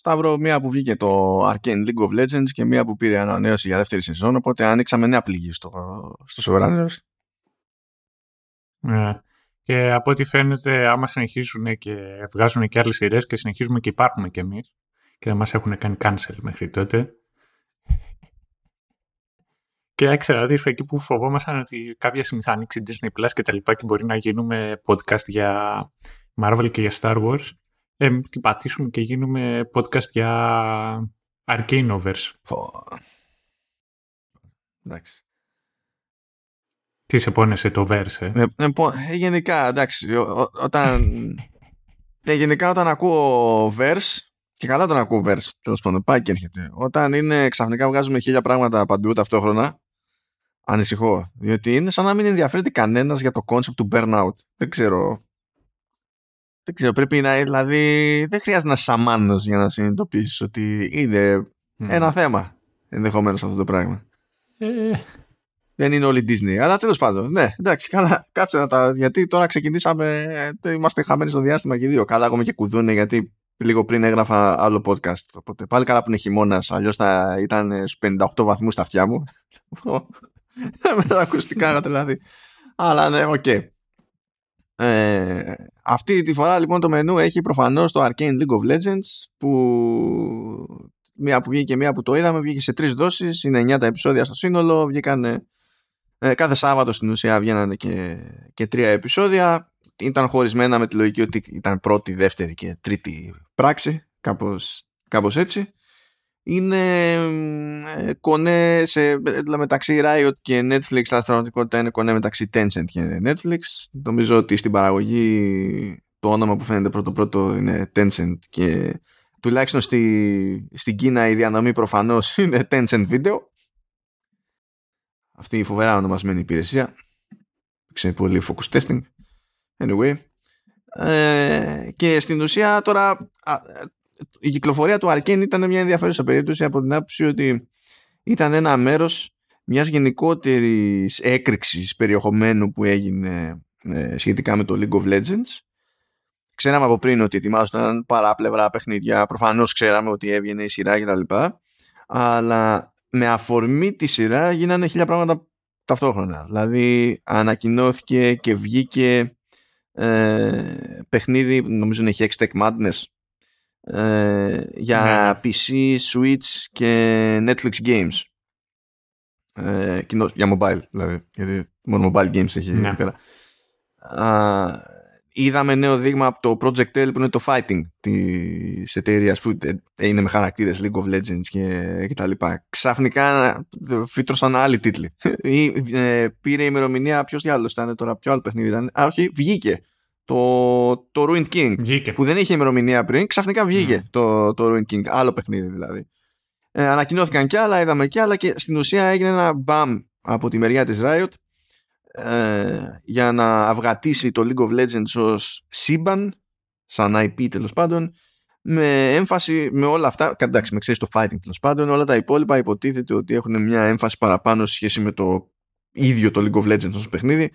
Σταύρο, μία που βγήκε το Arcane League of Legends και μία που πήρε ανανέωση για δεύτερη σεζόν, οπότε ανοίξαμε νέα πληγή στο, στο Sovereign. Ναι. Και από ό,τι φαίνεται, άμα συνεχίζουν και βγάζουν και άλλες σειρές και συνεχίζουμε και υπάρχουμε κι εμείς και δεν μας έχουν κάνει cancel μέχρι τότε. Και έξερα ότι εκεί που φοβόμασταν ότι κάποια στιγμή θα ανοίξει Disney Plus και τα λοιπά και μπορεί να γίνουμε podcast για Marvel και για Star Wars. Ε, την πατήσουμε και γίνουμε podcast για Arcane Overs. Εντάξει. Τι σε πόνεσε το verse, ε; Ε, ε, ε γενικά, εντάξει, όταν... ε, γενικά όταν ακούω verse, και καλά τον ακούω verse, τέλος πάντων, πάει και έρχεται. Όταν είναι ξαφνικά βγάζουμε χίλια πράγματα παντού ταυτόχρονα, ανησυχώ. Διότι είναι σαν να μην ενδιαφέρεται κανένας για το concept του burnout. Δεν ξέρω. Δεν ξέρω, πρέπει να. Δηλαδή, δεν χρειάζεται να σαμάνος για να συνειδητοποιήσεις ότι είναι ένα θέμα ενδεχομένως αυτό το πράγμα. Ε, δεν είναι όλη Disney. Αλλά τέλος πάντων, ναι, εντάξει, καλά, κάτσε να τα. Γιατί τώρα ξεκινήσαμε. Είμαστε χαμένοι στο διάστημα και δύο. Καλά, εγώ και κουδούνε γιατί λίγο πριν έγραφα άλλο podcast. Οπότε πάλι καλά που είναι χειμώνας, αλλιώς θα ήταν στους 58 βαθμούς στα αυτιά μου. Με τα ακουστικά, δηλαδή. Αλλά ναι, okay. Okay. Ε, αυτή τη φορά λοιπόν το μενού έχει προφανώς το Arcane League of Legends που μία που βγήκε και μία που το είδαμε βγήκε σε τρεις δόσεις είναι 9 τα επεισόδια στο σύνολο βγήκαν ε, κάθε Σάββατο στην ουσία βγαίνανε και, και τρία επεισόδια. Ήταν χωρισμένα με τη λογική ότι ήταν πρώτη, δεύτερη και τρίτη πράξη. Κάπως, κάπως έτσι. Είναι ε, κονέ σε, μεταξύ Riot και Netflix. Αλλά στην πραγματικότητα είναι κονέ μεταξύ Tencent και Netflix. Νομίζω ότι στην παραγωγή το όνομα που φαίνεται πρώτο πρώτο είναι Tencent και τουλάχιστον στη, στην Κίνα η διανομή προφανώς είναι Tencent Video αυτή η φοβερά ονομασμένη υπηρεσία. Ξέρει πολύ focus testing. Anyway. Ε, και στην ουσία τώρα η κυκλοφορία του Arcane ήταν μια ενδιαφέρουσα περίπτωση από την άποψη ότι ήταν ένα μέρος μιας γενικότερης έκρηξης περιεχομένου που έγινε ε, σχετικά με το League of Legends. Ξέραμε από πριν ότι ετοιμάζονταν παράπλευρα παιχνίδια, προφανώς ξέραμε ότι έβγαινε η σειρά κτλ. Αλλά με αφορμή τη σειρά γίνανε χίλια πράγματα ταυτόχρονα. Δηλαδή ανακοινώθηκε και βγήκε ε, παιχνίδι, νομίζω είναι Hextech Madness, ε, για PC, ναι. Switch και Netflix Games. Ε, για mobile δηλαδή, γιατί μόνο mobile games έχει ναι. πέρα είδαμε νέο δείγμα από το Project L που είναι το fighting της εταιρείας που είναι με χαρακτήρες League of Legends και, και τα λοιπά. Ξαφνικά φύτρωσαν άλλοι τίτλοι. Ή ε, πήρε ημερομηνία, ποιος διάλογος ήταν τώρα, ποιο άλλο παιχνίδι ήταν. Α, όχι, βγήκε. Το, το Ruined King βγήκε. που δεν είχε ημερομηνία πριν, ξαφνικά βγήκε το, το Ruined King. Άλλο παιχνίδι δηλαδή. Ε, ανακοινώθηκαν κι άλλα, είδαμε κι άλλα και στην ουσία έγινε ένα μπαμ από τη μεριά της Riot ε, για να αυγατήσει το League of Legends ως σύμπαν σαν IP τέλος πάντων με έμφαση με όλα αυτά εντάξει με ξέρεις το fighting τέλος πάντων όλα τα υπόλοιπα υποτίθεται ότι έχουν μια έμφαση παραπάνω σε σχέση με το ίδιο το League of Legends ως παιχνίδι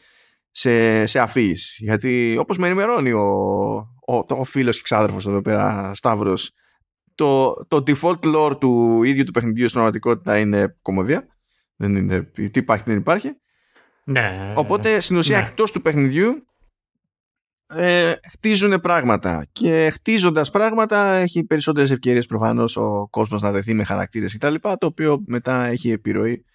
σε, σε αφήγηση γιατί όπως με ενημερώνει ο, ο, ο φίλος και ξάδερφος εδώ πέρα Σταύρος το, το default lore του ίδιου του παιχνιδιού στην πραγματικότητα είναι κομμωδία δεν είναι, τι υπάρχει δεν υπάρχει ναι. Οπότε στην ουσία ναι. εκτός του παιχνιδιού ε, χτίζουν πράγματα και χτίζοντας πράγματα έχει περισσότερες ευκαιρίες προφανώς ο κόσμος να δεθεί με χαρακτήρες κτλ το οποίο μετά έχει επιρροή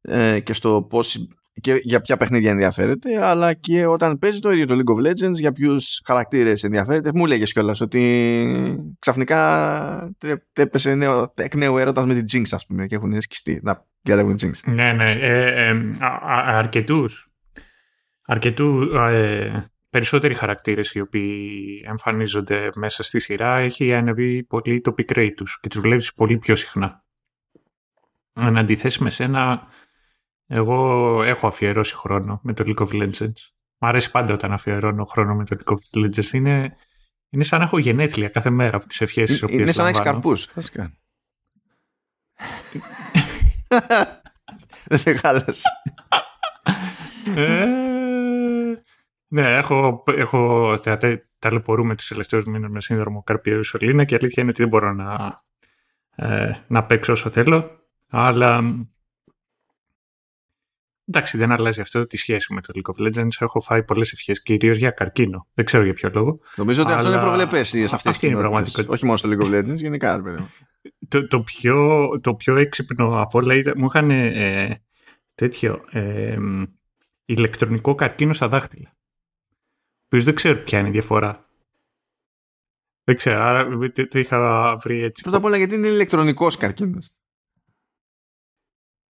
ε, και στο πώς και για ποια παιχνίδια ενδιαφέρεται αλλά και όταν παίζει το ίδιο το League of Legends για ποιους χαρακτήρες ενδιαφέρεται. Μου λέγες κιόλας ότι ξαφνικά έπεσε νέο, εκ νέου έρωτας με την Jinx ας πούμε και έχουν σκιστεί να διαλέγουν Jinx. Ναι ναι ε, ε, αρκετούς. Αρκετού ε, περισσότεροι χαρακτήρες οι οποίοι εμφανίζονται μέσα στη σειρά έχει ανεβεί πολύ το pick rate τους και τους βλέπεις πολύ πιο συχνά. Εν αντιθέσει με σένα εγώ έχω αφιερώσει χρόνο με το League of Legends. Μ' αρέσει πάντα όταν αφιερώνω χρόνο με το League of Legends. Είναι, είναι σαν να έχω γενέθλια κάθε μέρα από τις ευχές τις οποίες. Είναι σαν να έχεις καρπούς. Δεν σε χάλασε. Ε, Ναι, έχω, έχω ταλαιπωρούμε τους τελευταίους μήνες με σύνδρομο καρπιαίου σωλήνα και η αλήθεια είναι ότι δεν μπορώ να, ε, να παίξω όσο θέλω. Αλλά εντάξει, δεν αλλάζει αυτό τη σχέση με το League of Legends. Έχω φάει πολλές ευχές, κυρίως για καρκίνο. Δεν ξέρω για ποιο λόγο. Νομίζω ότι αυτό είναι προβλεπές σε αυτές τις πραγματικότητες. Όχι μόνο στο League of Legends, γενικά. το, το, πιο, το πιο έξυπνο από όλα ήταν, μου είχαν ε, τέτοιο ε, ηλεκτρονικό καρκίνο στα δάχτυλα. Που δεν ξέρω ποια είναι η διαφορά. Δεν ξέρω, άρα το, είχα βρει έτσι. Πρώτα απ' όλα γιατί είναι ηλεκτρονικός καρκίνος;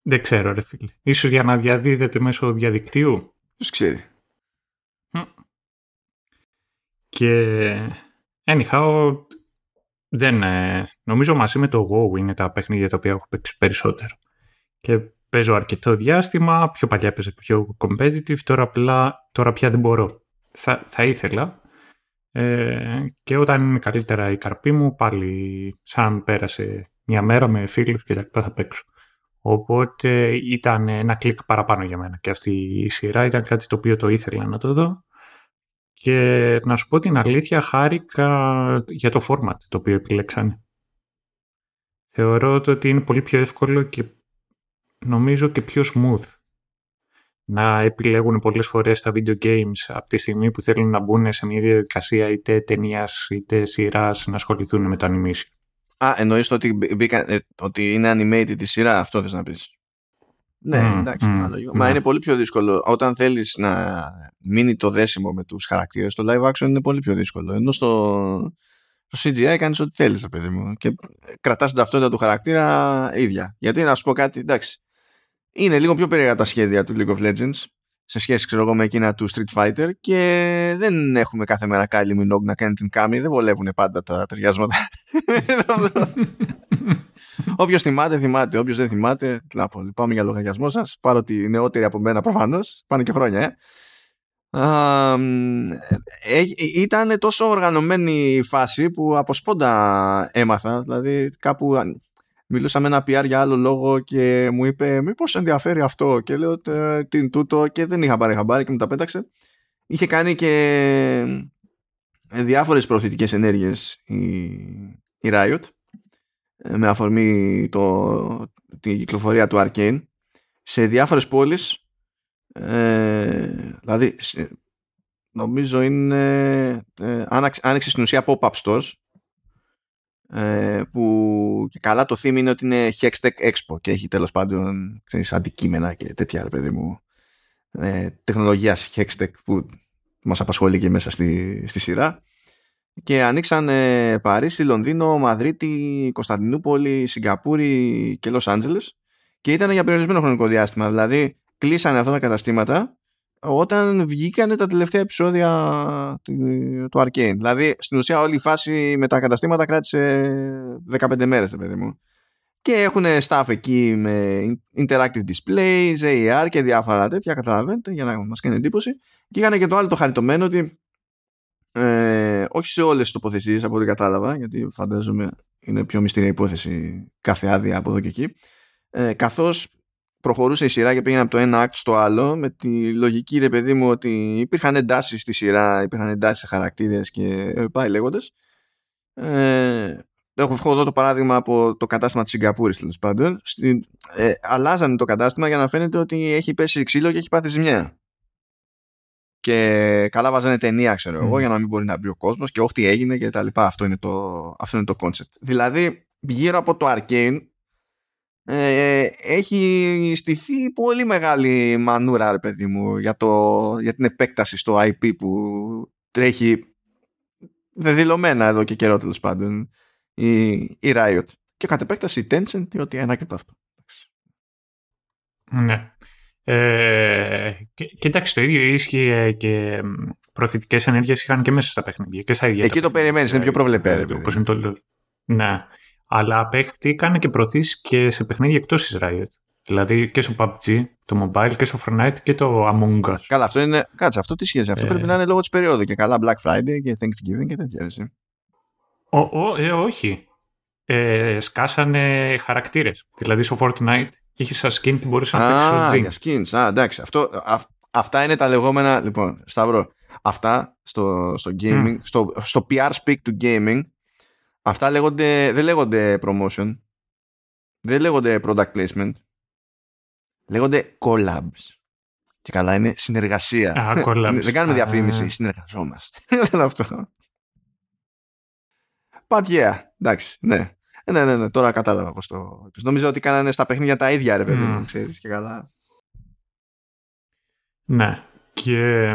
Δεν ξέρω, ρε φίλε. Ίσως για να διαδίδεται μέσω διαδικτύου. Ποιος ξέρει. Και anyhow, δεν, ε, νομίζω μαζί με το WoW είναι τα παιχνίδια τα οποία έχω παίξει περισσότερο. Και παίζω αρκετό διάστημα, πιο παλιά έπαιζα πιο competitive, τώρα, απλά, τώρα πια δεν μπορώ. Θα, θα ήθελα. Ε, και όταν είναι καλύτερα η καρπή μου, πάλι σαν πέρασε μια μέρα με φίλους και τα θα παίξω. Οπότε ήταν ένα κλικ παραπάνω για μένα και αυτή η σειρά ήταν κάτι το οποίο το ήθελα να το δω. Και να σου πω την αλήθεια, χάρηκα για το format το οποίο επιλέξανε. Θεωρώ ότι είναι πολύ πιο εύκολο και νομίζω και πιο smooth να επιλέγουν πολλές φορές τα video games από τη στιγμή που θέλουν να μπουν σε μια διαδικασία είτε ταινίας είτε σειράς να ασχοληθούν με το animation. Α, εννοείς το ότι, ε, ότι είναι animated τη σειρά, αυτό θες να πεις. Ναι, mm, εντάξει, mm, Μα είναι πολύ πιο δύσκολο. Όταν θέλεις να μείνει το δέσιμο με τους χαρακτήρες, το live action είναι πολύ πιο δύσκολο. Ενώ στο, στο CGI κάνεις ό,τι θέλεις, παιδί μου. Και κρατάς την ταυτότητα του χαρακτήρα ίδια. Γιατί να σου πω κάτι, εντάξει. Είναι λίγο πιο περίεργα τα σχέδια του League of Legends σε σχέση ξέρω εγώ με εκείνα του Street Fighter και δεν έχουμε κάθε μέρα Kylie Minogue να κάνει την κάμη, δεν βολεύουν πάντα τα ταιριάσματα. Όποιος θυμάται, θυμάται. Όποιος δεν θυμάται, τι πω. Λυπάμαι για λογαριασμό σας. Παρότι νεότεροι από μένα προφανώς. Πάνε και χρόνια, ε. ε, ε ήταν τόσο οργανωμένη η φάση που από σπόντα έμαθα. Δηλαδή, κάπου μιλούσα με ένα PR για άλλο λόγο και μου είπε μήπως ενδιαφέρει αυτό; Και λέω τι είναι τούτο και δεν είχα πάρει χαμπάρι και μου τα πέταξε. Είχε κάνει και ε, διάφορες προωθητικές ενέργειες η, η Riot ε, με αφορμή το, την κυκλοφορία του Arcane. Σε διάφορες πόλεις ε, δηλαδή νομίζω είναι ε, άνοιξε στην ουσία pop-up stores ε, που και καλά το theme είναι ότι είναι Hextech Expo και έχει τέλος πάντων ξέρεις, αντικείμενα και τέτοια παιδί μου. Ε, τεχνολογίας Hextech που μας απασχολεί και μέσα στη, στη σειρά και ανοίξαν ε, Παρίσι, Λονδίνο, Μαδρίτη, Κωνσταντινούπολη, Σιγκαπούρη και Λος Άντζελες και ήταν για περιορισμένο χρονικό διάστημα δηλαδή κλείσανε αυτά τα καταστήματα όταν βγήκανε τα τελευταία επεισόδια του, του Arcane. Δηλαδή, στην ουσία όλη η φάση με τα καταστήματα κράτησε 15 μέρες, παιδί μου. Και έχουν staff εκεί με interactive displays, AR και διάφορα τέτοια, καταλαβαίνετε, για να μας κάνει εντύπωση. Και είχαν και το άλλο το χαριτωμένο ότι ε, όχι σε όλες τις τοποθεσίες από ό,τι κατάλαβα, γιατί φαντάζομαι είναι πιο μυστήρια υπόθεση κάθε άδεια από εδώ και εκεί, ε, καθώς προχωρούσε η σειρά και πήγαινε από το ένα act στο άλλο με τη λογική ρε παιδί μου ότι υπήρχαν εντάσεις στη σειρά, υπήρχαν εντάσεις σε χαρακτήρες και πάει λέγοντας. Ε, έχω εδώ το παράδειγμα από το κατάστημα της Σιγκαπούρης τέλος πάντων. ε, αλλάζανε το κατάστημα για να φαίνεται ότι έχει πέσει ξύλο και έχει πάθει ζημιά. Και καλά βάζανε ταινία, ξέρω εγώ, για να μην μπορεί να μπει ο κόσμος και όχι τι έγινε και τα λοιπά. Αυτό είναι το, αυτό είναι το concept. Δηλαδή, γύρω από το Arcane ε, έχει στηθεί πολύ μεγάλη μανούρα ρε παιδί μου για, το, για την επέκταση στο IP που τρέχει δεδηλωμένα εδώ και καιρό τέλος πάντων η, η Riot και κατ' επέκταση η Tencent ότι ένα και το αυτό ναι ε, και, το ίδιο ίσχυε και προθετικές ενέργειες είχαν και μέσα στα παιχνίδια. Και στα ίδια Εκεί το περιμένεις, είναι πιο προβλεπέ. Ναι αλλά παίχτηκαν και προωθήσεις και σε παιχνίδια εκτός της Riot. Δηλαδή και στο PUBG, το mobile και στο Fortnite και το Among Us. Καλά, αυτό είναι. Κάτσε, αυτό τι σχέση. Αυτό ε... πρέπει να είναι λόγω της περίοδου. Και καλά Black Friday και Thanksgiving και τέτοια. Έτσι. Ο, ο, ε, όχι. Ε, σκάσανε χαρακτήρες. Δηλαδή στο Fortnite είχες σαν skin που μπορούσε να παίξεις. Α, για skins. Α, εντάξει. Αυτό, α, αυτά είναι τα λεγόμενα. Λοιπόν, Σταυρό. αυτά στο, στο gaming, στο, στο PR speak του gaming, αυτά λέγονται, δεν λέγονται promotion, δεν λέγονται product placement, λέγονται collabs. Και καλά είναι συνεργασία. Α, collabs. δεν κάνουμε διαφήμιση, συνεργαζόμαστε. Δεν αυτό. But yeah, εντάξει, ναι. Ναι, ναι, ναι, τώρα κατάλαβα πως το... Τους νόμιζα ότι κάνανε στα παιχνίδια τα ίδια, ρε παιδί μου, Mm. ξέρεις και καλά. Ναι. Και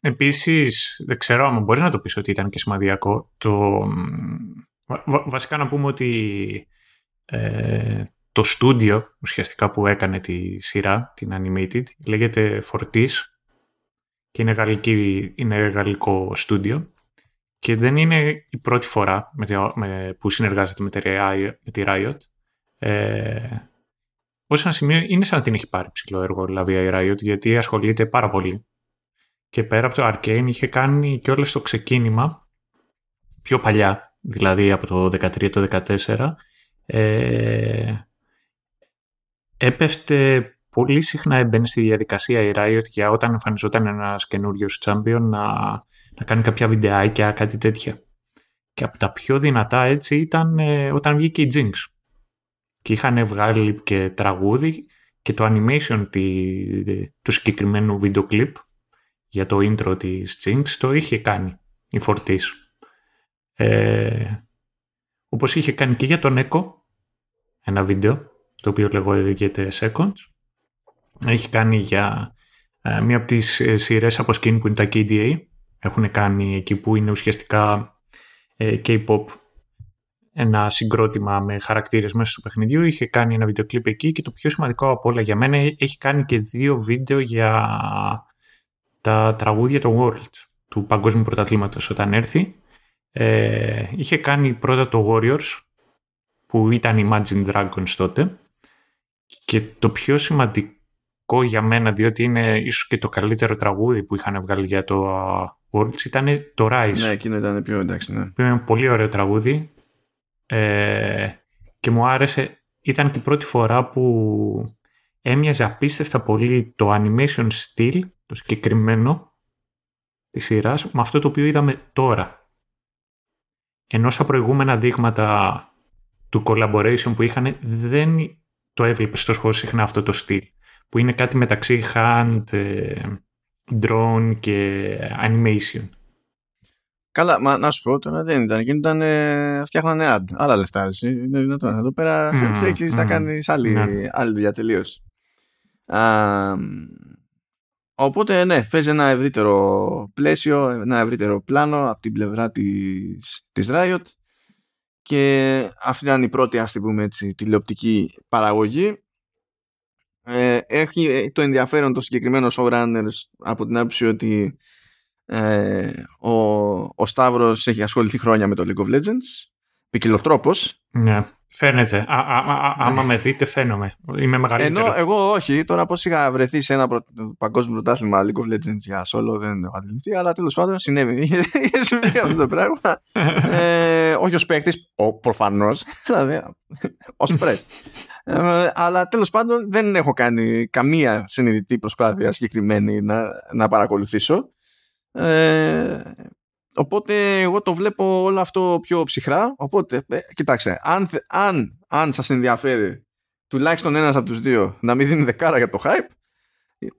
επίσης, δεν ξέρω αν μπορείς να το πεις ότι ήταν και σημαδιακό. Το, βα- βα- βασικά να πούμε ότι ε, το στούντιο ουσιαστικά που έκανε τη σειρά, την Animated, λέγεται Fortis και είναι, γαλλική, είναι γαλλικό στούντιο και δεν είναι η πρώτη φορά με, τη- με- που συνεργάζεται με τη Riot. Με τη Riot. Ε, ως ένα σημείο είναι σαν να την έχει πάρει ψηλό έργο δηλαδή η Riot γιατί ασχολείται πάρα πολύ. Και πέρα από το Arcane είχε κάνει και όλο το ξεκίνημα πιο παλιά, δηλαδή από το 13 το 14 ε, έπεφτε πολύ συχνά έμπαινε στη διαδικασία η Riot για όταν εμφανιζόταν ένας καινούριος champion να, να κάνει κάποια βιντεάκια, κάτι τέτοια. Και από τα πιο δυνατά έτσι ήταν ε, όταν βγήκε η Jinx. Και είχαν βγάλει και τραγούδι και το animation τη, του συγκεκριμένου βίντεο κλιπ για το intro της Jinx το είχε κάνει η Fortis. Ε, όπως είχε κάνει και για τον Echo ένα βίντεο το οποίο λέγεται Seconds. Έχει κάνει για ε, μία από τις ε, σειρές από skin που είναι τα KDA. Έχουν κάνει εκεί που είναι ουσιαστικά ε, K-pop ένα συγκρότημα με χαρακτήρες μέσα στο παιχνιδιού. Είχε κάνει ένα βίντεο κλιπ εκεί και το πιο σημαντικό από όλα για μένα έχει κάνει και δύο βίντεο για τα τραγούδια των Worlds του Παγκόσμιου Πρωταθλήματος όταν έρθει. Ε, είχε κάνει πρώτα το Warriors που ήταν Imagine Dragons τότε και το πιο σημαντικό για μένα διότι είναι ίσως και το καλύτερο τραγούδι που είχαν βγάλει για το Worlds ήταν το Rise. Ναι, εκείνο ήταν πιο εντάξει, ναι. Που είναι ένα πολύ ωραίο τραγούδι ε, και μου άρεσε. Ήταν και η πρώτη φορά που έμοιαζε απίστευτα πολύ το animation style, το συγκεκριμένο της σειράς, με αυτό το οποίο είδαμε τώρα. Ενώ στα προηγούμενα δείγματα του collaboration που είχαν δεν το έβλεπες τόσο συχνά αυτό το στυλ που είναι κάτι μεταξύ hand, ε, drone και animation. Καλά, μα να σου πω τώρα δεν ήταν. Εκείνο ήταν. Ε, φτιάχνανε ad. Άλλα λεφτά. Εσύ. Είναι δυνατόν. Εδώ πέρα Mm, έχεις να mm. κάνεις άλλη, Ναι. άλλη δουλειά τελείως. Οπότε ναι, παίζει ένα ευρύτερο πλαίσιο, ένα ευρύτερο πλάνο από την πλευρά της, της Riot και αυτή ήταν η πρώτη ας την πούμε έτσι τηλεοπτική παραγωγή ε, έχει το ενδιαφέρον το συγκεκριμένο showrunners από την άποψη ότι ε, ο, ο Σταύρος έχει ασχοληθεί χρόνια με το League of Legends ποικιλοτρόπος Ναι, φαίνεται. Α, α, α, α, άμα με δείτε φαίνομαι. Είμαι μεγαλύτερος. ενώ εγώ όχι, τώρα πως είχα βρεθεί σε ένα προ... παγκόσμιο πρωτάθλημα League of Legends για solo δεν έχω αντιληφθεί, αλλά τέλος πάντων συνέβη. Είχε συμβεί αυτό το πράγμα. ε, όχι ως παίκτης, ο, προφανώς, δηλαδή ως πρέσβη. Ε, αλλά τέλος πάντων δεν έχω κάνει καμία συνειδητή προσπάθεια συγκεκριμένη να, να παρακολουθήσω. Ε, οπότε εγώ το βλέπω όλο αυτό πιο ψυχρά. Οπότε, ε, κοιτάξτε, αν, θε- αν, αν σας ενδιαφέρει τουλάχιστον ένας από τους δύο να μην δίνει δεκάρα για το hype,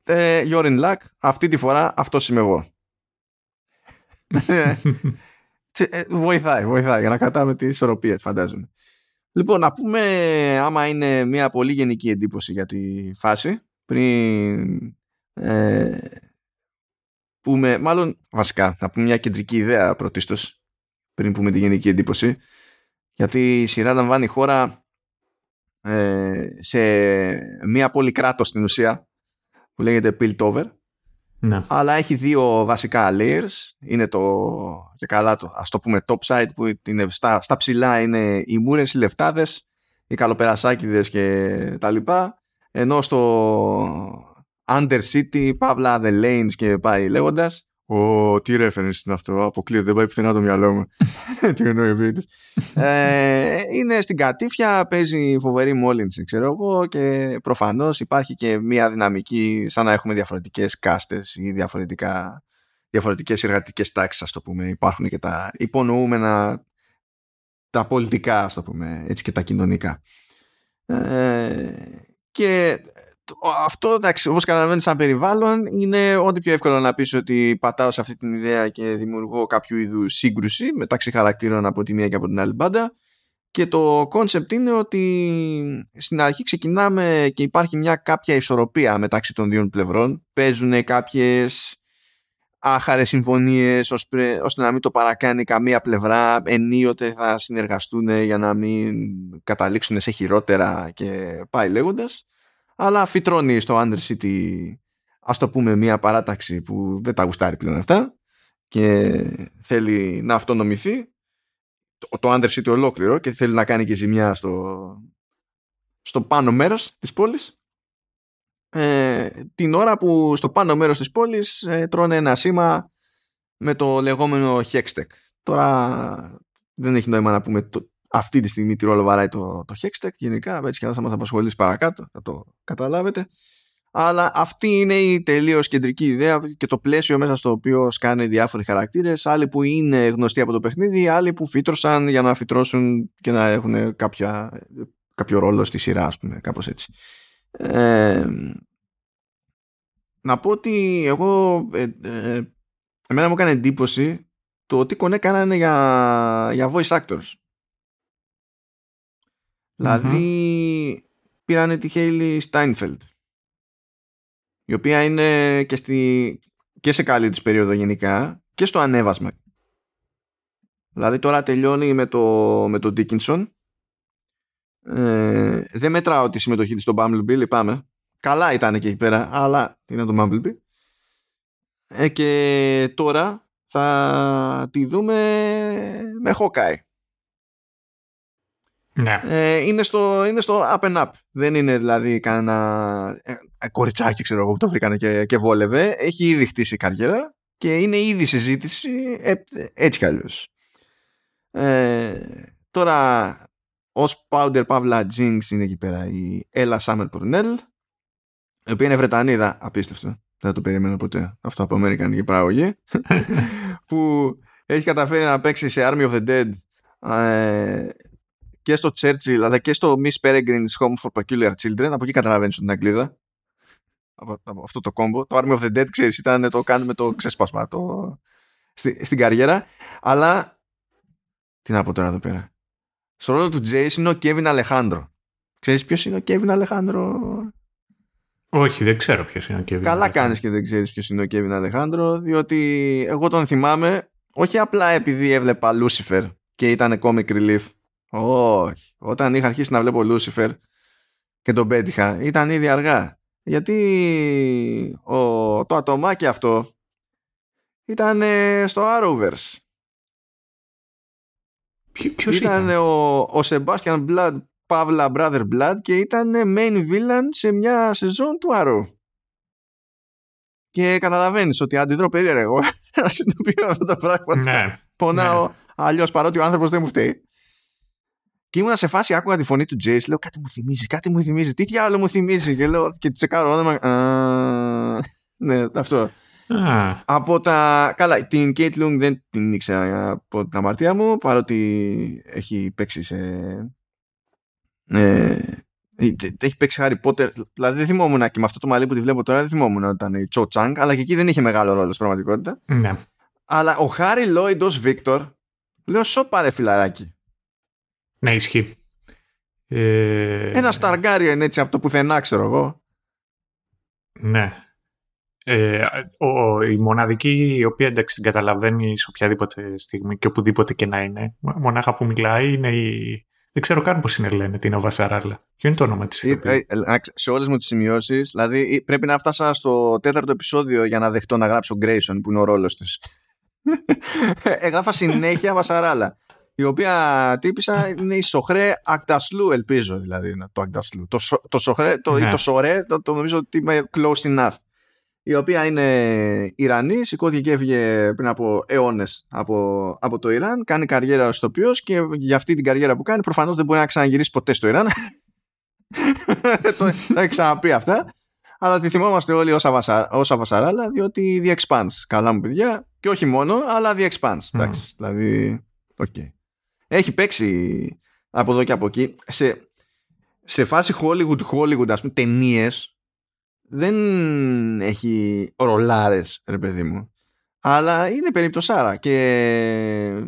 ε, you're in luck. Αυτή τη φορά αυτός είμαι εγώ. Ε, τσι- ε, βοηθάει, βοηθάει για να κρατάμε τις ισορροπίες φαντάζομαι. Λοιπόν, να πούμε άμα είναι μια πολύ γενική εντύπωση για τη φάση πριν ε, πούμε, μάλλον βασικά να πούμε μια κεντρική ιδέα πρωτίστως πριν πούμε τη γενική εντύπωση γιατί η σειρά λαμβάνει η χώρα ε, σε μια πόλη κράτος στην ουσία που λέγεται Piltover ναι. αλλά έχει δύο βασικά layers. Είναι το, και καλά το, ας το πούμε top side που είναι στα, στα ψηλά είναι οι μούρες, οι λεφτάδες, οι καλοπερασάκιδες και τα λοιπά. Ενώ στο under city, παύλα the lanes και πάει λέγοντας, Ω, τι reference είναι αυτό, αποκλείεται, δεν πάει πουθενά το μυαλό μου. τι εννοεί ο ε, Είναι στην κατήφια, παίζει φοβερή μόλυνση, ξέρω εγώ, και προφανώς υπάρχει και μια δυναμική, σαν να έχουμε διαφορετικές κάστες ή διαφορετικά, διαφορετικές εργατικές τάξεις, ας το πούμε. Υπάρχουν και τα υπονοούμενα, τα πολιτικά, ας το πούμε, έτσι και τα κοινωνικά. Ε, και αυτό εντάξει, όπως καταλαβαίνεις σαν περιβάλλον είναι ό,τι πιο εύκολο να πεις ότι πατάω σε αυτή την ιδέα και δημιουργώ κάποιο είδου σύγκρουση μεταξύ χαρακτήρων από τη μία και από την άλλη μπάντα. Και το concept είναι ότι στην αρχή ξεκινάμε και υπάρχει μια κάποια ισορροπία μεταξύ των δύο πλευρών. Παίζουν κάποιες άχαρες συμφωνίες ώστε να μην το παρακάνει καμία πλευρά. Ενίοτε θα συνεργαστούν για να μην καταλήξουν σε χειρότερα και πάει λέγοντας αλλά φυτρώνει στο Under City ας το πούμε μια παράταξη που δεν τα γουστάρει πλέον αυτά και θέλει να αυτονομηθεί το, το Under City ολόκληρο και θέλει να κάνει και ζημιά στο, στο πάνω μέρος της πόλης ε, την ώρα που στο πάνω μέρος της πόλης ε, τρώνε ένα σήμα με το λεγόμενο Hextech. Τώρα δεν έχει νόημα να πούμε το, αυτή τη στιγμή τι ρόλο βαράει το, το Hextech γενικά, έτσι και θα μας απασχολήσει παρακάτω, θα το καταλάβετε. Αλλά αυτή είναι η τελείως κεντρική ιδέα και το πλαίσιο μέσα στο οποίο σκάνε διάφοροι χαρακτήρες. Άλλοι που είναι γνωστοί από το παιχνίδι, άλλοι που φύτρωσαν για να φυτρώσουν και να έχουν κάποια, κάποιο ρόλο στη σειρά, ας πούμε, κάπως έτσι. Ε, να πω ότι εγώ ε, ε, εμένα μου έκανε εντύπωση το ότι κονέ κάνανε για, για voice actors. Δηλαδή πήρανε τη Χέιλι Στάινφελντ η οποία είναι και, στη, και σε καλή της περίοδο γενικά και στο ανέβασμα. Δηλαδή τώρα τελειώνει με το, με το Dickinson. Ε, δεν μετράω τη συμμετοχή της στο Bumblebee λυπάμαι. Καλά ήταν και εκεί πέρα αλλά είναι το Bumblebee. Ε, και τώρα θα τη δούμε με Hawkeye ναι. Ε, είναι, στο, είναι στο up and up. Δεν είναι δηλαδή κανένα ε, ε, κοριτσάκι, ξέρω εγώ, που το βρήκανε και, και βόλευε. Έχει ήδη χτίσει καριέρα και είναι ήδη συζήτηση ε, έτσι κι αλλιώς. Ε, τώρα, ως Powder Pavla Jinx είναι εκεί πέρα η Ella Summer Purnell, η οποία είναι Βρετανίδα, απίστευτο. Δεν το περίμενα ποτέ. Αυτό από Αμερικανική παραγωγή. που έχει καταφέρει να παίξει σε Army of the Dead ε, και στο Churchill αλλά και στο Miss Peregrine's Home for Peculiar Children από εκεί καταλαβαίνεις την Αγγλίδα. Από, από, αυτό το κόμπο. Το Army of the Dead ξέρεις ήταν το κάνουμε το ξέσπασμα το, στη, στην καριέρα. Αλλά τι να πω τώρα εδώ πέρα. Στο ρόλο του Jace είναι ο Kevin Alejandro. Ξέρεις ποιος είναι ο Kevin Alejandro; Όχι, δεν ξέρω ποιος είναι ο Kevin. Καλά κάνεις και δεν ξέρεις ποιος είναι ο Kevin Alejandro, διότι εγώ τον θυμάμαι όχι απλά επειδή έβλεπα Lucifer και ήταν comic relief όχι. Όταν είχα αρχίσει να βλέπω Lucifer και τον πέτυχα, ήταν ήδη αργά. Γιατί ο, το ατομάκι αυτό ήταν στο Arrowverse. Ποιος ήταν, ήταν; ο, ο Sebastian Blood, Pavla Brother Blood και ήταν main villain σε μια σεζόν του Arrow. Και καταλαβαίνεις ότι αντιδρώ περίεργα εγώ να συνειδητοποιώ αυτά τα πράγματα. Ναι, Πονάω ναι. αλλιώς παρότι ο άνθρωπος δεν μου φταίει. Και ήμουνα σε φάση, άκουγα τη φωνή του Jace, λέω κάτι μου θυμίζει, κάτι μου θυμίζει. Τι διάλογο μου θυμίζει. Και λέω και τσεκάρω όνομα. Α, ναι, αυτό. Α, Από τα. Καλά, την Kate Lung δεν την ήξερα από την αμαρτία μου, παρότι έχει παίξει σε. Ε, έχει παίξει Harry Potter. Δηλαδή δεν θυμόμουν και με αυτό το μαλλί που τη βλέπω τώρα δεν θυμόμουν ότι ήταν η Cho Chang, αλλά και εκεί δεν είχε μεγάλο ρόλο στην πραγματικότητα. ναι. Αλλά ο Harry Lloyd ως Victor, λέω σώπα ρε φιλαράκι. Ναι, ισχύει. Ε, Ένα Stargarian έτσι από το πουθενά, ξέρω εγώ. Ναι. Ε, ο, η μοναδική η οποία εντάξει την καταλαβαίνεις σε οποιαδήποτε στιγμή και οπουδήποτε και να είναι, μονάχα που μιλάει είναι η... Δεν ξέρω καν πώς είναι λένε την Οβασαράλα. Ποιο είναι το όνομα της. Ε, ε, σε όλες μου τις σημειώσεις, δηλαδή πρέπει να φτάσα στο τέταρτο επεισόδιο για να δεχτώ να γράψω Grayson που είναι ο ρόλος της. Έγραφα συνέχεια Βασαράλα. Η οποία τύπησα είναι η Σοχρέ Ακτασλού, ελπίζω δηλαδή είναι το Ακτασλού. Το, σο- το Σοχρέ, το, ή Ναι. το Σορέ, το, το νομίζω ότι είμαι close enough. η οποία είναι Ιρανή, σηκώθηκε και έφυγε πριν από αιώνες από, από το Ιράν, κάνει καριέρα στο οποίο και για αυτή την καριέρα που κάνει προφανώς δεν μπορεί να ξαναγυρίσει ποτέ στο Ιράν. το έχει ξαναπεί αυτά. Αλλά τη θυμόμαστε όλοι όσα, βασα, βασαράλα, διότι The Expanse. Καλά μου παιδιά. Και όχι μόνο, αλλά The Expanse. Mm. Εντάξει, δηλαδή, okay. Έχει παίξει από εδώ και από εκεί. Σε, σε φάση Hollywood, Hollywood, ας πούμε, ταινίες δεν έχει ρολάρες ρε παιδί μου. Αλλά είναι περιπτωσάρα και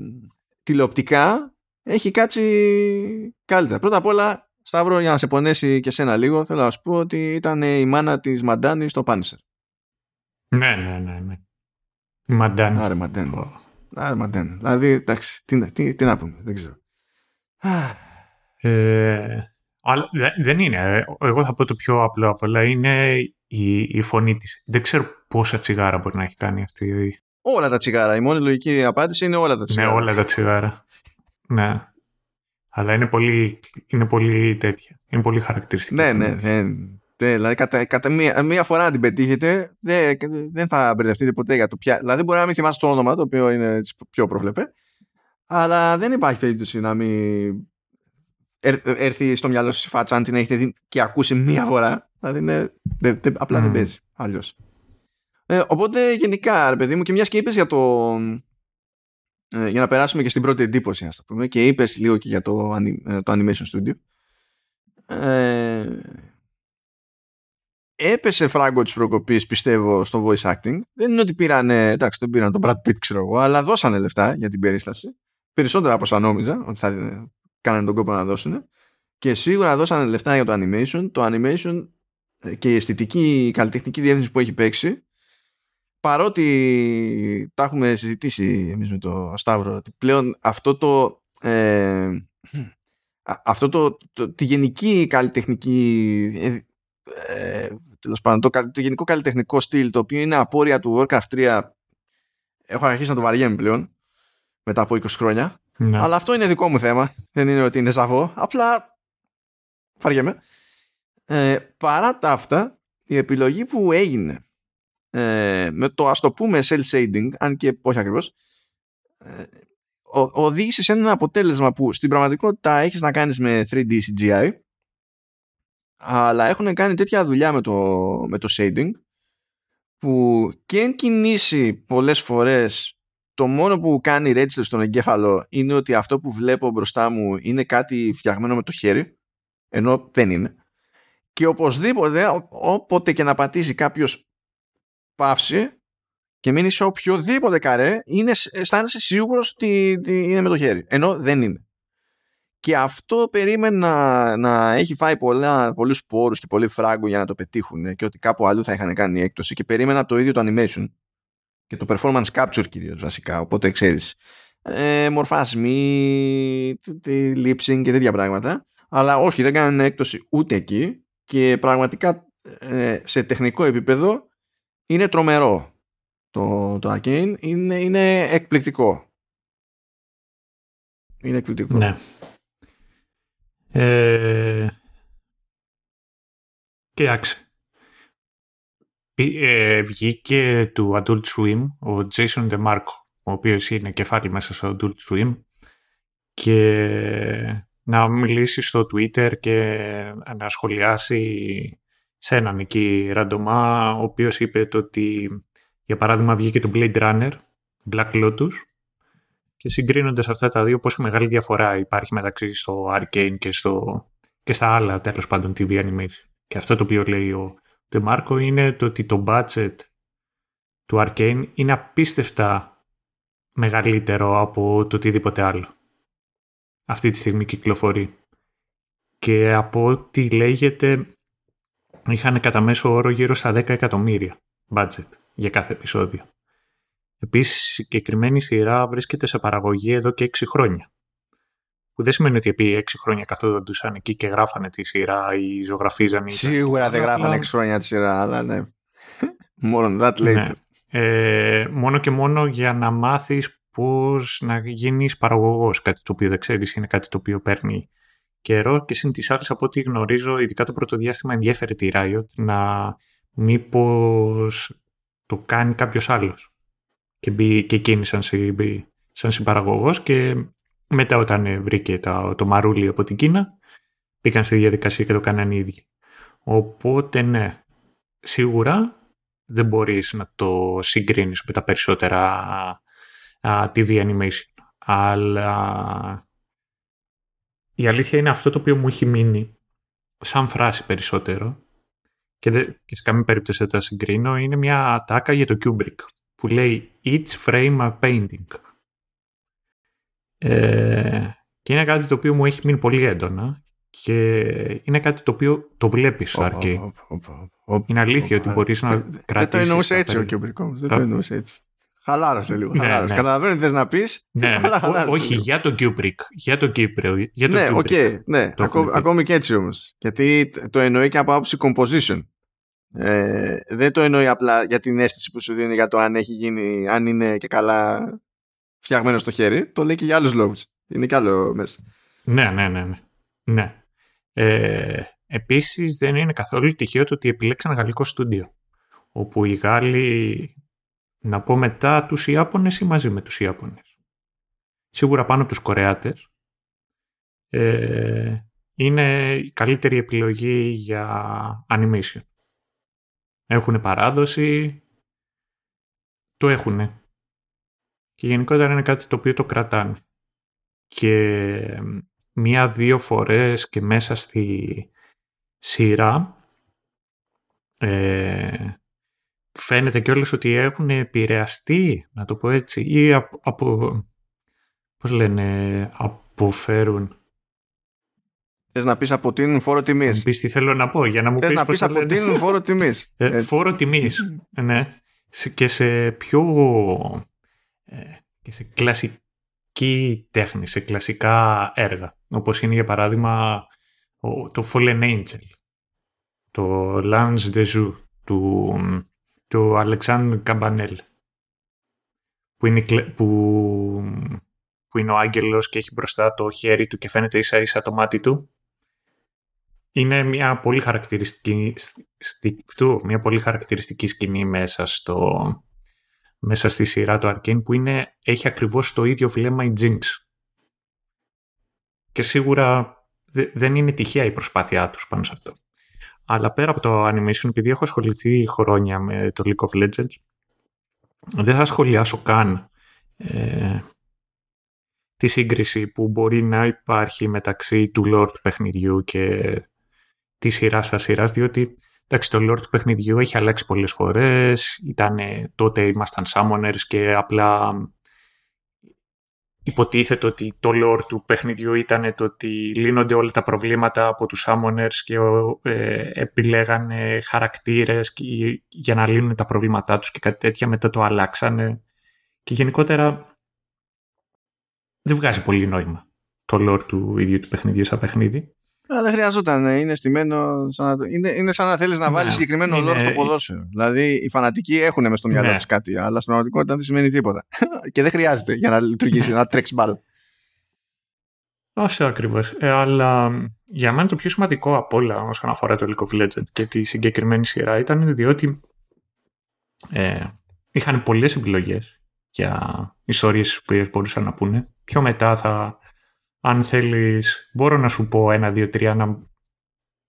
τηλεοπτικά έχει κάτσει καλύτερα. Πρώτα απ' όλα Σταύρο για να σε πονέσει και σένα λίγο θέλω να σου πω ότι ήταν η μάνα της Μαντάνης στο Πάνισερ ναι ναι ναι, ναι. η Μαντάνη. Άρε Μαντάνη. Άρε Μαντάνη δηλαδή εντάξει τι, τι, τι να πούμε δεν ξέρω ε, αλλά δεν είναι. Εγώ θα πω το πιο απλό από όλα. Είναι η, η φωνή της. Δεν ξέρω πόσα τσιγάρα μπορεί να έχει κάνει αυτή. Όλα τα τσιγάρα. Η μόνη λογική απάντηση είναι όλα τα τσιγάρα. Ναι, όλα τα τσιγάρα. ναι. Αλλά είναι πολύ, είναι πολύ τέτοια. Είναι πολύ χαρακτηριστική. Ναι, ναι. Δεν, δηλαδή, κατά, κατά μία, μία, φορά να την πετύχετε, δεν, δεν θα μπερδευτείτε ποτέ για το πια. Δηλαδή, μπορεί να μην θυμάστε το όνομα, το οποίο είναι πιο προβλεπέ. Αλλά δεν υπάρχει περίπτωση να μην έρθει στο μυαλό σας η φάτσα αν την έχετε δει και ακούσει μία φορά δηλαδή είναι, δε, δε, απλά mm. δεν παίζει αλλιώς ε, οπότε γενικά ρε παιδί μου και μιας και είπες για το ε, για να περάσουμε και στην πρώτη εντύπωση ας το πούμε και είπες λίγο και για το, ε, το Animation Studio ε, έπεσε φράγκο της προκοπής, πιστεύω, στο voice acting. Δεν είναι ότι πήραν, εντάξει, δεν πήραν τον Brad Pitt, ξέρω εγώ, αλλά δώσανε λεφτά για την περίσταση. Περισσότερα από όσα νόμιζα ότι θα κάνανε τον κόπο να δώσουν και σίγουρα δώσανε λεφτά για το animation το animation ε, και η αισθητική η καλλιτεχνική διεύθυνση που έχει παίξει παρότι τα έχουμε συζητήσει εμείς με το Σταύρο ότι πλέον αυτό το ε, αυτό το, το, τη γενική καλλιτεχνική ε, ε πάντων, το, το γενικό καλλιτεχνικό στυλ το οποίο είναι απόρρια του Warcraft 3 έχω αρχίσει να το βαριέμαι πλέον μετά από 20 χρόνια ναι. Αλλά αυτό είναι δικό μου θέμα. Δεν είναι ότι είναι ζαβό. Απλά φαριέμαι. Ε, παρά τα αυτά, η επιλογή που έγινε ε, με το ας το πούμε cell shading, αν και όχι ακριβώς, ε, οδήγησε σε ένα αποτέλεσμα που στην πραγματικότητα έχεις να κάνεις με 3D CGI αλλά έχουν κάνει τέτοια δουλειά με το, με το shading που και εν κινήσει πολλές φορές το μόνο που κάνει register στον εγκέφαλο είναι ότι αυτό που βλέπω μπροστά μου είναι κάτι φτιαγμένο με το χέρι ενώ δεν είναι. Και οπωσδήποτε όποτε και να πατήσει κάποιος παύση και μείνει σε οποιοδήποτε καρέ είναι, αισθάνεσαι σίγουρος ότι είναι με το χέρι ενώ δεν είναι και αυτό περίμενα να έχει φάει πολλά, πολλούς πόρους και πολύ φράγκο για να το πετύχουν και ότι κάπου αλλού θα είχαν κάνει έκπτωση. Και περίμενα το ίδιο το animation και το performance capture κυρίως βασικά. Οπότε ξέρεις ε, μορφάσμοι lip sync και τέτοια πράγματα. Αλλά όχι δεν κάνουν έκπτωση ούτε εκεί. Και πραγματικά ε, σε τεχνικό επίπεδο είναι τρομερό το, το Arcane. Είναι, είναι εκπληκτικό. Είναι εκπληκτικό. Ναι ε... Κοιτάξτε ε, βγήκε του Adult Swim ο Jason DeMarco, ο οποίος είναι κεφάλι μέσα στο Adult Swim και να μιλήσει στο Twitter και να σχολιάσει σε έναν εκεί ραντομά, ο οποίος είπε το ότι για παράδειγμα βγήκε το Blade Runner, Black Lotus και συγκρίνοντας αυτά τα δύο πόσο μεγάλη διαφορά υπάρχει μεταξύ στο Arcane και, στο, και στα άλλα τέλος πάντων TV animation. Και αυτό το οποίο λέει ο το Μάρκο είναι το ότι το budget του Arcane είναι απίστευτα μεγαλύτερο από το οτιδήποτε άλλο. Αυτή τη στιγμή κυκλοφορεί. Και από ό,τι λέγεται είχαν κατά μέσο όρο γύρω στα 10 εκατομμύρια budget για κάθε επεισόδιο. Επίσης, η συγκεκριμένη σειρά βρίσκεται σε παραγωγή εδώ και 6 χρόνια που δεν σημαίνει ότι επί έξι χρόνια καθόντουσαν εκεί και γράφανε τη σειρά ή ζωγραφίζαν. Σίγουρα δεν γράφανε έξι χρόνια τη σειρά, αλλά ναι. Μόνο that later. Ναι. Ε, μόνο και μόνο για να μάθεις πώς να γίνεις παραγωγός. Κάτι το οποίο δεν ξέρεις είναι κάτι το οποίο παίρνει καιρό και συν τις άλλες από ό,τι γνωρίζω, ειδικά το πρώτο διάστημα ενδιαφέρεται η Riot να μήπως το κάνει κάποιος άλλος και, μπει, και εκείνη σαν, σαν συμπαραγωγός και μετά όταν βρήκε το, το μαρούλι από την Κίνα πήγαν στη διαδικασία και το κάνανε οι ίδιοι. Οπότε ναι, σίγουρα δεν μπορείς να το συγκρίνεις με τα περισσότερα TV animation. Αλλά η αλήθεια είναι αυτό το οποίο μου έχει μείνει σαν φράση περισσότερο και, και σε καμία περίπτωση δεν τα συγκρίνω, είναι μια ατάκα για το Kubrick που λέει Each frame a painting. Ε, και είναι κάτι το οποίο μου έχει μείνει πολύ έντονα και είναι κάτι το οποίο το βλέπεις στο arcade. Είναι αλήθεια ότι μπορείς να κρατήσεις... Δεν το εννοούσε έτσι ο Kubrick Δεν το εννοούσε έτσι. Χαλάρωσε λίγο. Ναι, χαλάρωσε. Ναι. Καταλαβαίνω τι θες να πεις. Ναι, όχι για τον Kubrick. Για τον Kubrick. Για τον ναι, ok. Okay, ναι. ακόμη και έτσι όμως. Γιατί το εννοεί και από άποψη composition. Ε, δεν το εννοεί απλά για την αίσθηση που σου δίνει για το αν έχει γίνει, αν είναι και καλά φτιαγμένο στο χέρι. Το λέει και για άλλους λόγους. Είναι κι άλλο μέσα. Ναι, ναι, ναι. ναι. ναι. Ε, επίσης δεν είναι καθόλου τυχαίο το ότι επιλέξαν γαλλικό στούντιο. Όπου οι Γάλλοι, να πω μετά τους Ιάπωνες ή μαζί με τους Ιάπωνες. Σίγουρα πάνω από τους Κορεάτες. Ε, είναι η καλύτερη επιλογή για animation. Έχουν παράδοση, το έχουν. Και γενικότερα είναι κάτι το οποίο το κρατάνε. Και μία-δύο φορές και μέσα στη σειρά ε, φαίνεται κιόλας ότι έχουν επηρεαστεί, να το πω έτσι, ή από, από πώς λένε, αποφέρουν Θες να πεις αποτείνουν φόρο τιμής. Πεις τι θέλω να πω, για να μου πεις. Θε να πεις αποτείνουν φόρο τιμής. Ε, φόρο τιμής. ναι. Και σε πιο. Ε, και σε κλασική τέχνη, σε κλασικά έργα. Όπως είναι για παράδειγμα το Fallen Angel. Το Lance de Zou του, του Alexandre Cabanel. Που είναι, που, που είναι ο άγγελος και έχει μπροστά το χέρι του και φαίνεται ίσα ίσα το μάτι του είναι μια πολύ χαρακτηριστική, μια πολύ χαρακτηριστική σκηνή μέσα, στο, μέσα στη σειρά του Arcane που είναι, έχει ακριβώς το ίδιο βλέμμα η Jinx. Και σίγουρα δεν είναι τυχαία η προσπάθειά τους πάνω σε αυτό. Αλλά πέρα από το animation, επειδή έχω ασχοληθεί χρόνια με το League of Legends, δεν θα σχολιάσω καν ε, τη σύγκριση που μπορεί να υπάρχει μεταξύ του lore του παιχνιδιού και τη σειρά σας σειράς, διότι εντάξει, το lore του παιχνιδιού έχει αλλάξει πολλές φορές. τότε ήμασταν summoners και απλά υποτίθεται ότι το lore του παιχνιδιού ήταν το ότι λύνονται όλα τα προβλήματα από τους summoners και ε, επιλέγανε χαρακτήρες για να λύνουν τα προβλήματά τους και κάτι τέτοια μετά το αλλάξανε και γενικότερα δεν βγάζει πολύ νόημα το lore του ίδιου του παιχνιδιού σαν παιχνίδι. Αλλά δεν χρειαζόταν. Είναι στημένο. Σαν να... είναι, είναι σαν να θέλεις να βάλεις ναι. συγκεκριμένο είναι... λόγο στο ποδόσφαιρο. Δηλαδή, οι φανατικοί έχουν μες στο μυαλό ναι. τους κάτι, αλλά στην πραγματικότητα δεν σημαίνει τίποτα. και δεν χρειάζεται για να λειτουργήσει, να τρέξει μπάλ. Αυτό ακριβώς. Ε, αλλά για μένα το πιο σημαντικό από όλα όσον αφορά το League of Legends και τη συγκεκριμένη σειρά ήταν διότι ε, είχαν πολλές επιλογές για ιστορίες που μπορούσαν να πούνε. Πιο μετά θα αν θέλεις, μπορώ να σου πω ένα, δύο, τρία, να,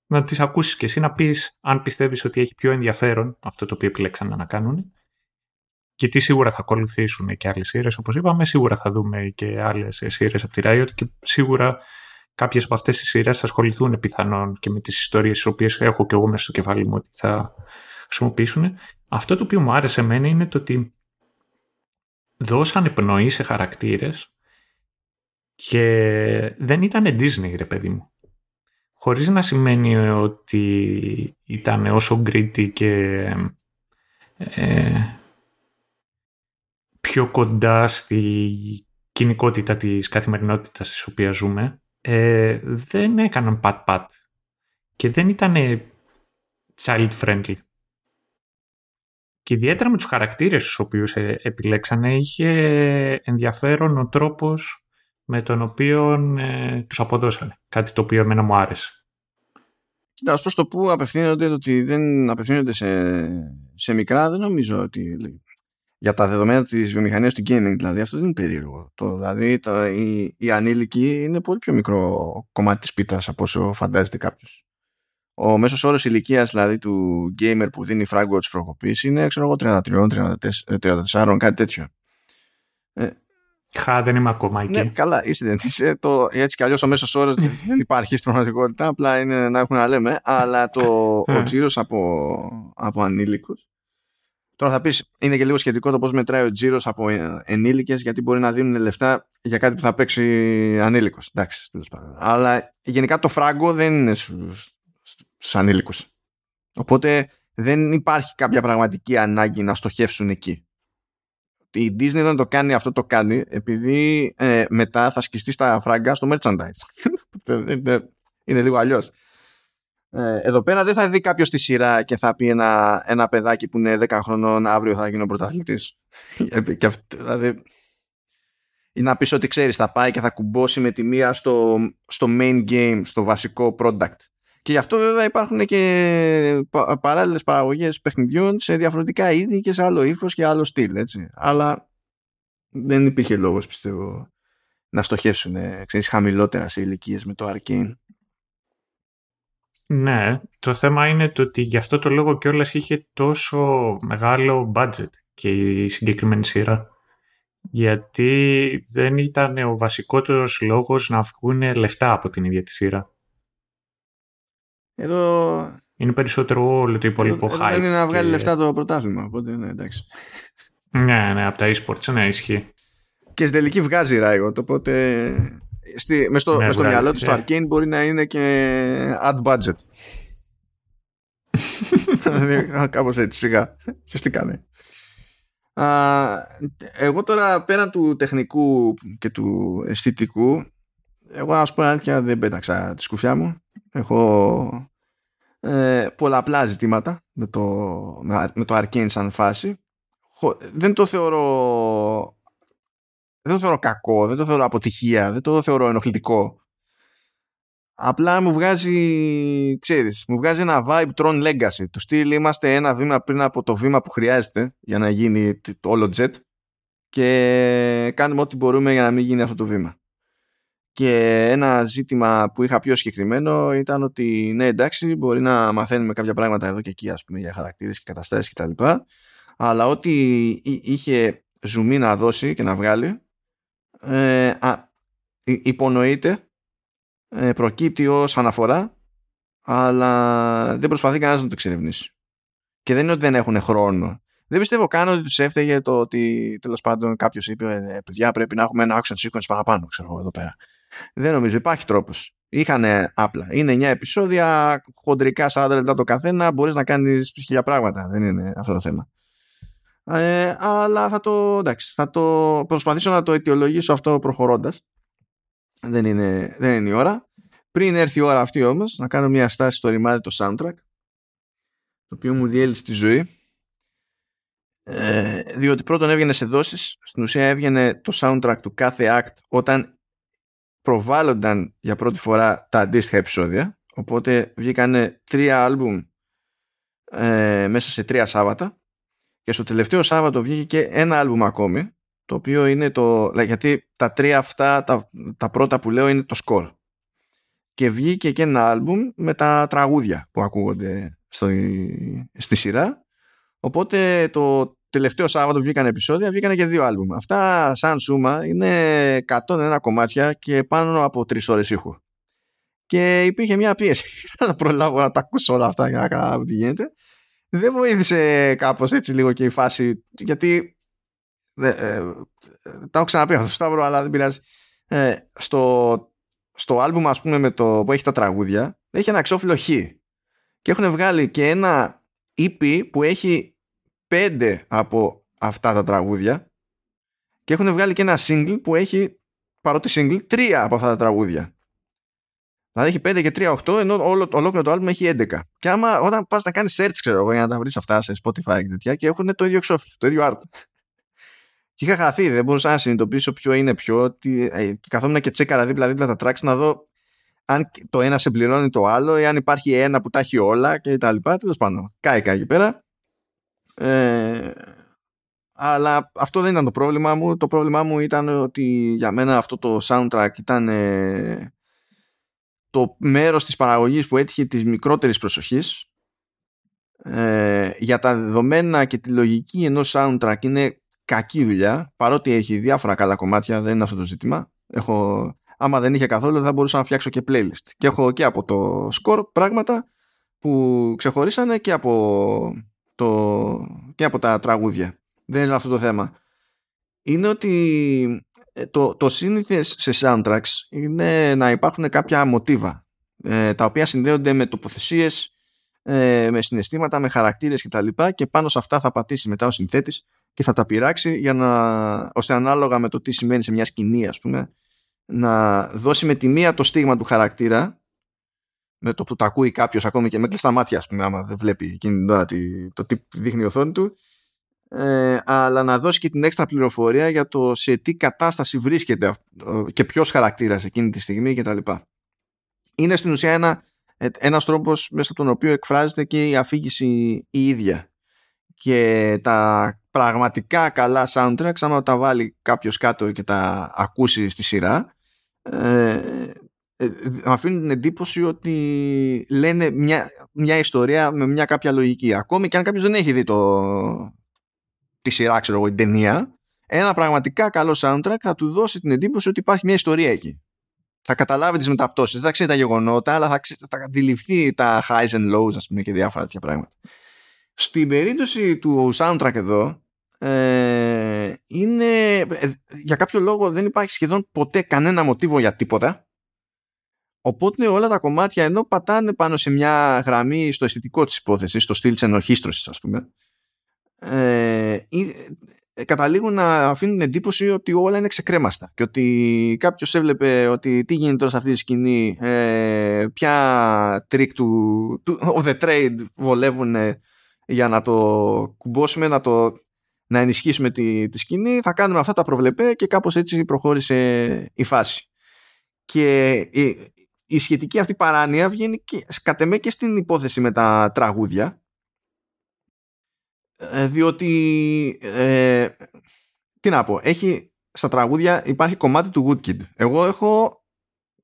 να τις ακούσεις και εσύ να πεις αν πιστεύεις ότι έχει πιο ενδιαφέρον αυτό το οποίο επιλέξαν να κάνουν. Γιατί σίγουρα θα ακολουθήσουν και άλλες σειρές, όπως είπαμε, σίγουρα θα δούμε και άλλες σειρές από τη Riot και σίγουρα κάποιες από αυτές τις σειρές θα ασχοληθούν πιθανόν και με τις ιστορίες τις οποίες έχω και εγώ μέσα στο κεφάλι μου ότι θα χρησιμοποιήσουν. Αυτό το οποίο μου άρεσε εμένα είναι το ότι δώσαν πνοή σε χαρακτήρες και δεν ήταν Disney, ρε παιδί μου. Χωρίς να σημαίνει ότι ήταν όσο gritty και ε, πιο κοντά στη κοινικότητα της καθημερινότητας της οποία ζούμε, ε, δεν έκαναν pat-pat και δεν ήταν child-friendly. Και ιδιαίτερα με τους χαρακτήρες τους οποίους ε, επιλέξανε είχε ενδιαφέρον ο τρόπος με τον οποίο ε, τους αποδώσανε. Κάτι το οποίο εμένα μου άρεσε. Κοίτα, προς το που απευθύνονται, το ότι δεν απευθύνονται σε, σε μικρά, δεν νομίζω ότι για τα δεδομένα της βιομηχανίας του gaming, δηλαδή αυτό δεν είναι περίεργο. Το, δηλαδή το, η, η ανήλικη είναι πολύ πιο μικρό κομμάτι της πίτας από όσο φαντάζεται κάποιος. Ο μέσος όρος ηλικίας δηλαδή του gamer που δίνει φράγκο της φρογωπής είναι ξέρω εγώ 33, 34, 34 κάτι τέτοιο. Ε, Χα, δεν είμαι ακόμα εκεί. Ναι, καλά, είσαι δεν είσαι. Το, έτσι κι αλλιώς ο μέσος όρος δεν υπάρχει στην πραγματικότητα. Απλά είναι να έχουμε να λέμε. Αλλά το, ο ε. τζίρος από, από ανήλικους. Τώρα θα πεις, είναι και λίγο σχετικό το πώς μετράει ο τζίρος από ενήλικες, γιατί μπορεί να δίνουν λεφτά για κάτι που θα παίξει ανήλικος. Εντάξει, τέλος πάντων. Αλλά γενικά το φράγκο δεν είναι στους ανήλικους. Οπότε δεν υπάρχει κάποια πραγματική ανάγκη να στοχεύσουν εκεί η Disney δεν το κάνει αυτό το κάνει επειδή ε, μετά θα σκιστεί στα φράγκα στο merchandise. είναι λίγο αλλιώς. Ε, εδώ πέρα δεν θα δει κάποιος τη σειρά και θα πει ένα, ένα παιδάκι που είναι 10 χρονών αύριο θα γίνει ο πρωταθλητή. δηλαδή, ή να πεις ότι ξέρεις, θα πάει και θα κουμπώσει με τη μία στο, στο main game, στο βασικό product. Και γι' αυτό βέβαια υπάρχουν και παράλληλες παραγωγές παιχνιδιών σε διαφορετικά είδη και σε άλλο ύφος και άλλο στυλ. Έτσι. Αλλά δεν υπήρχε λόγος πιστεύω να στοχεύσουν ξέρεις, χαμηλότερα σε ηλικίες με το Arcane. Ναι, το θέμα είναι το ότι γι' αυτό το λόγο κιόλας είχε τόσο μεγάλο budget και η συγκεκριμένη σειρά. Γιατί δεν ήταν ο βασικότερος λόγος να βγουν λεφτά από την ίδια τη σειρά. Εδώ... Είναι περισσότερο όλο το υπόλοιπο hype. Δεν είναι να βγάλει λεφτά το πρωτάθλημα, οπότε ναι, εντάξει. Ναι, ναι, από τα e-sports, ναι, ισχύει. Και στην τελική βγάζει Riot, οπότε στη, μες στο, ναι, στο μυαλό του το ναι. Arcane μπορεί να είναι και ad budget. Κάπως έτσι, σιγά. τι κάνε. εγώ τώρα πέραν του τεχνικού και του αισθητικού εγώ να σου πω αλήθεια δεν πέταξα τη σκουφιά μου έχω ε, πολλαπλά ζητήματα με το, με το Arcane σαν φάση. Δεν το θεωρώ δεν το θεωρώ κακό, δεν το θεωρώ αποτυχία, δεν το θεωρώ ενοχλητικό. Απλά μου βγάζει, ξέρεις, μου βγάζει ένα vibe Tron Legacy. Του στυλ είμαστε ένα βήμα πριν από το βήμα που χρειάζεται για να γίνει το όλο jet και κάνουμε ό,τι μπορούμε για να μην γίνει αυτό το βήμα. Και ένα ζήτημα που είχα πιο συγκεκριμένο ήταν ότι ναι εντάξει μπορεί να μαθαίνουμε κάποια πράγματα εδώ και εκεί ας πούμε για χαρακτήρες και καταστάσεις κτλ. Αλλά ό,τι είχε ζουμί να δώσει και να βγάλει ε, α, υπονοείται ε, προκύπτει ως αναφορά αλλά δεν προσπαθεί κανένας να το εξερευνήσει. Και δεν είναι ότι δεν έχουν χρόνο. Δεν πιστεύω καν ότι τους έφταιγε το ότι τέλος πάντων κάποιος είπε: «Ε, Παιδιά, πρέπει να έχουμε ένα action sequence παραπάνω, ξέρω εγώ εδώ πέρα. Δεν νομίζω, υπάρχει τρόπος. Είχαν απλά. Είναι 9 επεισόδια, χοντρικά 40 λεπτά το καθένα, μπορείς να κάνεις χίλια πράγματα. Δεν είναι αυτό το θέμα. Ε, αλλά θα το, εντάξει, θα το προσπαθήσω να το αιτιολογήσω αυτό προχωρώντας. Δεν είναι, δεν είναι η ώρα. Πριν έρθει η ώρα αυτή όμως, να κάνω μια στάση στο ρημάδι το soundtrack, το οποίο μου διέλυσε τη ζωή. Ε, διότι πρώτον έβγαινε σε δόσεις, στην ουσία έβγαινε το soundtrack του κάθε act όταν προβάλλονταν για πρώτη φορά τα αντίστοιχα επεισόδια οπότε βγήκαν τρία άλμπουμ ε, μέσα σε τρία Σάββατα. Και στο τελευταίο Σάββατο βγήκε και ένα άλμπουμ ακόμη το οποίο είναι το γιατί τα τρία αυτά τα, τα πρώτα που λέω είναι το σκορ και βγήκε και ένα άλμπουμ με τα τραγούδια που ακούγονται στο, στη σειρά. Οπότε το τελευταίο Σάββατο βγήκαν επεισόδια, βγήκαν και δύο άλμπουμ. Αυτά σαν σούμα είναι 101 κομμάτια και πάνω από τρεις ώρες ήχου. Και υπήρχε μια πίεση να προλάβω να τα ακούσω όλα αυτά για να κάνω τι γίνεται. Δεν βοήθησε κάπως έτσι λίγο και η φάση, γιατί. Ε, ε, τα έχω ξαναπεί αυτό στο Σταύρο, αλλά δεν πειράζει. Ε, στο, στο άλμπουμ, ας πούμε, με το, που έχει τα τραγούδια, έχει ένα εξώφυλλο χ. Και έχουν βγάλει και ένα EP που έχει πέντε από αυτά τα τραγούδια και έχουν βγάλει και ένα single που έχει παρότι single τρία από αυτά τα τραγούδια. Δηλαδή έχει 5 και 3, 8, ενώ όλο, ολόκληρο το album έχει 11. Και άμα όταν πας να κάνεις search, ξέρω εγώ, για να τα βρεις αυτά σε Spotify και τέτοια, και έχουν το ίδιο εξώφυλλο, το ίδιο art. Και είχα χαθεί, δεν μπορούσα να συνειδητοποιήσω ποιο είναι ποιο. Τι, ε, και καθόμουν και τσέκαρα δίπλα-δίπλα τα tracks να δω αν το ένα συμπληρώνει το άλλο ή αν υπάρχει ένα που τα έχει όλα και τα λοιπά. Τέλος πάντων, κάηκα εκεί πέρα. Ε, αλλά αυτό δεν ήταν το πρόβλημά μου. Το πρόβλημά μου ήταν ότι για μένα αυτό το soundtrack ήταν ε, το μέρος της παραγωγής που έτυχε της μικρότερης προσοχής. Ε, για τα δεδομένα και τη λογική ενός soundtrack είναι κακή δουλειά, παρότι έχει διάφορα καλά κομμάτια, δεν είναι αυτό το ζήτημα. Έχω, άμα δεν είχε καθόλου δεν θα μπορούσα να φτιάξω και playlist. Και έχω και από το score πράγματα που ξεχωρίσανε και από, το, και από τα τραγούδια. Δεν είναι αυτό το θέμα. Είναι ότι ε, το, το σύνηθες σε soundtracks είναι να υπάρχουν κάποια μοτίβα ε, τα οποία συνδέονται με τοποθεσίες, ε, με συναισθήματα, με χαρακτήρες κτλ. Και, και πάνω σε αυτά θα πατήσει μετά ο συνθέτης και θα τα πειράξει για να, ώστε ανάλογα με το τι σημαίνει σε μια σκηνή ας πούμε να δώσει με τη μία το στίγμα του χαρακτήρα με το που τα ακούει κάποιος ακόμη και με κλειστά μάτια ας πούμε άμα δεν βλέπει εκείνη την ώρα το τι δείχνει η οθόνη του ε, αλλά να δώσει και την έξτρα πληροφορία για το σε τι κατάσταση βρίσκεται και ποιος χαρακτήρας εκείνη τη στιγμή κτλ. Είναι στην ουσία ένα, ε, ένας τρόπος μέσα από τον οποίο εκφράζεται και η αφήγηση η ίδια και τα πραγματικά καλά soundtracks άμα τα βάλει κάποιος κάτω και τα ακούσει στη σειρά ε, ε, αφήνουν την εντύπωση ότι λένε μια, μια ιστορία με μια κάποια λογική. Ακόμη και αν κάποιος δεν έχει δει το, τη σειρά ξέρω εγώ την ταινία ένα πραγματικά καλό soundtrack θα του δώσει την εντύπωση ότι υπάρχει μια ιστορία εκεί. Θα καταλάβει τις μεταπτώσεις. Δεν θα ξέρει τα γεγονότα αλλά θα, θα αντιληφθεί τα highs and lows ας πούμε και διάφορα τέτοια πράγματα. Στην περίπτωση του soundtrack εδώ ε, είναι ε, για κάποιο λόγο δεν υπάρχει σχεδόν ποτέ κανένα μοτίβο για τίποτα οπότε όλα τα κομμάτια ενώ πατάνε πάνω σε μια γραμμή στο αισθητικό της υπόθεσης στο στυλ της ενορχίστρωσης ας πούμε ε, ε, καταλήγουν να αφήνουν εντύπωση ότι όλα είναι ξεκρέμαστα και ότι κάποιος έβλεπε ότι τι γίνεται τώρα σε αυτή τη σκηνή ε, ποια tricks του, του of the trade βολεύουν για να το κουμπώσουμε, να, το, να ενισχύσουμε τη, τη σκηνή, θα κάνουμε αυτά τα προβλεπέ και κάπως έτσι προχώρησε η φάση. Και η, η σχετική αυτή παράνοια βγαίνει και, κατ' εμέ και στην υπόθεση με τα τραγούδια, ε, διότι ε, τι να πω, έχει στα τραγούδια υπάρχει κομμάτι του Woodkid. Εγώ έχω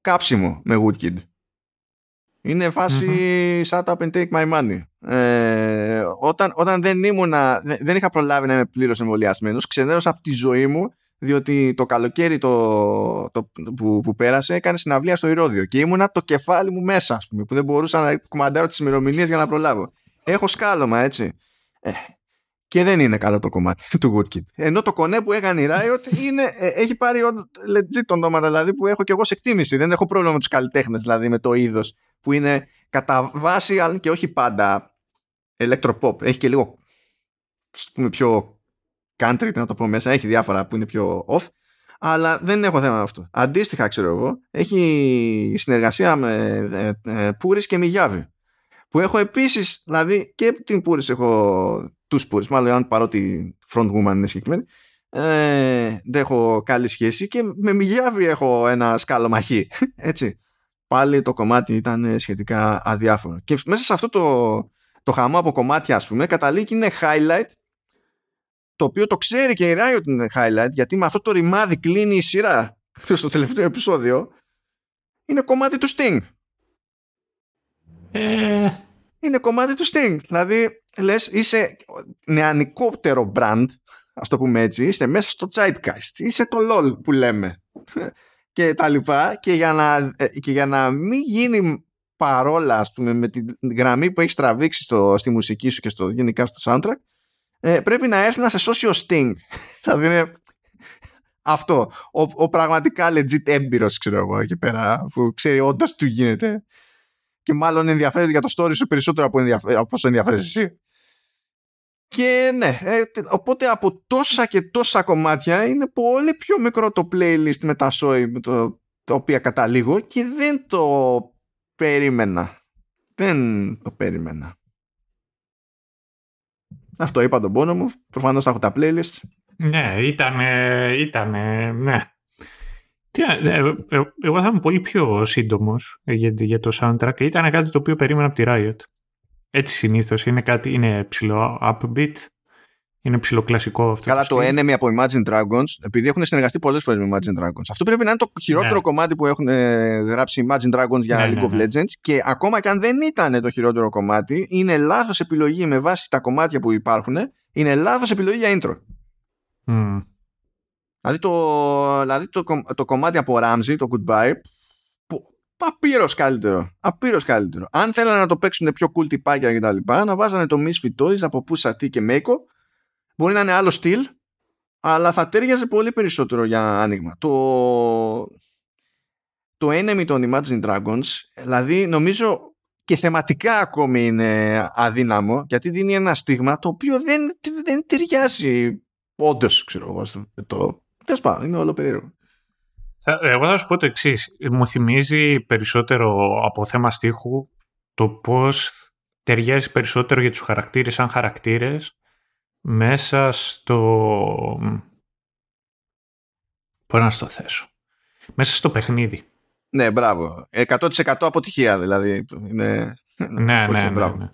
κάψιμο με Woodkid. Είναι φάση shut up and take my money. Ε, όταν, όταν δεν ήμουνα, δεν είχα προλάβει να είμαι πλήρως εμβολιασμένος, ξενέρωσα από τη ζωή μου διότι το καλοκαίρι το, το, που, που πέρασε έκανε συναυλία στο Ηρώδιο και ήμουνα το κεφάλι μου μέσα, ας πούμε, που δεν μπορούσα να κουμαντάρω τις ημερομηνίες για να προλάβω. Έχω σκάλωμα, έτσι. Ε, και δεν είναι καλό το κομμάτι του Woodkid. Ενώ το κονέ που έκανε η Riot είναι, ε, έχει πάρει legit ονόματα δηλαδή που έχω και εγώ σε εκτίμηση. Δεν έχω πρόβλημα με τους καλλιτέχνες, δηλαδή με το είδος που είναι κατά βάση, αλλά και όχι πάντα electropop. Έχει και λίγο πούμε, πιο country, να το πω μέσα. Έχει διάφορα που είναι πιο off. Αλλά δεν έχω θέμα με αυτό. Αντίστοιχα, ξέρω εγώ, έχει συνεργασία με ε, ε, Πούρη και Μιγιάβη. Που έχω επίσης, δηλαδή και την Πούρη έχω τους Πούρη, μάλλον αν παρότι front woman είναι συγκεκριμένη. Ε, δεν έχω καλή σχέση και με Μιγιάβη έχω ένα σκάλο μαχή. Έτσι πάλι το κομμάτι ήταν σχετικά αδιάφορο. Και μέσα σε αυτό το, το χαμό από κομμάτια, ας πούμε, καταλήγει είναι highlight, το οποίο το ξέρει και η Riot είναι highlight, γιατί με αυτό το ρημάδι κλείνει η σειρά στο τελευταίο επεισόδιο, είναι κομμάτι του Sting. Ε... Είναι κομμάτι του Sting. Δηλαδή, λες, είσαι νεανικότερο brand, ας το πούμε έτσι, είστε μέσα στο Zeitgeist, είσαι το LOL που λέμε και τα λοιπά και για να, ε, και για να μην γίνει παρόλα ας πούμε με την γραμμή που έχει τραβήξει στο, στη μουσική σου και στο, γενικά στο soundtrack ε, πρέπει να έρθει να σε σώσει ο Sting. Δηλαδή είναι αυτό. Ο, ο πραγματικά legit έμπειρος ξέρω εγώ εκεί πέρα που ξέρει όντως τι γίνεται. Και μάλλον ενδιαφέρεται για το story σου περισσότερο από, ενδιαφέ, από όσο ενδιαφέρεσαι εσύ. Και ναι, ε, οπότε από τόσα και τόσα κομμάτια είναι πολύ πιο μικρό το playlist με τα σόι με το, το οποίο καταλήγω και δεν το περίμενα. Δεν το περίμενα. Αυτό είπα τον πόνο μου. Προφανώς θα έχω τα playlist. Ναι, ήταν, ήταν, ναι. Τι, ε, ε, ε, εγώ θα είμαι πολύ πιο σύντομος για, για το soundtrack. Ήταν κάτι το οποίο περίμενα από τη Riot. Έτσι συνήθως είναι κάτι, είναι ψηλό upbeat, είναι ψηλοκλασικό αυτό. Καλά, το Enemy από Imagine Dragons, επειδή έχουν συνεργαστεί πολλές φορές με Imagine Dragons. Αυτό πρέπει να είναι το χειρότερο ναι. κομμάτι που έχουν γράψει Imagine Dragons για ναι, League ναι, of Legends. Και ακόμα και αν δεν ήταν το χειρότερο κομμάτι, είναι λάθος επιλογή με βάση τα κομμάτια που υπάρχουν. Είναι λάθος επιλογή για intro. Mm. Δηλαδή το, δηλαδή το, το κομμάτι από Ramsey, το Goodbye, απείρως καλύτερο. Απείρως καλύτερο. Αν θέλανε να το παίξουν πιο cool τυπάκια και τα λοιπά, να βάζανε το Misfit Toys από Pusha T και Meiko. Μπορεί να είναι άλλο στυλ, αλλά θα τέριαζε πολύ περισσότερο για άνοιγμα. Το, το enemy των Imagine Dragons, δηλαδή νομίζω και θεματικά ακόμη είναι αδύναμο, γιατί δίνει ένα στίγμα το οποίο δεν, δεν ταιριάζει όντως, ξέρω εγώ, το, Τέλος πάντων, είναι όλο περίεργο. Εγώ θα σου πω το εξής. Μου θυμίζει περισσότερο από θέμα στίχου το πώς ταιριάζει περισσότερο για τους χαρακτήρες σαν χαρακτήρες μέσα στο... Πώς να στο θέσω. Μέσα στο παιχνίδι. Ναι, μπράβο. 100% αποτυχία δηλαδή. Είναι... Ναι, ναι, ναι, ναι.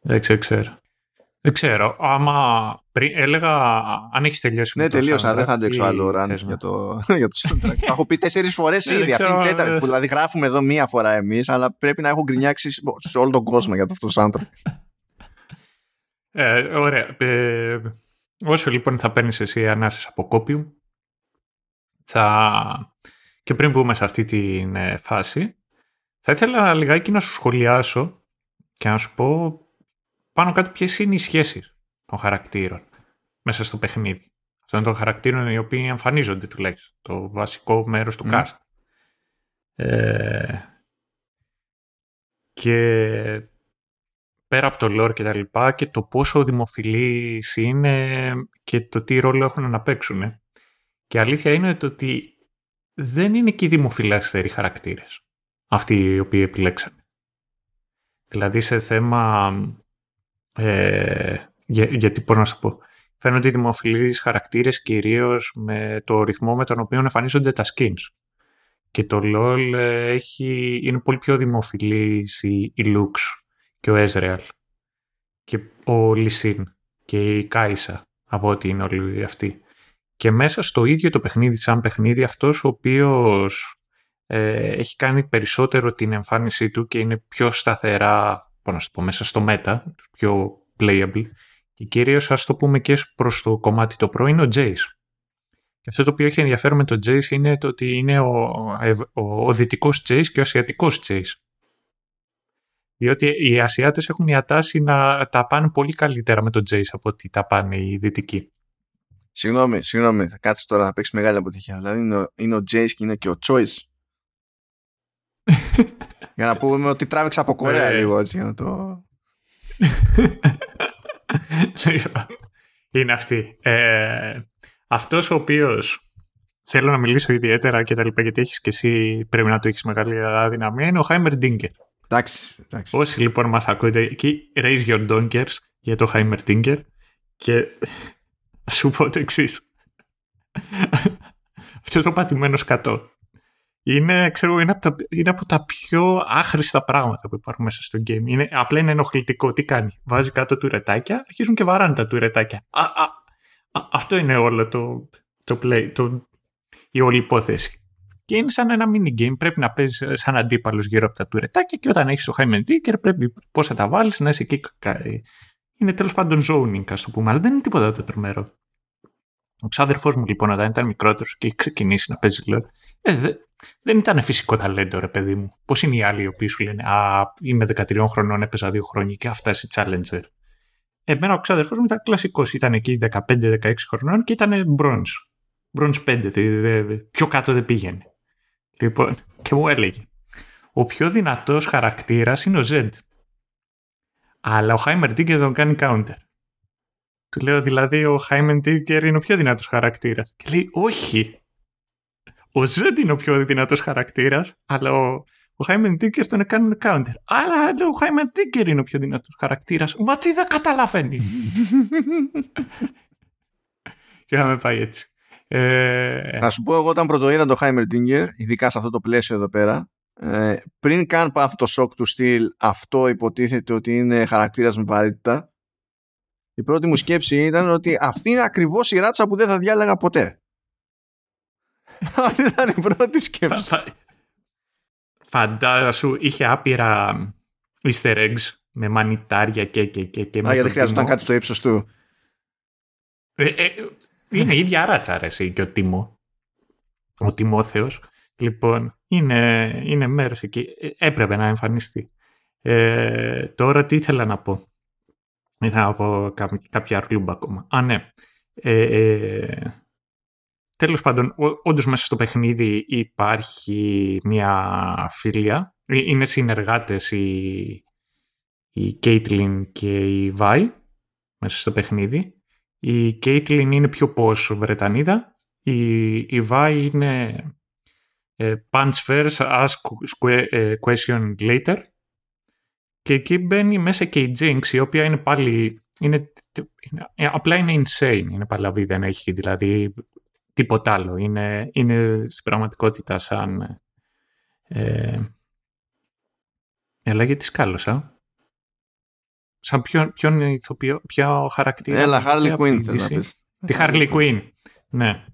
Δεν ξέρω. Δεν ξέρω. Άμα πριν έλεγα, αν έχεις τελειώσει. Ναι, τελείωσα. Δεν θα αντέξω άλλο ραντ για το, για το soundtrack. το έχω πει τέσσερις φορές ναι, ήδη. Αυτή είναι τέταρτη. Που δηλαδή γράφουμε εδώ μία φορά εμείς, αλλά πρέπει να έχω γκρινιάξει σε όλο τον κόσμο για αυτό το soundtrack. Ε, ωραία. Ε, όσο λοιπόν θα παίρνεις εσύ ανάσες από κόπιου, θα... και πριν μπούμε σε αυτή τη ε, φάση, θα ήθελα λιγάκι να σου σχολιάσω και να σου πω πάνω κάτω ποιες είναι οι σχέσεις των χαρακτήρων μέσα στο παιχνίδι. Αυτών των χαρακτήρων οι οποίοι εμφανίζονται τουλάχιστον. Το βασικό μέρος του cast. Ε, και πέρα από το lore και τα λοιπά και το πόσο δημοφιλής είναι και το τι ρόλο έχουν να παίξουν. Και αλήθεια είναι το ότι δεν είναι και οι δημοφιλέστεροι χαρακτήρες αυτοί οι οποίοι επιλέξανε. Δηλαδή σε θέμα ε, για, γιατί πώς να σου πω. Φαίνονται δημοφιλείς χαρακτήρες κυρίως με το ρυθμό με τον οποίο εμφανίζονται τα skins. Και το LoL ε, έχει, είναι πολύ πιο δημοφιλής η, η Lux και ο Ezreal και ο Λισίν και η Κάισα από ό,τι είναι όλοι αυτοί. Και μέσα στο ίδιο το παιχνίδι σαν παιχνίδι αυτός ο οποίος ε, έχει κάνει περισσότερο την εμφάνισή του και είναι πιο σταθερά πώς να πω, μέσα στο meta, πιο playable. Και κυρίως ας το πούμε και προς το κομμάτι το προ είναι ο Jace. Και αυτό το οποίο έχει ενδιαφέρον με τον Jace είναι το ότι είναι ο, ο, ο δυτικός Jace και ο ασιατικός Jace. Διότι οι Ασιάτες έχουν μια τάση να τα πάνε πολύ καλύτερα με τον Jace από ότι τα πάνε οι Δυτικοί. Συγγνώμη, συγγνώμη, θα κάτσει τώρα να παίξεις μεγάλη αποτυχία. Δηλαδή είναι ο, είναι ο Jace και είναι και ο Choice. για να πούμε ότι τράβηξα από Κορέα λίγο έτσι για να το. είναι αυτή. Ε, αυτός ο οποίος θέλω να μιλήσω ιδιαίτερα και τα λοιπά γιατί έχεις και εσύ πρέπει να το έχεις μεγάλη αδυναμία είναι ο Χάιμερ Ντίνκερ. Εντάξει, εντάξει. Όσοι λοιπόν μας ακούτε εκεί raise your donkers για το Χάιμερ Ντίνκερ και σου πω το εξής. Αυτό το πατημένο σκατό είναι, ξέρω, είναι, από τα, είναι από τα πιο άχρηστα πράγματα που υπάρχουν μέσα στο game. Είναι, απλά είναι ενοχλητικό. Τι κάνει. Βάζει κάτω του ρετάκια, αρχίζουν και βαράνε τα του ρετάκια. Α, α, α, αυτό είναι όλο το, το play, το, η όλη υπόθεση. Και είναι σαν ένα mini game. Πρέπει να παίζεις σαν αντίπαλος γύρω από τα του ρετάκια και όταν έχεις το high ticker πρέπει πώς θα τα βάλεις να είσαι εκεί. Είναι τέλος πάντων zoning, ας το πούμε, αλλά δεν είναι τίποτα το τρομερό. Ο ξάδερφός μου λοιπόν όταν ήταν μικρότερος και είχε ξεκινήσει να παίζει λέω, ε, δε, δεν ήταν φυσικό ταλέντο, ρε παιδί μου. Πώς είναι οι άλλοι οι οποίοι σου λένε Α, είμαι 13 χρονών, έπαιζα δύο χρόνια και αυτά είσαι challenger. Εμένα ο ξάδερφός μου ήταν κλασικός. Ήταν εκεί 15-16 χρονών και ήταν bronze. Bronze 5, δε, δε, πιο κάτω δεν πήγαινε. Λοιπόν, και μου έλεγε Ο πιο δυνατός χαρακτήρας είναι ο Zed. Αλλά ο Heimer Digger τον κάνει counter. Του λέω δηλαδή ο Heimer Digger είναι ο πιο δυνατός χαρακτήρας. Και λέει όχι. Ο Ζέντ είναι ο πιο δυνατός χαρακτήρας, αλλά ο, ο Χάιμεν Τίκερ τον έκανε counter. Αλλά ο Χάιμεν Τίκερ είναι ο πιο δυνατός χαρακτήρας. Μα τι δεν καταλαβαίνει. και θα με πάει έτσι. Ε... Να σου πω εγώ όταν πρωτοείδα το Heimerdinger, ειδικά σε αυτό το πλαίσιο εδώ πέρα, ε, πριν καν πάθω το σοκ του στυλ αυτό υποτίθεται ότι είναι χαρακτήρας με βαρύτητα, η πρώτη μου σκέψη ήταν ότι αυτή είναι ακριβώς η ράτσα που δεν θα διάλεγα ποτέ. Αυτή ήταν η πρώτη σκέψη. Φαντάσου, είχε άπειρα easter eggs με μανιτάρια και και και. και Α, γιατί χρειαζόταν κάτι στο ύψος του. Ε, ε, είναι η ίδια ράτσα, αρέσει και ο Τιμό. Ο Τιμόθεος. Λοιπόν, είναι, είναι μέρος εκεί. Ε, έπρεπε να εμφανιστεί. Ε, τώρα τι ήθελα να πω. Ήθελα να πω κάποια αρλούμπα ακόμα. Α, ναι. Ε, ε, τέλος πάντων, όντως μέσα στο παιχνίδι υπάρχει μια φίλια. Ε, είναι συνεργάτες οι, η Κέιτλιν και η Βάι μέσα στο παιχνίδι. Η Κέιτλιν είναι πιο πώς Βρετανίδα. Η, η Βάι είναι ε, punch first, ask ε, question later. Και εκεί μπαίνει μέσα και η Jinx, η οποία είναι πάλι... Είναι, είναι, απλά είναι insane, είναι παλαβή, δεν έχει δηλαδή τίποτα άλλο. Είναι, είναι στην πραγματικότητα σαν... Ε, έλα γιατί σκάλωσα σαν ποιον, ποιον ηθοποιό, ποιο χαρακτήρα. Έλα, Harley Quinn. Τη Harley Quinn, ναι.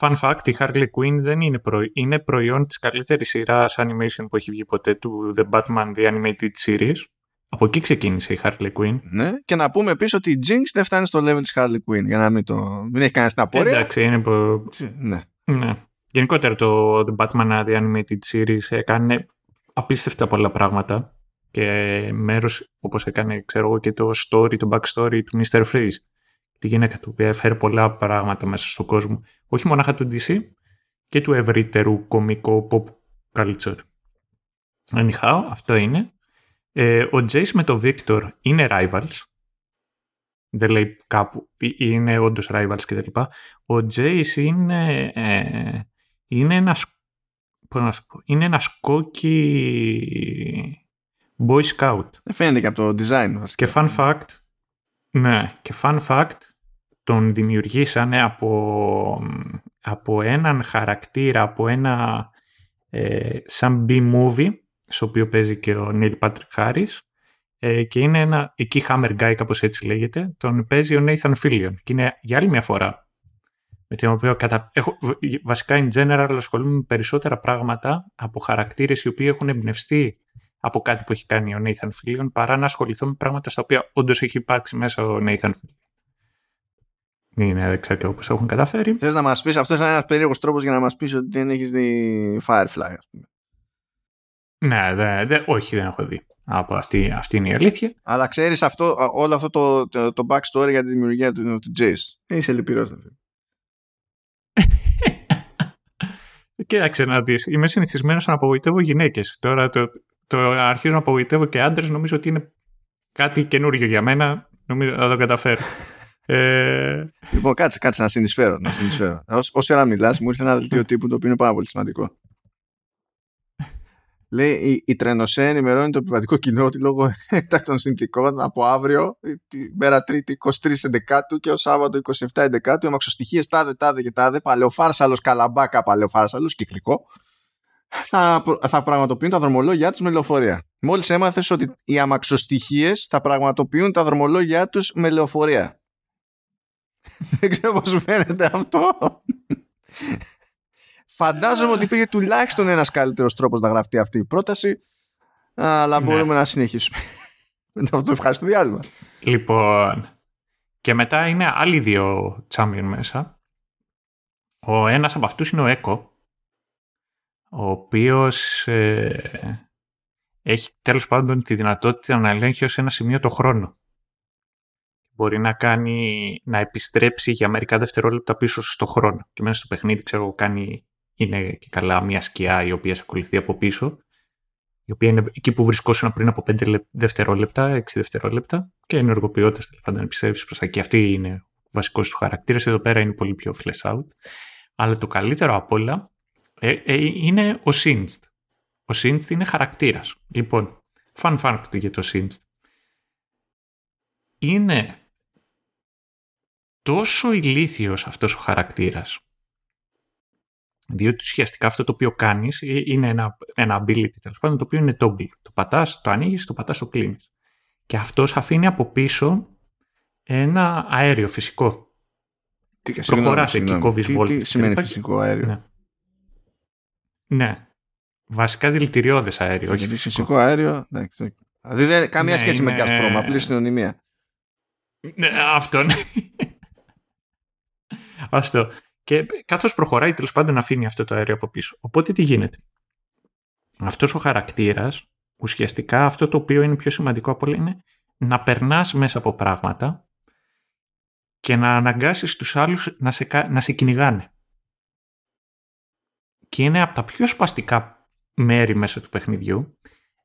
Fun fact, η Harley Quinn δεν είναι, προ... είναι προϊόν της καλύτερης σειράς animation που έχει βγει ποτέ του The Batman The Animated Series. Από εκεί ξεκίνησε η Harley Quinn. Ναι, και να πούμε επίσης ότι η Jinx δεν φτάνει στο level της Harley Quinn, για να μην το... μην έχει κανένα στην απορία. Εντάξει, είναι που... Ναι. ναι. Γενικότερα το The Batman The Animated Series έκανε απίστευτα πολλά πράγματα και μέρος όπως έκανε ξέρω εγώ και το story, το backstory του Mr. Freeze τη γυναίκα του, που έφερε πολλά πράγματα μέσα στον κόσμο, όχι μόνο του DC και του ευρύτερου κομικό pop culture. Anyhow, αυτό είναι. Ε, ο Jace με το Victor είναι rivals. Δεν λέει κάπου, είναι όντως rivals κτλ. Ο Jace είναι, ε, είναι ένας, πώς να πω, είναι ένας κόκκι Boy Scout. Δεν φαίνεται και από το design. Βασικά. Και fun fact, ναι, και fun fact, τον δημιουργήσανε από, από έναν χαρακτήρα, από ένα ε, σαν B-movie, στο οποίο παίζει και ο Neil Patrick Harris, ε, και είναι ένα, εκεί Hammer Guy κάπως έτσι λέγεται, τον παίζει ο Nathan Fillion. Και είναι για άλλη μια φορά με την οποία κατα... έχω, βασικά in general ασχολούμαι με περισσότερα πράγματα από χαρακτήρες οι οποίοι έχουν εμπνευστεί από κάτι που έχει κάνει ο Nathan Fillion παρά να ασχοληθώ με πράγματα στα οποία όντως έχει υπάρξει μέσα ο Nathan Fillion. Είναι, δεν ξέρω πώς το έχουν καταφέρει. Θες να μας πεις, αυτό είναι ένας περίεργος τρόπος για να μας πεις ότι δεν έχεις δει Firefly, ας πούμε. Ναι, δε, δε, όχι, δεν έχω δει. Από αυτή, αυτή είναι η αλήθεια. Αλλά ξέρεις όλο αυτό το, το, το, backstory για τη δημιουργία του, του Jace. Είσαι λυπηρός, Κοίταξε να δεις. Είμαι συνηθισμένος να απογοητεύω γυναίκες. Τώρα το, το αρχίζω να απογοητεύω και άντρες, νομίζω ότι είναι κάτι καινούργιο για μένα. Νομίζω θα το καταφέρω. ε... Λοιπόν, κάτσε, κάτσε να συνεισφέρω. Να συνεισφέρω. Όση ώρα μιλάς, μου ήρθε ένα δελτίο τύπου το οποίο είναι πάρα πολύ σημαντικό. Λέει η, η Τρενοσέ ενημερώνει το επιβατικό κοινό ότι λόγω έκτακτων συνθηκών από αύριο, τη μέρα Τρίτη 23 Εντεκάτου και ο Σάββατο 27 Εντεκάτου, οι αμαξοστοιχίε τάδε, τάδε και τάδε, παλαιοφάρσαλος, καλαμπάκα, παλαιοφάρσαλος, κυκλικό, θα, θα πραγματοποιούν τα δρομολόγια τους με λεωφορεία. Μόλις έμαθες ότι οι αμαξοστοιχίες θα πραγματοποιούν τα δρομολόγια τους με λεωφορεία. Δεν ξέρω πώς σου φαίνεται αυτό. Φαντάζομαι ότι υπήρχε τουλάχιστον ένας καλύτερος τρόπος να γραφτεί αυτή η πρόταση, αλλά ναι. μπορούμε να συνεχίσουμε. Μετά αυτό ευχαριστώ διάλειμμα. Λοιπόν, και μετά είναι άλλοι δύο τσάμιον μέσα. Ο ένας από αυτούς είναι ο Έκο, ο οποίος ε, έχει τέλος πάντων τη δυνατότητα να ελέγχει ως ένα σημείο το χρόνο. Μπορεί να κάνει, να επιστρέψει για μερικά δευτερόλεπτα πίσω στο χρόνο. Και μέσα στο παιχνίδι, ξέρω, κάνει, είναι και καλά μια σκιά η οποία σε ακολουθεί από πίσω, η οποία είναι εκεί που βρισκόσουν πριν από 5 δευτερόλεπτα, 6 δευτερόλεπτα και ενεργοποιώντας τέλος πάντων επιστρέψει προς τα εκεί. Αυτή είναι ο βασικός του χαρακτήρας. Εδώ πέρα είναι πολύ πιο flash out. Αλλά το καλύτερο απ' όλα ε, ε, είναι ο Singed. Ο Singed είναι χαρακτήρας. Λοιπόν, fun fact για το Singed. Είναι τόσο ηλίθιος αυτός ο χαρακτήρας. Διότι ουσιαστικά αυτό το οποίο κάνεις ε, είναι ένα, ένα ability τέλος πάντων το οποίο είναι toggle. Το πατάς, το ανοίγεις, το πατάς, το κλείνεις. Και αυτός αφήνει από πίσω ένα αέριο φυσικό. Τι, Προχωράς εκεί, κόβεις τι, βόλτες τι και σημαίνει λοιπά. φυσικό αέριο; Ναι. Ναι. Βασικά δηλητηριώδες αέριο, όχι φυσικό. φυσικό. αέριο. εντάξει, οκ. Δηλαδή δεν καμία Ναι, σχέση με είναι- Gazprom, απλή συνωνυμία. Ναι, αυτό ναι. Αυτό. Και καθώς προχωράει τέλος πάντων αφήνει αυτό το αέριο από πίσω. Οπότε τι γίνεται; Αυτός ο χαρακτήρας, ουσιαστικά αυτό το οποίο είναι πιο σημαντικό από όλα είναι να περνάς μέσα από πράγματα και να αναγκάσεις τους άλλους να σε, κα- να σε κυνηγάνε. Και είναι από τα πιο σπαστικά μέρη μέσα του παιχνιδιού.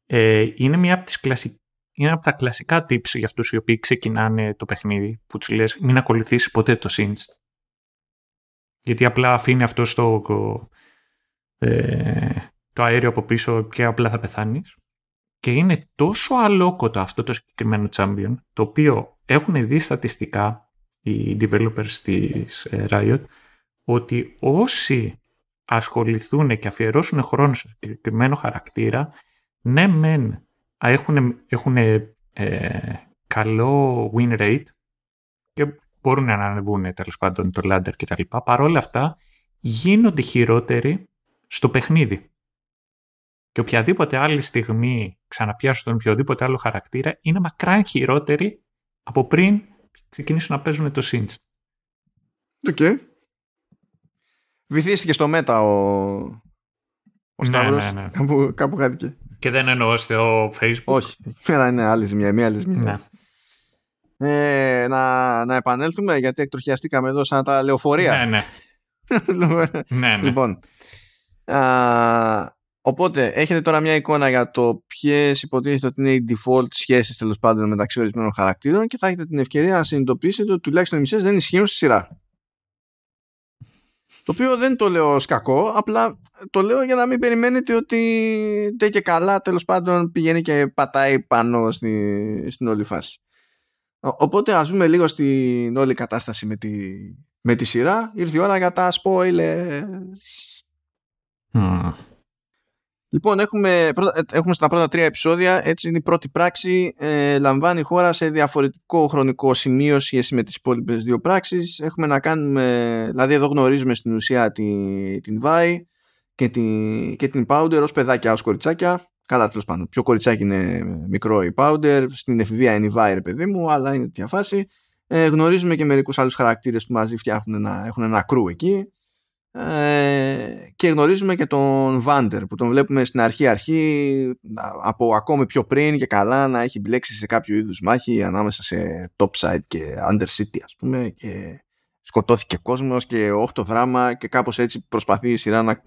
Ε, είναι μια από τις κλασι- είναι από τα κλασικά tips για αυτούς οι οποίοι ξεκινάνε το παιχνίδι που τους λες μην ακολουθήσεις ποτέ το Singed. Γιατί απλά αφήνει αυτό στο, ε, το αέριο από πίσω και απλά θα πεθάνεις. Και είναι τόσο αλόκοτο αυτό το συγκεκριμένο champion, το οποίο έχουν δει στατιστικά οι developers της ε, Riot, ότι όσοι ασχοληθούν και αφιερώσουν χρόνο στο συγκεκριμένο χαρακτήρα, ναι μεν έχουν, έχουν ε, καλό win rate και μπορούν να ανεβούν τέλος πάντων το ladder κτλ. Παρ' όλα αυτά γίνονται χειρότεροι στο παιχνίδι. Και οποιαδήποτε άλλη στιγμή ξαναπιάσουν τον οποιοδήποτε άλλο χαρακτήρα είναι μακράν χειρότεροι από πριν ξεκινήσουν να παίζουν το Singed. Οκ. Βυθίστηκε στο meta ο, ο Ναι, Σταύρος. ναι, ναι. Κάπου, κάπου χάθηκε. Και δεν εννοώ στο Facebook; Όχι. Πέρα είναι άλλη ζημιά, μία άλλη ζημιά. Ναι, Ε, να, να επανέλθουμε γιατί εκτροχιαστήκαμε εδώ σαν τα λεωφορεία. ναι, ναι. ναι, ναι. λοιπόν. Α, οπότε έχετε τώρα μια εικόνα για το ποιες υποτίθεται ότι είναι οι default σχέσεις τέλος πάντων μεταξύ ορισμένων χαρακτήρων και θα έχετε την ευκαιρία να συνειδητοποιήσετε ότι τουλάχιστον οι μισές δεν ισχύουν στη σειρά. Το οποίο δεν το λέω ως κακό, απλά το λέω για να μην περιμένετε ότι δεν και καλά τέλος πάντων πηγαίνει και πατάει πάνω στη, στην όλη φάση. Ο- Οπότε ας δούμε λίγο στην όλη κατάσταση με τη, με τη σειρά. Ήρθε η ώρα για τα spoilers. Μμ. Λοιπόν, έχουμε, πρώτα- ε, έχουμε στα πρώτα τρία επεισόδια. Έτσι είναι η πρώτη πράξη. Ε, λαμβάνει η χώρα σε διαφορετικό χρονικό σημείο σχέση με τις υπόλοιπες δύο πράξεις. Έχουμε να κάνουμε, δηλαδή εδώ γνωρίζουμε στην ουσία τη, την Vi και, τη, και την Powder ως παιδάκια, ως κοριτσάκια. Καλά, τέλος πάντων. Πιο κοριτσάκι είναι μικρό η Powder. Στην εφηβεία είναι η Vi, ρε παιδί μου, αλλά είναι τέτοια φάση. Ε, γνωρίζουμε και μερικούς άλλους χαρακτήρες που μαζί φτιάχνουν ένα, έχουν ένα κρού εκεί. Ε, και γνωρίζουμε και τον Βάντερ που τον βλέπουμε στην αρχή αρχή από ακόμη πιο πριν και καλά να έχει μπλέξει σε κάποιο είδους μάχη ανάμεσα σε Topside και Undercity ας πούμε και σκοτώθηκε κόσμος και όχι το δράμα και κάπως έτσι προσπαθεί η σειρά να,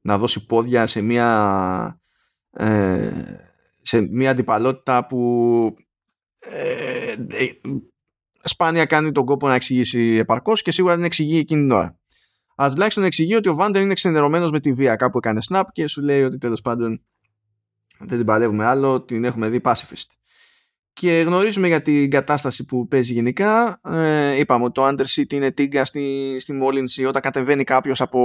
να δώσει πόδια σε μια ε, σε μια αντιπαλότητα που ε, ε, σπάνια κάνει τον κόπο να εξηγήσει επαρκώς και σίγουρα δεν εξηγεί εκείνη την ώρα αλλά τουλάχιστον εξηγεί ότι ο Βάντερ είναι ξενερωμένος με τη βία. Κάπου έκανε snap και σου λέει ότι τέλος πάντων δεν την παλεύουμε άλλο, την έχουμε δει pacifist. Και γνωρίζουμε για την κατάσταση που παίζει γενικά. Ε, είπαμε ότι το Underseat είναι τίγκα στη, στη μόλυνση όταν κατεβαίνει κάποιος από,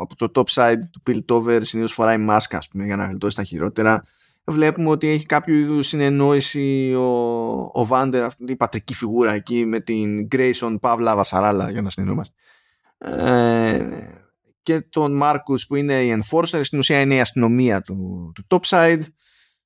από το top side του Piltover. Συνήθως φοράει μάσκα ας πούμε, για να γλιτώσει τα χειρότερα. Βλέπουμε ότι έχει κάποιο είδους συνεννόηση ο, ο Βάντερ, αυτή η πατρική φιγούρα εκεί με την Grayson Παύλα Βασαράλα για να συνεννόμαστε ε, και τον Μάρκους που είναι η Enforcer στην ουσία είναι η αστυνομία του, του Topside.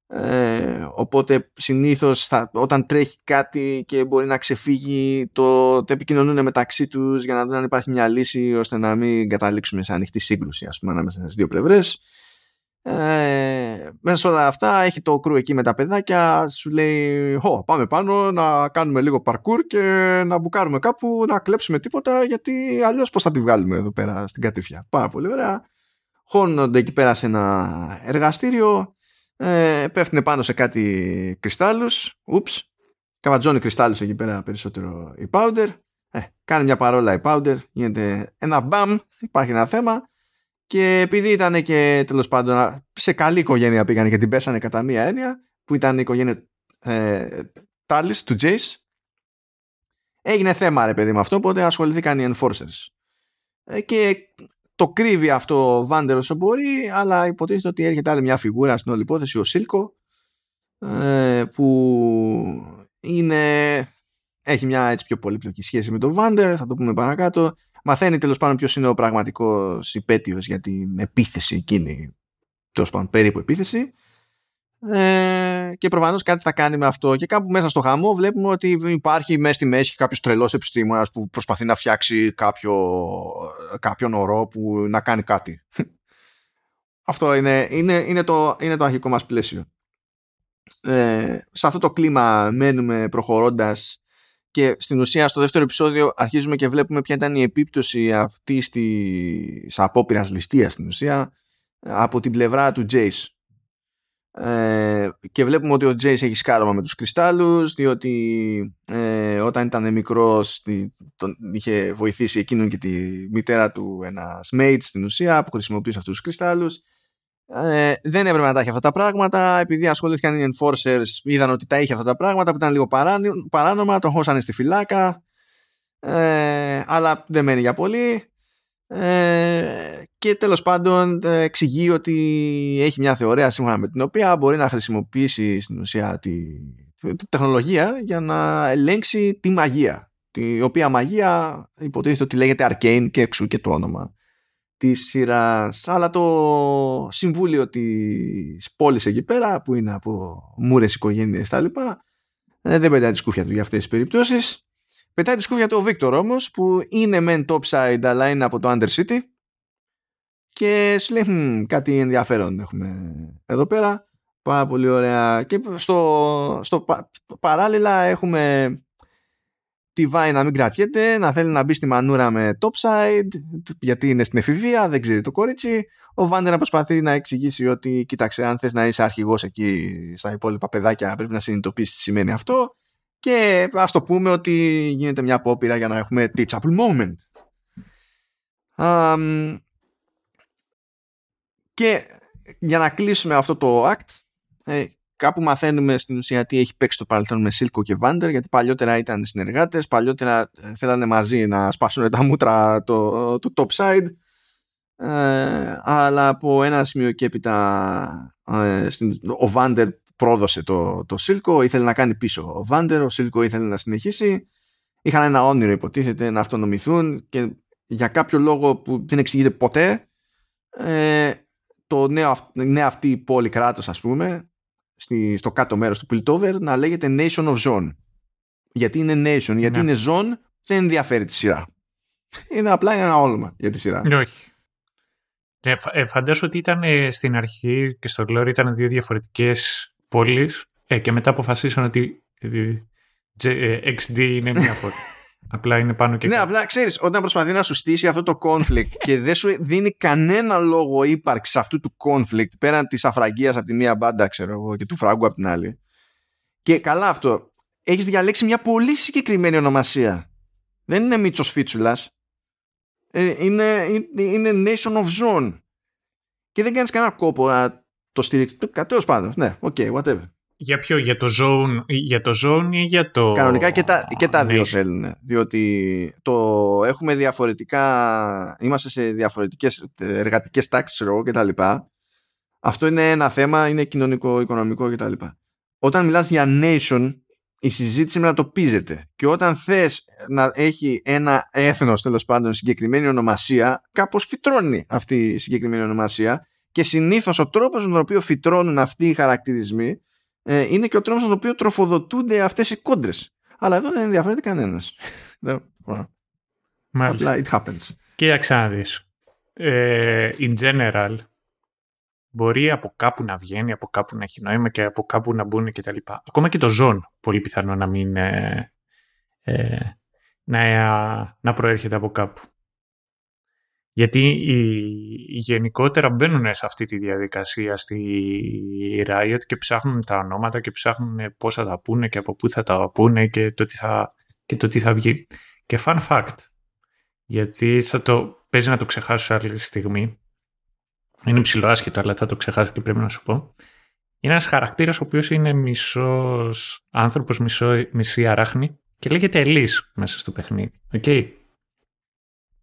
Ε, οπότε συνήθως θα, όταν τρέχει κάτι και μπορεί να ξεφύγει το, το επικοινωνούν μεταξύ τους για να δουν αν υπάρχει μια λύση ώστε να μην καταλήξουμε σε ανοιχτή σύγκρουση ας πούμε ανάμεσα στις δύο πλευρές ε, μέσα σε όλα αυτά έχει το κρού εκεί με τα παιδάκια σου λέει Χω, πάμε πάνω να κάνουμε λίγο parkour και να μπουκάρουμε κάπου να κλέψουμε τίποτα γιατί αλλιώς πως θα τη βγάλουμε εδώ πέρα στην κατήφια πάρα πολύ ωραία. Χώνονται εκεί πέρα σε ένα εργαστήριο ε, πέφτουν πάνω σε κάτι κρυστάλλους ούψ καβατζώνει κρυστάλλους εκεί πέρα περισσότερο η powder. Ε, κάνει μια παρόλα η powder γίνεται ένα μπαμ υπάρχει ένα θέμα και επειδή ήταν και τέλος πάντων σε καλή οικογένεια πήγανε και την πέσανε κατά μία έννοια, που ήταν η οικογένεια ε, Τάλις του Τζέις, έγινε θέμα ρε παιδί με αυτό, οπότε ασχοληθήκαν οι enforcers. Ε, και το κρύβει αυτό ο Βάντερ όσο μπορεί, αλλά υποτίθεται ότι έρχεται άλλη μια φιγούρα στην όλη υπόθεση, ο Σίλκο, ε, που είναι, έχει μια έτσι πιο πολύπλοκη σχέση με τον Βάντερ, θα το πούμε παρακάτω. Μαθαίνει τέλος πάντων ποιος είναι ο πραγματικός υπέτειος για την επίθεση εκείνη, τέλος πάντων περίπου επίθεση. Ε, και προφανώς κάτι θα κάνει με αυτό. Και κάπου μέσα στο χαμό βλέπουμε ότι υπάρχει μέσα στη μέση κάποιος τρελός επιστήμονας που προσπαθεί να φτιάξει κάποιο, κάποιον ορό που να κάνει κάτι. αυτό είναι, είναι, είναι, το, είναι το αρχικό μας πλαίσιο. Ε, σε αυτό το κλίμα μένουμε προχωρώντας και στην ουσία στο δεύτερο επεισόδιο αρχίζουμε και βλέπουμε ποια ήταν η επίπτωση αυτή της απόπειρας ληστείας στην ουσία από την πλευρά του Jace ε, και βλέπουμε ότι ο Τζέις έχει σκάρωμα με τους κρυστάλλους διότι ε, όταν ήταν μικρός τον είχε βοηθήσει εκείνον και τη μητέρα του ένας mate στην ουσία που χρησιμοποιούσε αυτούς τους κρυστάλλους ε, δεν έπρεπε να τα έχει αυτά τα πράγματα. Επειδή ασχολήθηκαν οι enforcers είδαν ότι τα είχε αυτά τα πράγματα που ήταν λίγο παράνομα τον χώσανε στη φυλάκα. Ε, αλλά δεν μένει για πολύ. Ε, και τέλος πάντων ε, εξηγεί ότι έχει μια θεωρία σύμφωνα με την οποία μπορεί να χρησιμοποιήσει στην ουσία τη, τη τεχνολογία για να ελέγξει τη μαγεία. Η οποία μαγεία υποτίθεται ότι λέγεται Arcane και εξού και το όνομα της σειράς. Αλλά το συμβούλιο της πόλης εκεί πέρα, που είναι από μούρες οικογένειες κτλ., ε, δεν πετάει τη σκούφια του για αυτές τις περιπτώσεις. Πετάει τη σκούφια του ο Βίκτορ όμως, που είναι μεν topside, αλλά είναι από το Undercity. Και σου λέει, κάτι ενδιαφέρον έχουμε εδώ πέρα. Πάρα πολύ ωραία. Και στο, στο παράλληλα έχουμε τη Βάη να μην κρατιέται, να θέλει να μπει στη μανούρα με topside, γιατί είναι στην εφηβεία, δεν ξέρει το κορίτσι. Ο Βάντερ να προσπαθεί να εξηγήσει ότι, κοίταξε, αν θες να είσαι αρχηγός εκεί στα υπόλοιπα παιδάκια, πρέπει να συνειδητοποιήσεις τι σημαίνει αυτό. Και ας το πούμε ότι γίνεται μια απόπειρα για να έχουμε teachable moment. Um, και για να κλείσουμε αυτό το act, ε, κάπου μαθαίνουμε στην ουσία τι έχει παίξει το παρελθόν με Σίλκο και Βάντερ, γιατί παλιότερα ήταν συνεργάτες, παλιότερα ε, θέλανε μαζί να σπάσουν τα μούτρα το, το top side. Ε, αλλά από ένα σημείο και έπειτα ε, ο Βάντερ πρόδωσε το, το Σίλκο, ήθελε να κάνει πίσω ο Βάντερ, ο Σίλκο ήθελε να συνεχίσει. Είχαν ένα όνειρο υποτίθεται να αυτονομηθούν και για κάποιο λόγο που δεν εξηγείται ποτέ ε, το νέο, νέο αυτή η πόλη κράτος ας πούμε στη, στο κάτω μέρος του Piltover να λέγεται Nation of Zone. Γιατί είναι Nation, γιατί ναι. είναι Zone, δεν ενδιαφέρει τη σειρά. Είναι απλά ένα όλμα για τη σειρά. Ναι, όχι. Ε, ε, φαντάζομαι ότι ήταν ε, στην αρχή και στο Glory ήταν δύο διαφορετικές πόλεις ε, και μετά αποφασίσαν ότι XD είναι μία πόλη. Απλά είναι πάνω και Ναι, απλά ξέρεις, όταν προσπαθεί να σου στήσει αυτό το conflict και δεν σου δίνει κανένα λόγο ύπαρξης αυτού του conflict πέραν της αφραγίας από τη μία μπάντα, ξέρω εγώ, και του φράγκου από την άλλη. Και καλά αυτό. Έχεις διαλέξει μια πολύ συγκεκριμένη ονομασία. Δεν είναι Μίτσο Φίτσουλα. Ε, είναι, είναι Nation of Zone. Και δεν κάνεις κανένα κόπο να το στηρίξεις. Τέλος πάντων. Ναι, ok, okay, whatever. Για ποιο, για το Zaun, για το Zaun ή για το... Κανονικά και τα, και τα δύο θέλουν. Διότι το έχουμε διαφορετικά, είμαστε σε διαφορετικές εργατικές τάξεις εγώ και τα λοιπά. Αυτό είναι ένα θέμα, είναι κοινωνικό, οικονομικό και τα λοιπά. Όταν μιλάς για nation, η συζήτηση με να το πίζεται. Και όταν θες να έχει ένα έθνος τέλος πάντων συγκεκριμένη ονομασία, κάπως φυτρώνει αυτή η συγκεκριμένη ονομασία και συνήθως ο τρόπος με τον οποίο φυτρώνουν αυτοί οι χαρακτηρισμοί ε, είναι και ο τρόπος με τον οποίο τροφοδοτούνται αυτές οι κόντρες. Αλλά εδώ δεν ενδιαφέρεται κανένας. Απλά it happens. Κοίταξε να δεις. Ε, in general, μπορεί από κάπου να βγαίνει, από κάπου να έχει νόημα και από κάπου να μπουν και τα λοιπά. Ακόμα και το ζών πολύ πιθανό να μην ε, ε να, να προέρχεται από κάπου. Γιατί οι, γενικότερα μπαίνουν σε αυτή τη διαδικασία στη Riot και ψάχνουν τα ονόματα και ψάχνουν πώς θα τα πούνε και από πού θα τα πούνε και το τι θα, και το τι θα βγει. Και fun fact, γιατί θα το, παίζει να το ξεχάσω άλλη στιγμή, είναι ψηλό άσχετο αλλά θα το ξεχάσω και πρέπει να σου πω, είναι ένας χαρακτήρας ο οποίος είναι μισός άνθρωπος, μισό, μισή αράχνη Και λέγεται Ελής μέσα στο παιχνίδι. Okay.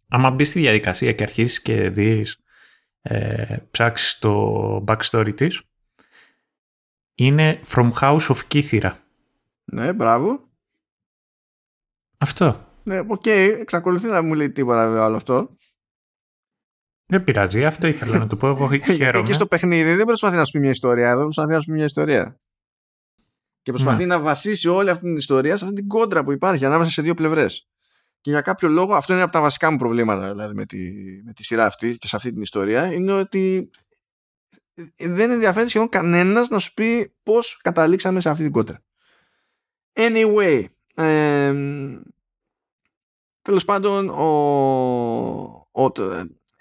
Άμα μπεις στη διαδικασία και αρχίσεις και δεις ε, ψάξεις το backstory της είναι From House of Kithira. Ναι, μπράβο. Αυτό. Ναι, ok, okay, εξακολουθεί να μου λέει τίποτα βέβαια όλο αυτό. Δεν πειράζει, αυτό ήθελα να το πω. Εγώ χαίρομαι. Και στο παιχνίδι δεν προσπαθεί να σου πει μια ιστορία, δεν προσπαθεί να σου πει μια ιστορία. Και προσπαθεί να, να βασίσει όλη αυτή την ιστορία σε αυτή την κόντρα που υπάρχει ανάμεσα σε δύο πλευρές. Και για κάποιο λόγο, αυτό είναι από τα βασικά μου προβλήματα δηλαδή, με, τη, με τη σειρά αυτή και σε αυτή την ιστορία, είναι ότι δεν ενδιαφέρει σχεδόν κανένας να σου πει πώς καταλήξαμε σε αυτή την κόντρα. Anyway, ε, τέλος πάντων, ο, ο,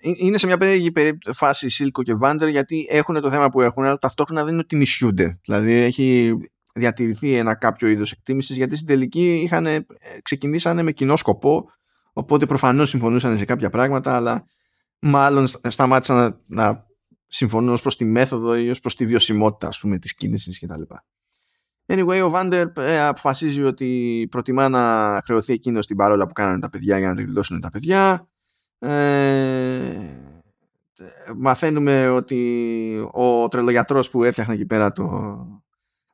είναι σε μια περίεργη φάση Σίλκο και Βάντερ γιατί έχουν το θέμα που έχουν, αλλά ταυτόχρονα δεν είναι ότι νησιούνται. Δηλαδή έχει διατηρηθεί ένα κάποιο είδος εκτίμησης γιατί στην τελική είχαν, ε, ξεκινήσανε με κοινό σκοπό οπότε προφανώς συμφωνούσαν σε κάποια πράγματα αλλά μάλλον σταμάτησαν να, να συμφωνούν ως προς τη μέθοδο ή ως προς τη βιωσιμότητα ας πούμε της κίνησης κτλ. Anyway, ο Βάντερ ε, αποφασίζει ότι προτιμά να χρεωθεί εκείνο την παρόλα που κάνανε τα παιδιά για να τελειώσουν τα παιδιά. Ε, μαθαίνουμε ότι ο τρελογιατρός που έφτιαχνε εκεί πέρα το,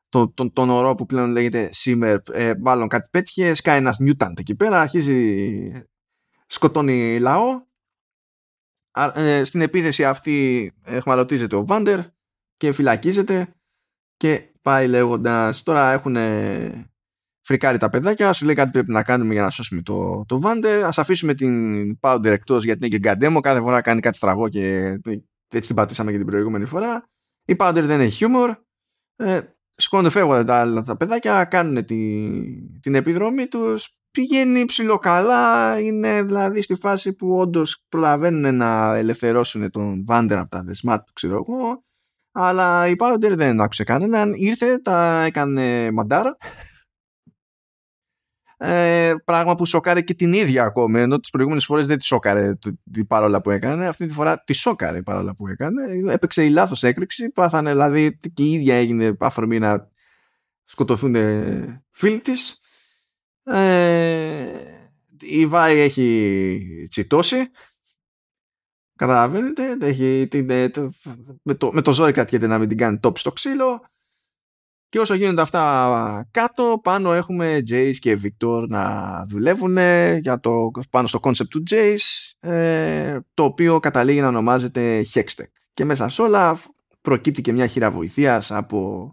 το, τον, τον ορό που πλέον λέγεται Σίμερ ε, μάλλον κάτι πέτυχε, σκάει ένας Νιούταντ εκεί πέρα, αρχίζει σκοτώνει λαό. Ε, στην επίθεση αυτή εχμαλωτίζεται ο Βάντερ και φυλακίζεται και πάει λέγοντας τώρα έχουν φρικάρει τα παιδάκια σου λέει κάτι πρέπει να κάνουμε για να σώσουμε το, το Βάντερ ας αφήσουμε την Powder εκτός γιατί είναι και γκαντέμο κάθε φορά κάνει κάτι στραβό και έτσι την πατήσαμε και την προηγούμενη φορά. Η Powder δεν έχει χιούμορ ε, σκόνται φεύγονται τα άλλα τα παιδάκια, κάνουν τη, την επιδρομή τους, πηγαίνει ψηλοκαλά, είναι δηλαδή στη φάση που όντως προλαβαίνουν να ελευθερώσουν τον Βάντερ από τα δεσμά του, ξέρω εγώ, αλλά η Πάουντερ δεν άκουσε κανέναν, ήρθε, τα έκανε μαντάρα, ε, πράγμα που σοκάρε και την ίδια ακόμα ενώ τις προηγούμενες φορές δεν τη σοκάρε την παρόλα που έκανε αυτή τη φορά τη σοκάρε παρόλα που έκανε. Έπαιξε η λάθος έκρηξη πάθανε δηλαδή και η ίδια έγινε αφορμή να σκοτωθούν φίλοι της. Ε, η Βάη έχει τσιτώσει. Καταλαβαίνετε έχει, την, ε, με, το, με το ζόρι κρατιέται να μην την κάνει τόπι στο ξύλο και όσο γίνονται αυτά κάτω, πάνω έχουμε Jace και Victor να δουλεύουν για το, πάνω στο concept του Jace, ε, το οποίο καταλήγει να ονομάζεται Hextech. Και μέσα σε όλα προκύπτει και μια χείρα βοηθείας από,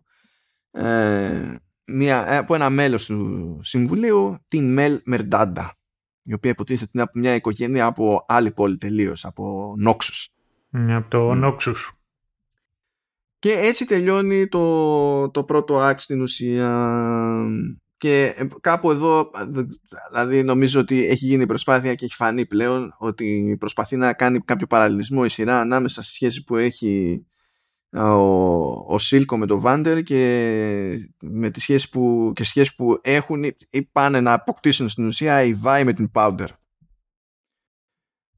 ε, μια, από ένα μέλος του Συμβουλίου, την Μελ Μερντάντα, η οποία υποτίθεται είναι από μια οικογένεια από άλλη πόλη τελείως, από Νόξους. Από το Νόξους. Και έτσι τελειώνει το, το πρώτο act στην ουσία. Και ε, κάπου εδώ, δηλαδή νομίζω ότι έχει γίνει προσπάθεια και έχει φανεί πλέον ότι προσπαθεί να κάνει κάποιο παραλληλισμό η σειρά ανάμεσα στη σχέση που έχει ο, ο Σίλκο με τον Βάντερ και με τις σχέσεις που, και σχέσεις που έχουν ή πάνε να αποκτήσουν στην ουσία η Βάη με την Πάουντερ.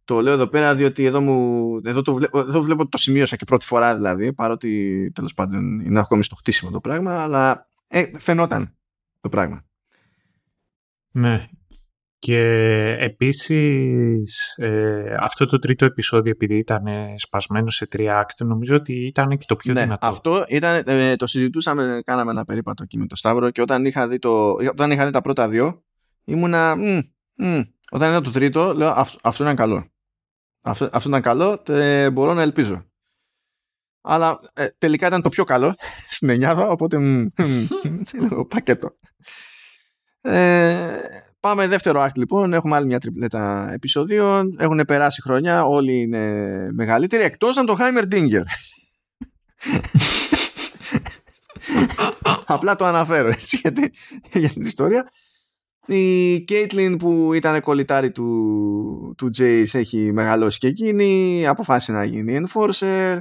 Το λέω εδώ πέρα διότι εδώ, μου, εδώ, το βλέπω, εδώ βλέπω το σημείωσα και πρώτη φορά δηλαδή παρότι τέλος πάντων είναι ακόμη στο χτίσιμο το πράγμα αλλά ε, φαινόταν το πράγμα. Ναι. Και επίσης ε, αυτό το τρίτο επεισόδιο επειδή ήταν σπασμένο σε τρία άκτη νομίζω ότι ήταν και το πιο ναι, δυνατό. Αυτό ήταν, ε, το συζητούσαμε, κάναμε ένα περίπατο εκεί με το Σταύρο και όταν είχα δει, το, όταν είχα δει τα πρώτα δύο ήμουνα μ, μ, όταν είδα το τρίτο λέω αυτό είναι καλό. Αυτό, αυτό ήταν καλό, τε, μπορώ να ελπίζω. Αλλά ε, τελικά ήταν το πιο καλό στην εννιάδα, οπότε πακέτο. Ε, πάμε δεύτερο act λοιπόν, έχουμε άλλη μια τριπλέτα επεισοδίων, έχουν περάσει χρόνια, όλοι είναι μεγαλύτεροι, εκτός αν το Heimerdinger. Απλά το αναφέρω έτσι γιατί, για την ιστορία. Η Κέιτλιν που ήταν κολλητάρη του, του Jace έχει μεγαλώσει και εκείνη, αποφάσισε να γίνει enforcer.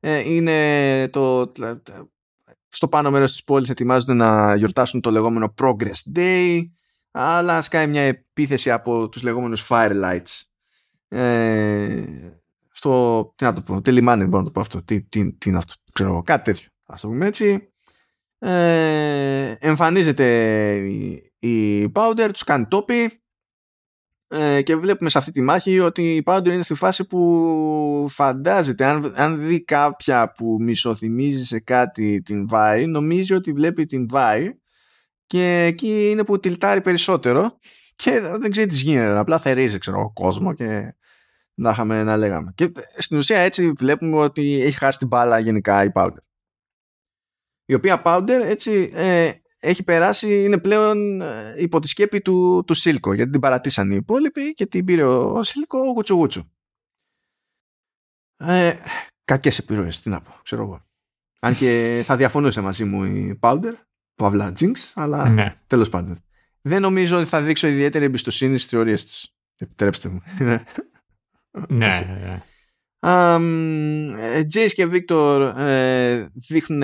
Ε, είναι το, στο πάνω μέρος της πόλης ετοιμάζονται να γιορτάσουν το λεγόμενο Progress Day αλλά σκάει μια επίθεση από τους λεγόμενους Firelights ε, στο, τι να το πω, τι λιμάνι μπορώ να το πω αυτό, τι, τι, τι είναι αυτό, ξέρω κάτι τέτοιο, ας το πούμε έτσι. Ε, εμφανίζεται η Powder, τους κάνει τόπι ε, και βλέπουμε σε αυτή τη μάχη ότι η Powder είναι στη φάση που φαντάζεται αν, αν δει κάποια που μισοθυμίζει σε κάτι την Vi νομίζει ότι βλέπει την Vi και εκεί είναι που τυλτάρει περισσότερο και δεν ξέρει τι γίνεται απλά θερίζει ξέρω ο κόσμο και να είχαμε να λέγαμε. Και στην ουσία έτσι βλέπουμε ότι έχει χάσει την μπάλα γενικά η Powder. Η οποία Powder έτσι ε, έχει περάσει, είναι πλέον ε, υπό τη σκέπη του, του Σίλκο γιατί την παρατήσαν οι υπόλοιποι και την πήρε ο Σίλκο γουτσου γουτσου. Ε, κακές επιρροές, τι να πω, ξέρω εγώ. Αν και θα διαφωνούσε μαζί μου η Powder, Παύλα Jinx, αλλά ναι. τέλος πάντων. Δεν νομίζω ότι θα δείξω ιδιαίτερη εμπιστοσύνη στις θεωρίες της. Επιτρέψτε μου. ναι, ναι. ναι. Τζέις και Βίκτορ ε, δείχνουν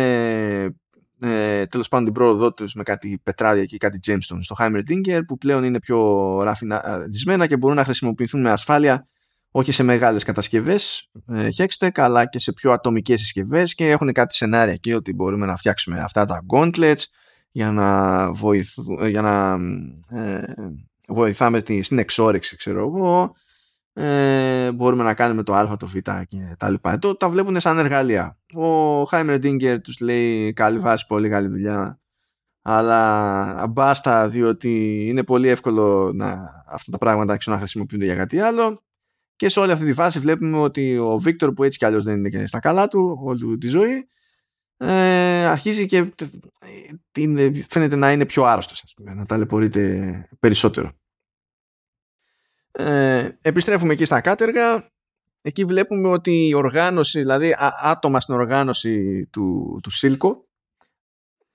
ε, τέλος πάντων την πρόοδό τους με κάτι πετράδια και κάτι gemstone στο Heimerdinger που πλέον είναι πιο ραφιναδισμένα και μπορούν να χρησιμοποιηθούν με ασφάλεια όχι σε μεγάλες κατασκευές ε, Hextech αλλά και σε πιο ατομικές συσκευές και έχουν κάτι σενάρια εκεί ότι μπορούμε να φτιάξουμε αυτά τα gauntlets για να, βοηθού, για να ε, βοηθάμε στην εξόρεξη ξέρω εγώ ε, μπορούμε να κάνουμε το α, το β και τα λοιπά. Εδώ τα βλέπουν σαν εργαλεία. Ο Ντίνγκερ τους λέει καλή βάση, πολύ καλή δουλειά αλλά μπάστα διότι είναι πολύ εύκολο να, αυτά τα πράγματα να χρησιμοποιούνται για κάτι άλλο και σε όλη αυτή τη φάση βλέπουμε ότι ο Βίκτορ που έτσι κι αλλιώς δεν είναι και στα καλά του όλη τη ζωή ε, αρχίζει και φαίνεται να είναι πιο άρρωστος να ταλαιπωρείται περισσότερο ε, επιστρέφουμε εκεί στα κάτεργα. Εκεί βλέπουμε ότι η οργάνωση, δηλαδή άτομα στην οργάνωση του, του Σίλκο,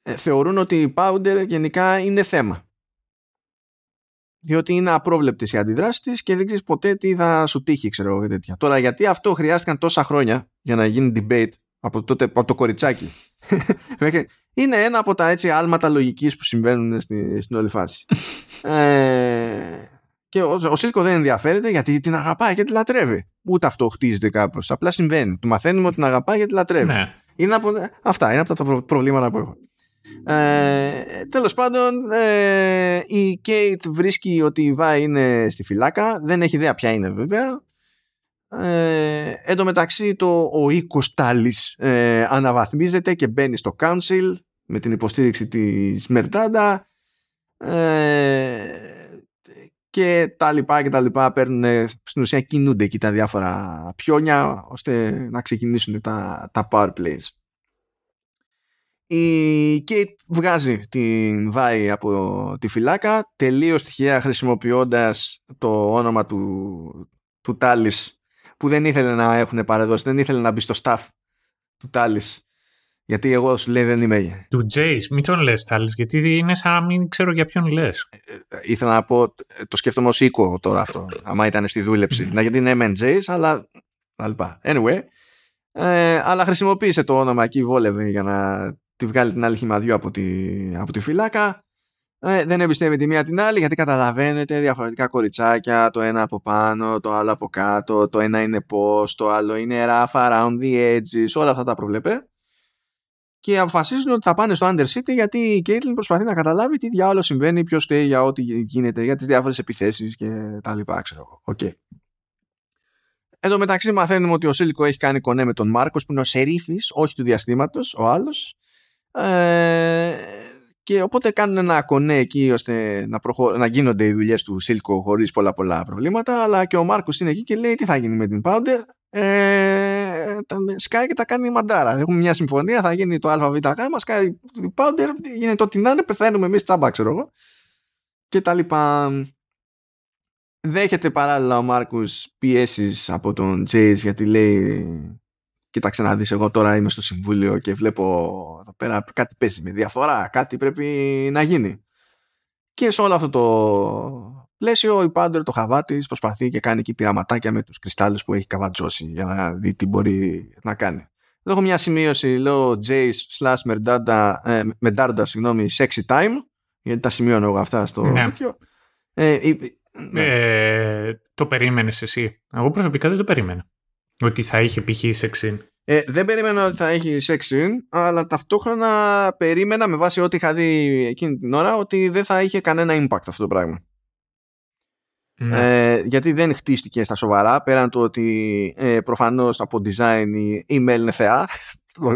ε, θεωρούν ότι η Powder γενικά είναι θέμα. Διότι είναι απρόβλεπτες οι αντιδράσεις της και δεν ξέρεις ποτέ τι θα σου τύχει, ξέρω εγώ τέτοια. Τώρα, γιατί αυτό χρειάστηκαν τόσα χρόνια για να γίνει debate από, τότε, από το κοριτσάκι; είναι ένα από τα έτσι άλματα λογικής που συμβαίνουν στη, στην όλη φάση. ε, και ο, ο Σίσκο δεν ενδιαφέρεται γιατί την αγαπάει και τη λατρεύει. Ούτε αυτό χτίζεται κάπως. Απλά συμβαίνει. Του μαθαίνουμε ότι την αγαπάει και τη λατρεύει. Ναι. Είναι από, αυτά είναι από τα προβλήματα που έχω. Ε, Τέλος πάντων, ε, η Κέιτ βρίσκει ότι η Βάη είναι στη φυλάκα. Δεν έχει ιδέα ποια είναι βέβαια. Ε, εν τω μεταξύ το, ο οίκος Τάλης ε, αναβαθμίζεται και μπαίνει στο Council με την υποστήριξη της Μερτάντα. Ε, και τα λοιπά και τα λοιπά παίρνουν στην ουσία κινούνται εκεί τα διάφορα πιόνια ώστε να ξεκινήσουν τα, τα power plays. Η Kate βγάζει την Βάη από τη φυλάκα τελείως τυχαία χρησιμοποιώντας το όνομα του, του Τάλης που δεν ήθελε να έχουν παρεδώσει, δεν ήθελε να μπει στο staff του Τάλης γιατί εγώ σου λέει δεν είμαι. Του Jace, μην τον λες, Τάλη, γιατί είναι σαν να μην ξέρω για ποιον λες. Ε, ε, ήθελα να πω, το σκέφτομαι ως οίκο τώρα αυτό, άμα ήταν στη δούλεψη. να γιατί είναι μεν Jace, αλλά. Anyway. Ε, αλλά χρησιμοποίησε το όνομα εκεί, βόλευε για να τη βγάλει την άλλη χυμαδιού από τη, από τη φυλάκα. Ε, δεν εμπιστεύει τη μία την άλλη γιατί καταλαβαίνετε διαφορετικά κοριτσάκια το ένα από πάνω, το άλλο από κάτω το ένα είναι πώς, το άλλο είναι rough around the edges όλα αυτά τα προβλέπε και αποφασίζουν ότι θα πάνε στο Undercity γιατί η Caitlyn προσπαθεί να καταλάβει τι διάολο συμβαίνει, ποιος στέει για ό,τι γίνεται, για τις διάφορες επιθέσεις και τα λοιπά, ξέρω εγώ. Okay. Εν τω μεταξύ μαθαίνουμε ότι ο Σίλικο έχει κάνει κονέ με τον Μάρκος που είναι ο σερίφης, όχι του διαστήματος, ο άλλος. Ε, και οπότε κάνουν ένα κονέ εκεί ώστε να, προχω... να γίνονται οι δουλειές του Σίλικο χωρίς πολλά πολλά προβλήματα. Αλλά και ο Μάρκος είναι εκεί και λέει τι θα γίνει με την Powder. Ε, σκάει και τα κάνει η μαντάρα. Έχουμε μια συμφωνία, θα γίνει το ΑΒΓ, σκάει η Powder, γίνεται ό,τι να είναι, πεθαίνουμε εμείς τσάμπα, ξέρω εγώ. Και τα λοιπά. Δέχεται παράλληλα ο Μάρκους πιέσεις από τον Τζέις γιατί λέει κοίταξε να δεις εγώ τώρα είμαι στο συμβούλιο και βλέπω εδώ πέρα κάτι παίζει με διαφορά, κάτι πρέπει να γίνει. Και σε όλο αυτό το πλαίσιο η Πάντερ το χαβάτη προσπαθεί και κάνει εκεί πειραματάκια με τους κρυστάλλους που έχει καβατζώσει για να δει τι μπορεί να κάνει. Εδώ έχω μια σημείωση, λέω Jace slash Merdanda, ε, Mendarda, συγγνώμη, sexy time, γιατί τα σημειώνω εγώ αυτά στο ναι. τέτοιο. Ε, ναι. ε, το περίμενες εσύ. Εγώ προσωπικά δεν το περίμενα. Ότι θα είχε π.χ. σεξιν. Ε, δεν περίμενα ότι θα έχει sex αλλά ταυτόχρονα περίμενα με βάση ό,τι είχα δει εκείνη την ώρα ότι δεν θα είχε κανένα impact αυτό το πράγμα. Ναι. Ε, γιατί δεν χτίστηκε στα σοβαρά πέραν του ότι ε, προφανώς από design η email είναι θεά.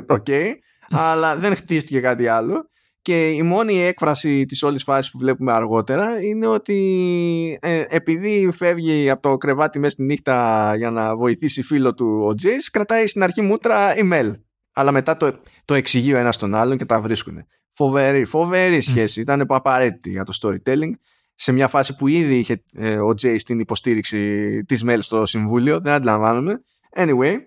Okay, αλλά δεν χτίστηκε κάτι άλλο. Και η μόνη έκφραση της όλης φάσης που βλέπουμε αργότερα είναι ότι ε, επειδή φεύγει από το κρεβάτι μέσα στη νύχτα για να βοηθήσει φίλο του ο Τζέις κρατάει στην αρχή μούτρα email αλλά μετά το, το εξηγεί ο ένας τον άλλον και τα βρίσκουν φοβερή, φοβερή σχέση. Ήταν απαραίτητη για το storytelling σε μια φάση που ήδη είχε ε, ο Τζέις την υποστήριξη της mail στο συμβούλιο δεν αντιλαμβάνομαι anyway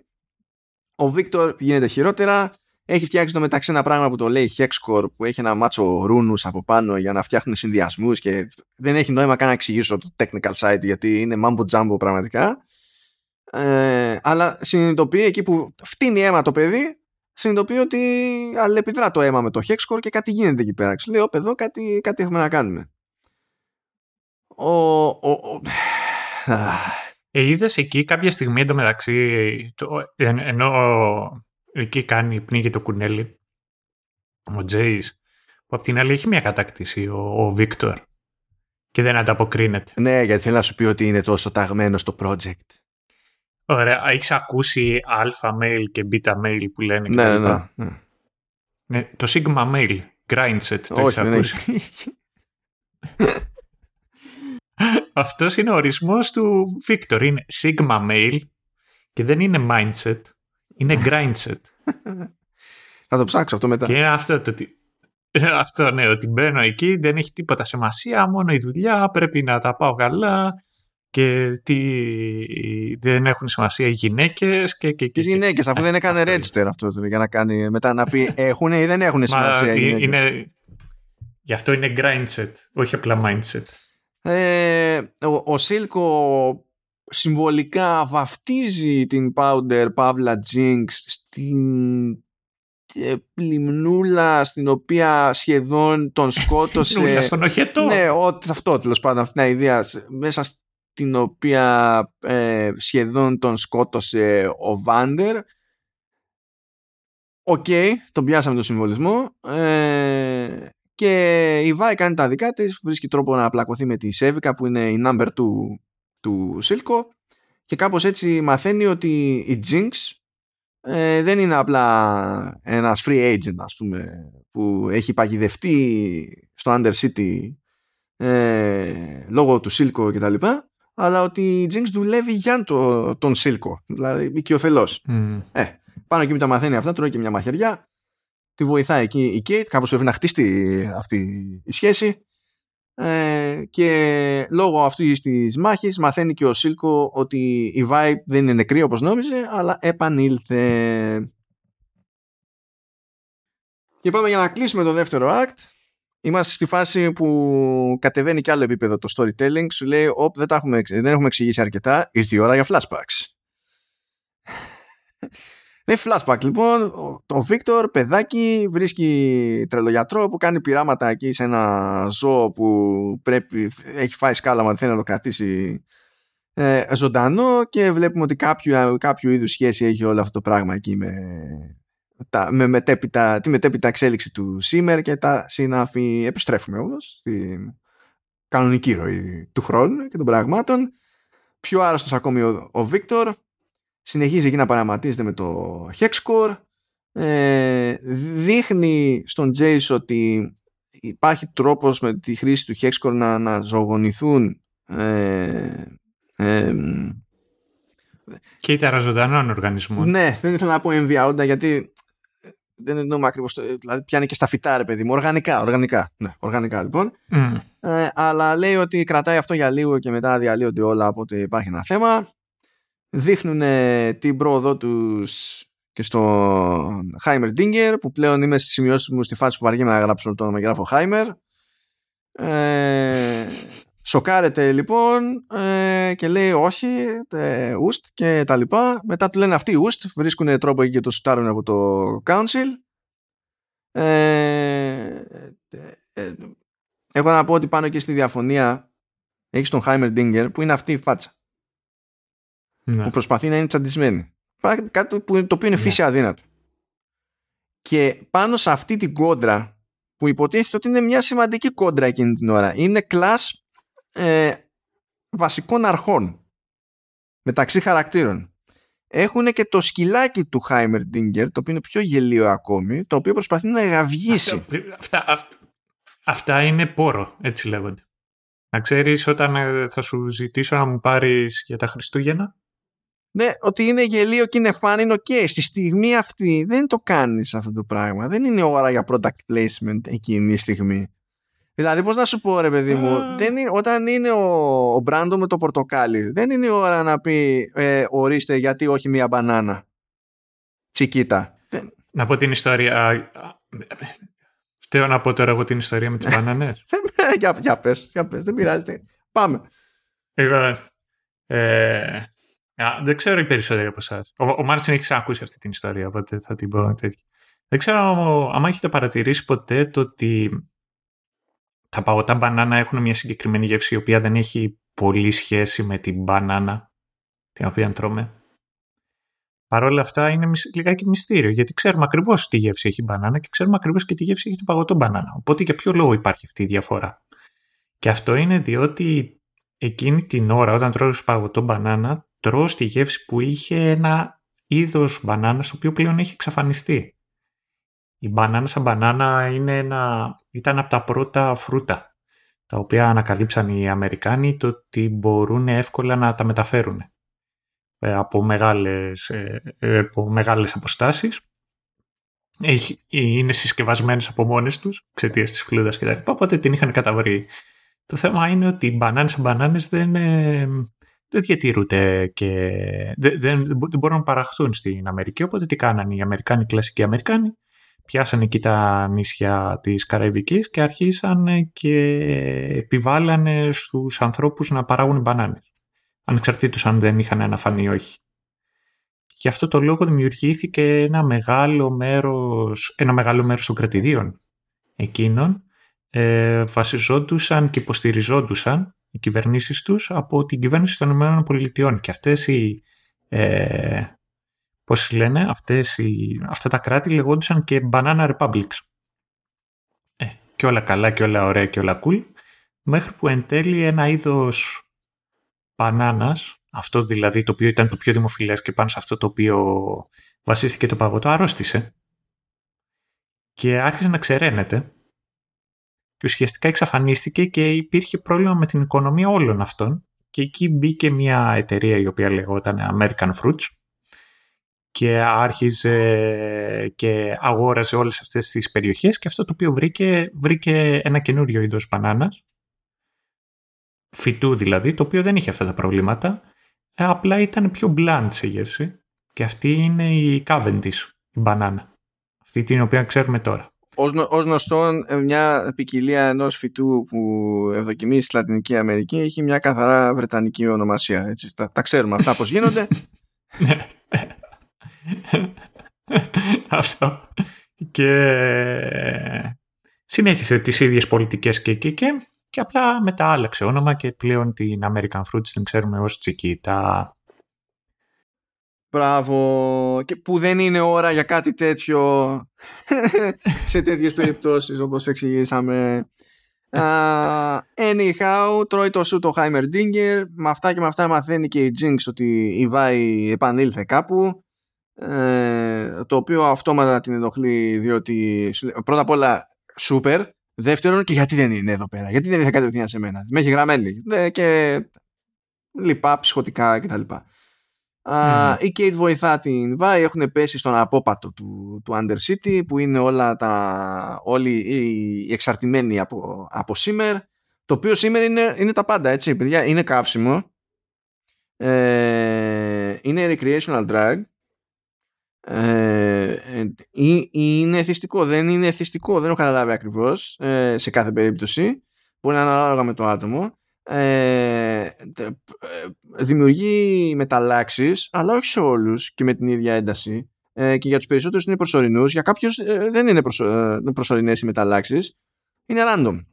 ο Βίκτορ γίνεται χειρότερα έχει φτιάξει το μεταξύ ένα πράγμα που το λέει Hexcore που έχει ένα μάτσο ρούνους από πάνω για να φτιάχνουν συνδυασμούς και δεν έχει νόημα καν να εξηγήσω το technical side γιατί είναι mambo jumbo πραγματικά. Ε, αλλά συνειδητοποιεί εκεί που φτύνει αίμα το παιδί, συνειδητοποιεί ότι αλληλεπιδρά το αίμα με το Hexcore και κάτι γίνεται εκεί πέρα. Λέει, όπ, εδώ κάτι, κάτι έχουμε να κάνουμε. Ο, ο, ο... Ε, είδες εκεί κάποια στιγμή εντωμεταξύ, το, ενώ εκεί κάνει, πνίγει το κουνέλι ο Τζέις που απ' την άλλη έχει μια κατάκτηση ο, ο Βίκτορ και δεν ανταποκρίνεται. Ναι, γιατί θέλει να σου πει ότι είναι τόσο ταγμένο στο project. Ωραία, έχεις ακούσει αλφα mail και β mail που λένε και ναι, ναι, ναι, ναι. Το sigma mail, grindset, το Όχι, έχεις ακούσει; Αυτός είναι ο ορισμός του Βίκτορ. Είναι sigma mail και δεν είναι mindset. Είναι grindset. Θα το ψάξω αυτό μετά. Και είναι αυτό το ότι. Αυτό ναι, ότι μπαίνω εκεί, δεν έχει τίποτα σημασία, μόνο η δουλειά, πρέπει να τα πάω καλά και τι, δεν έχουν σημασία οι γυναίκες και, και, και, γυναίκες, αφού δεν έκανε register αυτό για να κάνει μετά να πει έχουν ή δεν έχουν σημασία οι γυναίκες. Είναι, γι' αυτό είναι grindset, όχι απλά mindset. Ε, ο, ο Σίλκο συμβολικά βαφτίζει την Powder Pavla Jinx στην ε, λιμνούλα στην οποία σχεδόν τον σκότωσε. Λιμνούλα στον οχετό. Ναι, ό, αυτό τέλος πάντων, αυτή την ιδέα. Μέσα στην οποία ε, σχεδόν τον σκότωσε ο Βάντερ. Ok, okay, τον πιάσαμε το συμβολισμό. Ε, και η Vi κάνει τα δικά της, βρίσκει τρόπο να πλακωθεί με τη Σέβικα που είναι η number 2 του Σίλκο και κάπως έτσι μαθαίνει ότι η Jinx ε, δεν είναι απλά ένας free agent ας πούμε που έχει παγιδευτεί στο Undercity ε, λόγω του Σίλκο και τα λοιπά αλλά ότι η Jinx δουλεύει για το, τον Σίλκο δηλαδή οικειοθελώς mm. ε, πάνω εκεί που τα μαθαίνει αυτά τρώει και μια μαχαιριά τη βοηθάει εκεί η Kate κάπως πρέπει να χτίσει αυτή η σχέση ε, και λόγω αυτή της μάχης μαθαίνει και ο Σίλκο ότι η Vibe δεν είναι νεκρή όπως νόμιζε αλλά επανήλθε και πάμε για να κλείσουμε το δεύτερο act Είμαστε στη φάση που κατεβαίνει κι άλλο επίπεδο το storytelling. Σου λέει, Οπ, δεν, έχουμε, δεν έχουμε εξηγήσει αρκετά. Ήρθε η ώρα για flashbacks. Ναι, flashback λοιπόν. Το Βίκτορ, παιδάκι, βρίσκει τρελογιατρό που κάνει πειράματα εκεί σε ένα ζώο που πρέπει, έχει φάει σκάλαμα, θέλει να το κρατήσει ε, ζωντανό και βλέπουμε ότι κάποιο, κάποιο είδους σχέση έχει όλο αυτό το πράγμα εκεί με, τα, με μετέπειτα, τη μετέπειτα εξέλιξη του Σίμερ και τα συνάφη. Επιστρέφουμε όμως στην κανονική ροή του χρόνου και των πραγμάτων. Πιο άρρωστος ακόμη ο, ο Βίκτορ συνεχίζει εκεί να παραματίζεται με το Hexcore ε, δείχνει στον Jace ότι υπάρχει τρόπος με τη χρήση του Hexcore να, να ζωογονηθούν ε, ε, και ήταν ζωντανών οργανισμών. Ναι, δεν ήθελα να πω εμβιαόντα γιατί δεν εννοούμε ακριβώς. Δηλαδή πιάνει και στα φυτά, ρε παιδί μου. Οργανικά, οργανικά. Ναι, οργανικά λοιπόν. Mm. Ε, αλλά λέει ότι κρατάει αυτό για λίγο και μετά διαλύονται όλα. Οπότε υπάρχει ένα θέμα δείχνουν την πρόοδό τους και στο Heimerdinger που πλέον είμαι στις σημειώσεις μου στη φάση που βαριέμαι να γράψω το όνομα και γράφω Heimer ε, σοκάρεται λοιπόν ε, και λέει όχι ε, ουστ και τα λοιπά μετά του λένε αυτοί ουστ βρίσκουν τρόπο εκεί και το σουτάρουν από το council ε, ε, έχω να πω ότι πάνω και στη διαφωνία έχει τον Heimerdinger που είναι αυτή η φάτσα ναι. που προσπαθεί να είναι τσαντισμένη. Κάτι που, το οποίο είναι ναι. φύση αδύνατο. Και πάνω σε αυτή την κόντρα που υποτίθεται ότι είναι μια σημαντική κόντρα εκείνη την ώρα. Είναι κλάς ε, βασικών αρχών μεταξύ χαρακτήρων. Έχουν και το σκυλάκι του Heimerdinger, το οποίο είναι πιο γελίο ακόμη, το οποίο προσπαθεί να γαυγίσει. Αυτά, αυτά, είναι πόρο, έτσι λέγονται. Να ξέρεις όταν ε, θα σου ζητήσω να μου πάρεις για τα Χριστούγεννα, ναι, ότι είναι γελίο και είναι φαν, είναι ok. Στη στιγμή αυτή δεν το κάνεις αυτό το πράγμα. Δεν είναι ώρα για product placement εκείνη η στιγμή. Δηλαδή, πώς να σου πω, ρε παιδί μου, δεν είναι, όταν είναι ο, ο Μπράντο με το πορτοκάλι, δεν είναι η ώρα να πει ε, ορίστε γιατί όχι μία μπανάνα. Τσικίτα. Να πω την ιστορία. Φταίω να πω τώρα εγώ την ιστορία με τις μπανάνες. για, για πες, για πες, δεν πειράζει. Πάμε. Ε, δεν ξέρω οι περισσότεροι από εσάς. Ο, ο Μάρτιν έχει ακούσει αυτή την ιστορία, οπότε θα την πω τέτοια. Δεν ξέρω αν έχετε παρατηρήσει ποτέ το ότι τα παγωτά μπανάνα έχουν μια συγκεκριμένη γεύση η οποία δεν έχει πολύ σχέση με την μπανάνα την οποία τρώμε. Παρ' όλα αυτά είναι λιγάκι μυστήριο, γιατί ξέρουμε ακριβώς τι γεύση έχει η μπανάνα και ξέρουμε ακριβώς και τι γεύση έχει το παγωτό μπανάνα. Οπότε για ποιο λόγο υπάρχει αυτή η διαφορά. Και αυτό είναι διότι εκείνη την ώρα, όταν τρώω παγωτό μπανάνα, τρώω στη γεύση που είχε ένα είδος μπανάνας το οποίο πλέον έχει εξαφανιστεί. Η μπανάνα σαν μπανάνα είναι ένα, ήταν από τα πρώτα φρούτα τα οποία ανακαλύψαν οι Αμερικάνοι το ότι μπορούν εύκολα να τα μεταφέρουν ε, από μεγάλες, ε, ε, από μεγάλες αποστάσεις. Είναι συσκευασμένες από μόνες τους, εξαιτίας της φλούδας κτλ. Οπότε την είχαν καταβρει. Το θέμα είναι ότι οι μπανάνες σαν μπανάνες δεν, δεν διατηρούνται και δεν, δεν, δεν μπορούν να παραχθούν στην Αμερική. Οπότε τι κάνανε οι Αμερικάνοι, οι κλασικοί Αμερικάνοι, πιάσανε εκεί τα νησιά της Καραϊβικής και αρχίσαν και επιβάλλανε στους ανθρώπους να παράγουν μπανάνες. Ανεξαρτήτως αν δεν είχαν ένα φανεί ή όχι. Και γι' αυτό το λόγο δημιουργήθηκε ένα μεγάλο μέρος, ένα μεγάλο μέρος των κρατηδίων εκείνων ε, βασιζόντουσαν και υποστηριζόντουσαν οι κυβερνήσεις τους από την κυβέρνηση των ΗΠΑ. Και αυτές οι, ε, πώς λένε, αυτές οι, αυτά τα κράτη λεγόντουσαν και Banana Republics. Ε, και όλα καλά και όλα ωραία και όλα cool, μέχρι που εν τέλει ένα είδος μπανάνας, αυτό δηλαδή το οποίο ήταν το πιο δημοφιλές και πάνω σε αυτό το οποίο βασίστηκε το παγωτό, αρρώστησε και άρχισε να ξεραίνεται και ουσιαστικά εξαφανίστηκε και υπήρχε πρόβλημα με την οικονομία όλων αυτών. Και εκεί μπήκε μια εταιρεία η οποία λεγόταν American Fruits και άρχιζε και αγόρασε όλες αυτές τις περιοχές και αυτό το οποίο βρήκε, βρήκε ένα καινούριο είδος μπανάνας. Φυτού δηλαδή, το οποίο δεν είχε αυτά τα προβλήματα. Ε, απλά ήταν πιο blunt σε γεύση. Και αυτή είναι η Cavendish, η μπανάνα. Αυτή την οποία ξέρουμε τώρα ως, ως γνωστόν ε, μια ποικιλία ενός φυτού που ευδοκιμεί στη Λατινική Αμερική έχει μια καθαρά βρετανική ονομασία. Έτσι. Τα, τα ξέρουμε αυτά πώς γίνονται. Αυτό. Και συνέχισε τις ίδιες πολιτικές και εκεί και, και απλά μετά άλλαξε όνομα και πλέον την American Fruits την ξέρουμε ως τσικίτα. Μπράβο. Και που δεν είναι ώρα για κάτι τέτοιο σε τέτοιες περιπτώσεις όπως εξηγήσαμε. Uh, anyhow, τρώει το σου το Heimerdinger. Με αυτά και με αυτά μαθαίνει και η Jinx ότι η Βάη επανήλθε κάπου. Ε, το οποίο αυτόματα την ενοχλεί διότι πρώτα απ' όλα super. Δεύτερον, και γιατί δεν είναι εδώ πέρα; Γιατί δεν ήρθε κατευθείαν σε μένα; Με έχει γραμμένη. και λοιπά, ψυχοτικά κτλ. Mm. Η Kate βοηθά την Βάη, έχουν πέσει στον απόπατο του, του Undercity που είναι όλα τα, όλοι οι εξαρτημένοι από, από σήμερα. Το οποίο σήμερα είναι, είναι τα πάντα, έτσι, παιδιά. Είναι καύσιμο. Ε, είναι recreational drug. Ε, είναι εθιστικό, δεν είναι εθιστικό, δεν έχω καταλάβει ακριβώς ε, σε κάθε περίπτωση. Μπορεί να είναι ανάλογα με το άτομο ε, ε, δημιουργεί μεταλλάξεις αλλά όχι σε όλους και με την ίδια ένταση. Ε, και για τους περισσότερους είναι προσωρινούς για κάποιους ε, δεν είναι προσω, ε, προσωρινές οι μεταλλάξεις. Είναι random.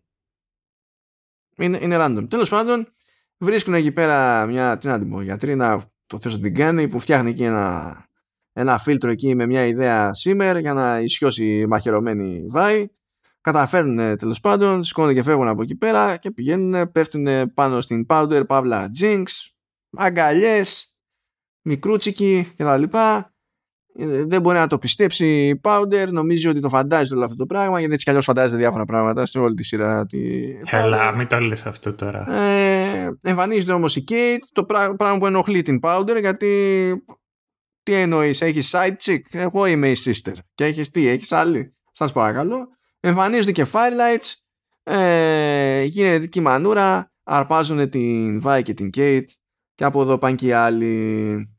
Είναι, είναι random. Τέλος πάντων βρίσκουν εκεί πέρα μια τι να την πω γιατρή να το θες να την κάνει που φτιάχνει εκεί ένα ένα φίλτρο εκεί με μια ιδέα σήμερα για να ισιώσει μαχαιρωμένη βάη. Καταφέρνουν τέλος πάντων, σηκώνουν και φεύγουν από εκεί πέρα και πηγαίνουν, πέφτουν πάνω στην powder, παύλα jinx, αγκαλιές, μικρούτσικοι κτλ. Ε, δεν μπορεί να το πιστέψει η Powder, νομίζει ότι το φαντάζεται όλο αυτό το πράγμα, γιατί έτσι κι αλλιώς φαντάζεται διάφορα πράγματα σε όλη τη σειρά. Τη... Έλα, μην το λες αυτό τώρα. Ε, εμφανίζεται όμως η Kate, το πράγμα που ενοχλεί την Powder, γιατί τι εννοείς, έχεις side chick, εγώ είμαι η sister. Και έχεις τι, έχεις άλλη; Σας παρακαλώ. Εμφανίζονται και firelights, ε, γίνεται και μανούρα, αρπάζουν την Vi και την Kate, και από εδώ πάνε και οι άλλοι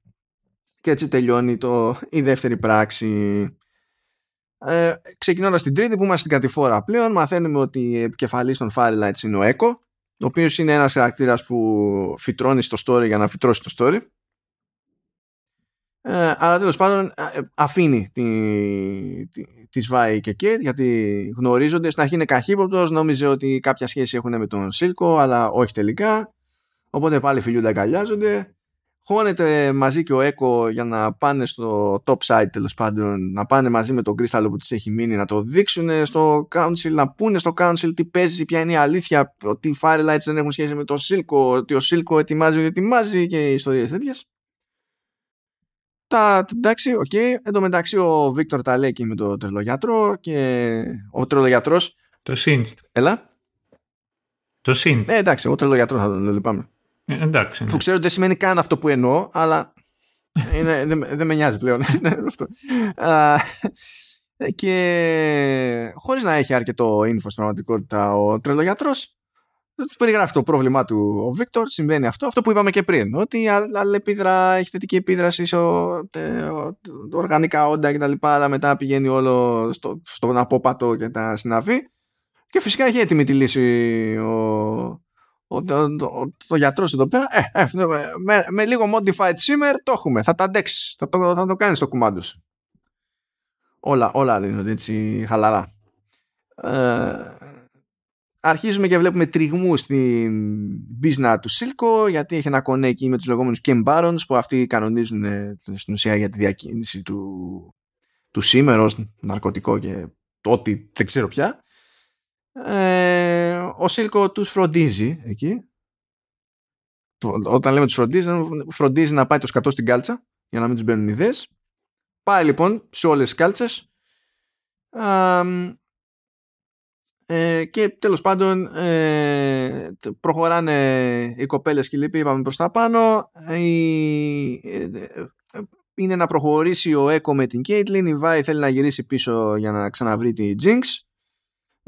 και έτσι τελειώνει το, η δεύτερη πράξη. Ε, ξεκινώντας την τρίτη που είμαστε στην κατηφόρα πλέον μαθαίνουμε ότι η επικεφαλής των Firelights είναι ο Echo ο οποίος είναι ένας χαρακτήρας που φυτρώνει στο story για να φυτρώσει το story ε, αλλά τέλος πάντων ε, αφήνει τη, τη, τη Σβάη και Κέιτ γιατί γνωρίζονται. Στην αρχή είναι καχύποπτος νόμιζε ότι κάποια σχέση έχουν με τον Σίλκο αλλά όχι τελικά. Οπότε πάλι φιλιούνται αγκαλιάζονται. Χώνεται μαζί και ο Έκο για να πάνε στο top side τέλος πάντων, να πάνε μαζί με τον κρίσταλο που της έχει μείνει, να το δείξουν στο council, να πούνε στο council τι παίζει, ποια είναι η αλήθεια, ότι οι Firelights δεν έχουν σχέση με το Silco, ότι ο Silco ετοιμάζει ότι ετοιμάζει και ιστορίες τέτοιες. Τα, εντάξει, ok. Okay. Εν τω μεταξύ ο Βίκτορ τα λέει και με τον τρελογιατρό και ο τρελογιατρός... Το Singed. Έλα. Το Singed. Ε, εντάξει, εγώ τρελογιατρό θα τον λυπάμαι. Ε, εντάξει. Ναι. Που ξέρω ότι δεν σημαίνει καν αυτό που εννοώ, αλλά είναι, δεν, δεν με νοιάζει πλέον. αυτό. και χωρίς να έχει αρκετό info στην πραγματικότητα ο τρελογιατρός του περιγράφει το πρόβλημά του ο Βίκτορ, συμβαίνει αυτό, αυτό που είπαμε και πριν, ότι αλληλεπίδρα, έχει θετική επίδραση σε οργανικά όντα κτλ. Αλλά μετά πηγαίνει όλο στο, στον απόπατο και τα συναφή. Και φυσικά έχει έτοιμη τη λύση ο, ο, ο, ο γιατρός εδώ πέρα ε, ε, με, με, λίγο modified simmer το έχουμε, θα τα αντέξεις θα το, θα το κάνεις στο κουμάντο σου όλα, όλα είναι έτσι χαλαρά ε, αρχίζουμε και βλέπουμε τριγμούς στην μπίζνα του Σίλκο γιατί έχει ένα κονέ εκεί με τους λεγόμενους Ken Barons που αυτοί κανονίζουν ε, στην ουσία για τη διακίνηση του, του σήμερα ναρκωτικό και ό,τι δεν ξέρω πια ε, ο Σίλκο τους φροντίζει εκεί. Όταν λέμε τους φροντίζει, φροντίζει να πάει το σκατό στην κάλτσα για να μην τους μπαίνουν ιδέες. Πάει λοιπόν σε όλες τις κάλτσες ε, και τέλος πάντων ε, προχωράνε οι κοπέλες και οι λοιποί, είπαμε προς τα πάνω. Ε, είναι να προχωρήσει ο Έκο με την Κέιτλιν, η Βάη θέλει να γυρίσει πίσω για να ξαναβρει τη Jinx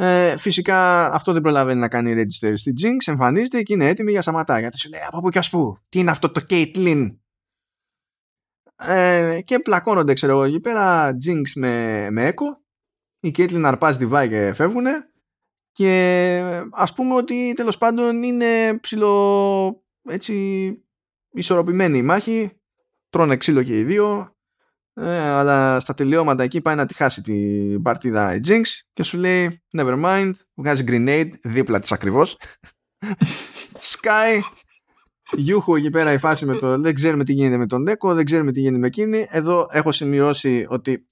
ε, φυσικά αυτό δεν προλαβαίνει να κάνει register στη Jinx, εμφανίζεται και είναι έτοιμη για σαματά. Γιατί σου λέει από πού και ας πού, τι είναι αυτό το Caitlyn; Ε, και πλακώνονται, ξέρω εγώ, εκεί πέρα Jinx με, με Echo. Η Caitlyn αρπάζει τη βάει και φεύγουν. Και ας πούμε ότι τέλος πάντων είναι ψηλό έτσι ισορροπημένη η μάχη. Τρώνε ξύλο και οι δύο. Ε, αλλά στα τελειώματα εκεί πάει να τη χάσει την παρτίδα η Jinx και σου λέει never mind, βγάζει grenade δίπλα της ακριβώς Sky Γιούχου εκεί πέρα η φάση με το δεν ξέρουμε τι γίνεται με τον Ντέκο, δεν ξέρουμε τι γίνεται με εκείνη. Εδώ έχω σημειώσει ότι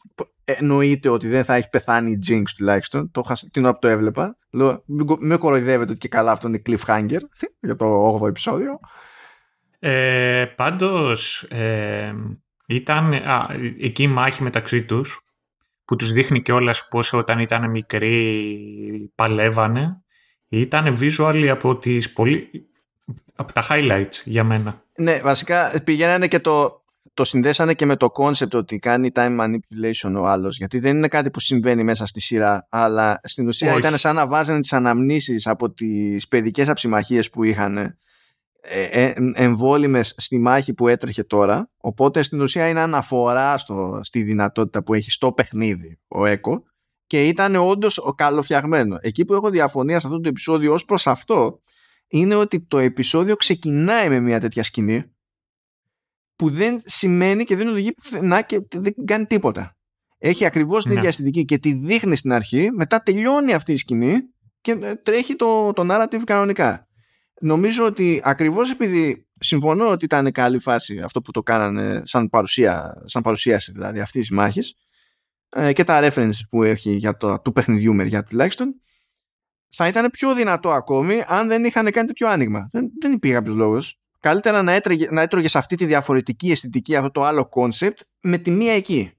εννοείται ότι δεν θα έχει πεθάνει η Jinx τουλάχιστον. Το, την ώρα που το έβλεπα. Λέω, με κοροϊδεύετε ότι και καλά αυτό είναι cliffhanger για το 8ο επεισόδιο. Ε, πάντως, ε, ήταν α, εκεί η μάχη μεταξύ τους που τους δείχνει και πώς όταν ήταν μικροί παλεύανε ήταν visual από τις πολύ από τα highlights για μένα. Ναι, βασικά πηγαίνανε και το, το συνδέσανε και με το concept ότι κάνει time manipulation ο άλλος γιατί δεν είναι κάτι που συμβαίνει μέσα στη σειρά αλλά στην ουσία Όχι. ήταν σαν να βάζανε τις αναμνήσεις από τις παιδικές αψημαχίες που είχαν ε, ε, εμβόλυμες στη μάχη που έτρεχε τώρα οπότε στην ουσία είναι αναφορά στο, στη δυνατότητα που έχει στο παιχνίδι ο Έκο και ήταν όντως καλοφτιαγμένο εκεί που έχω διαφωνία σε αυτό το επεισόδιο ως προς αυτό είναι ότι το επεισόδιο ξεκινάει με μια τέτοια σκηνή που δεν σημαίνει και δεν οδηγεί πουθενά και δεν κάνει τίποτα έχει ακριβώς την ναι. ίδια αισθητική και τη δείχνει στην αρχή μετά τελειώνει αυτή η σκηνή και τρέχει το, το narrative κανονικά νομίζω ότι ακριβώς επειδή συμφωνώ ότι ήταν καλή φάση αυτό που το κάνανε σαν, παρουσία, σαν παρουσίαση δηλαδή αυτής της μάχης ε, και τα references που έχει για το, του παιχνιδιού μεριά τουλάχιστον θα ήταν πιο δυνατό ακόμη αν δεν είχαν κάνει τέτοιο άνοιγμα. Δεν, δεν υπήρχε κάποιος λόγος. Καλύτερα να, έτρωγε, να έτρωγες σε αυτή τη διαφορετική αισθητική αυτό το άλλο κόνσεπτ με τη μία εκεί.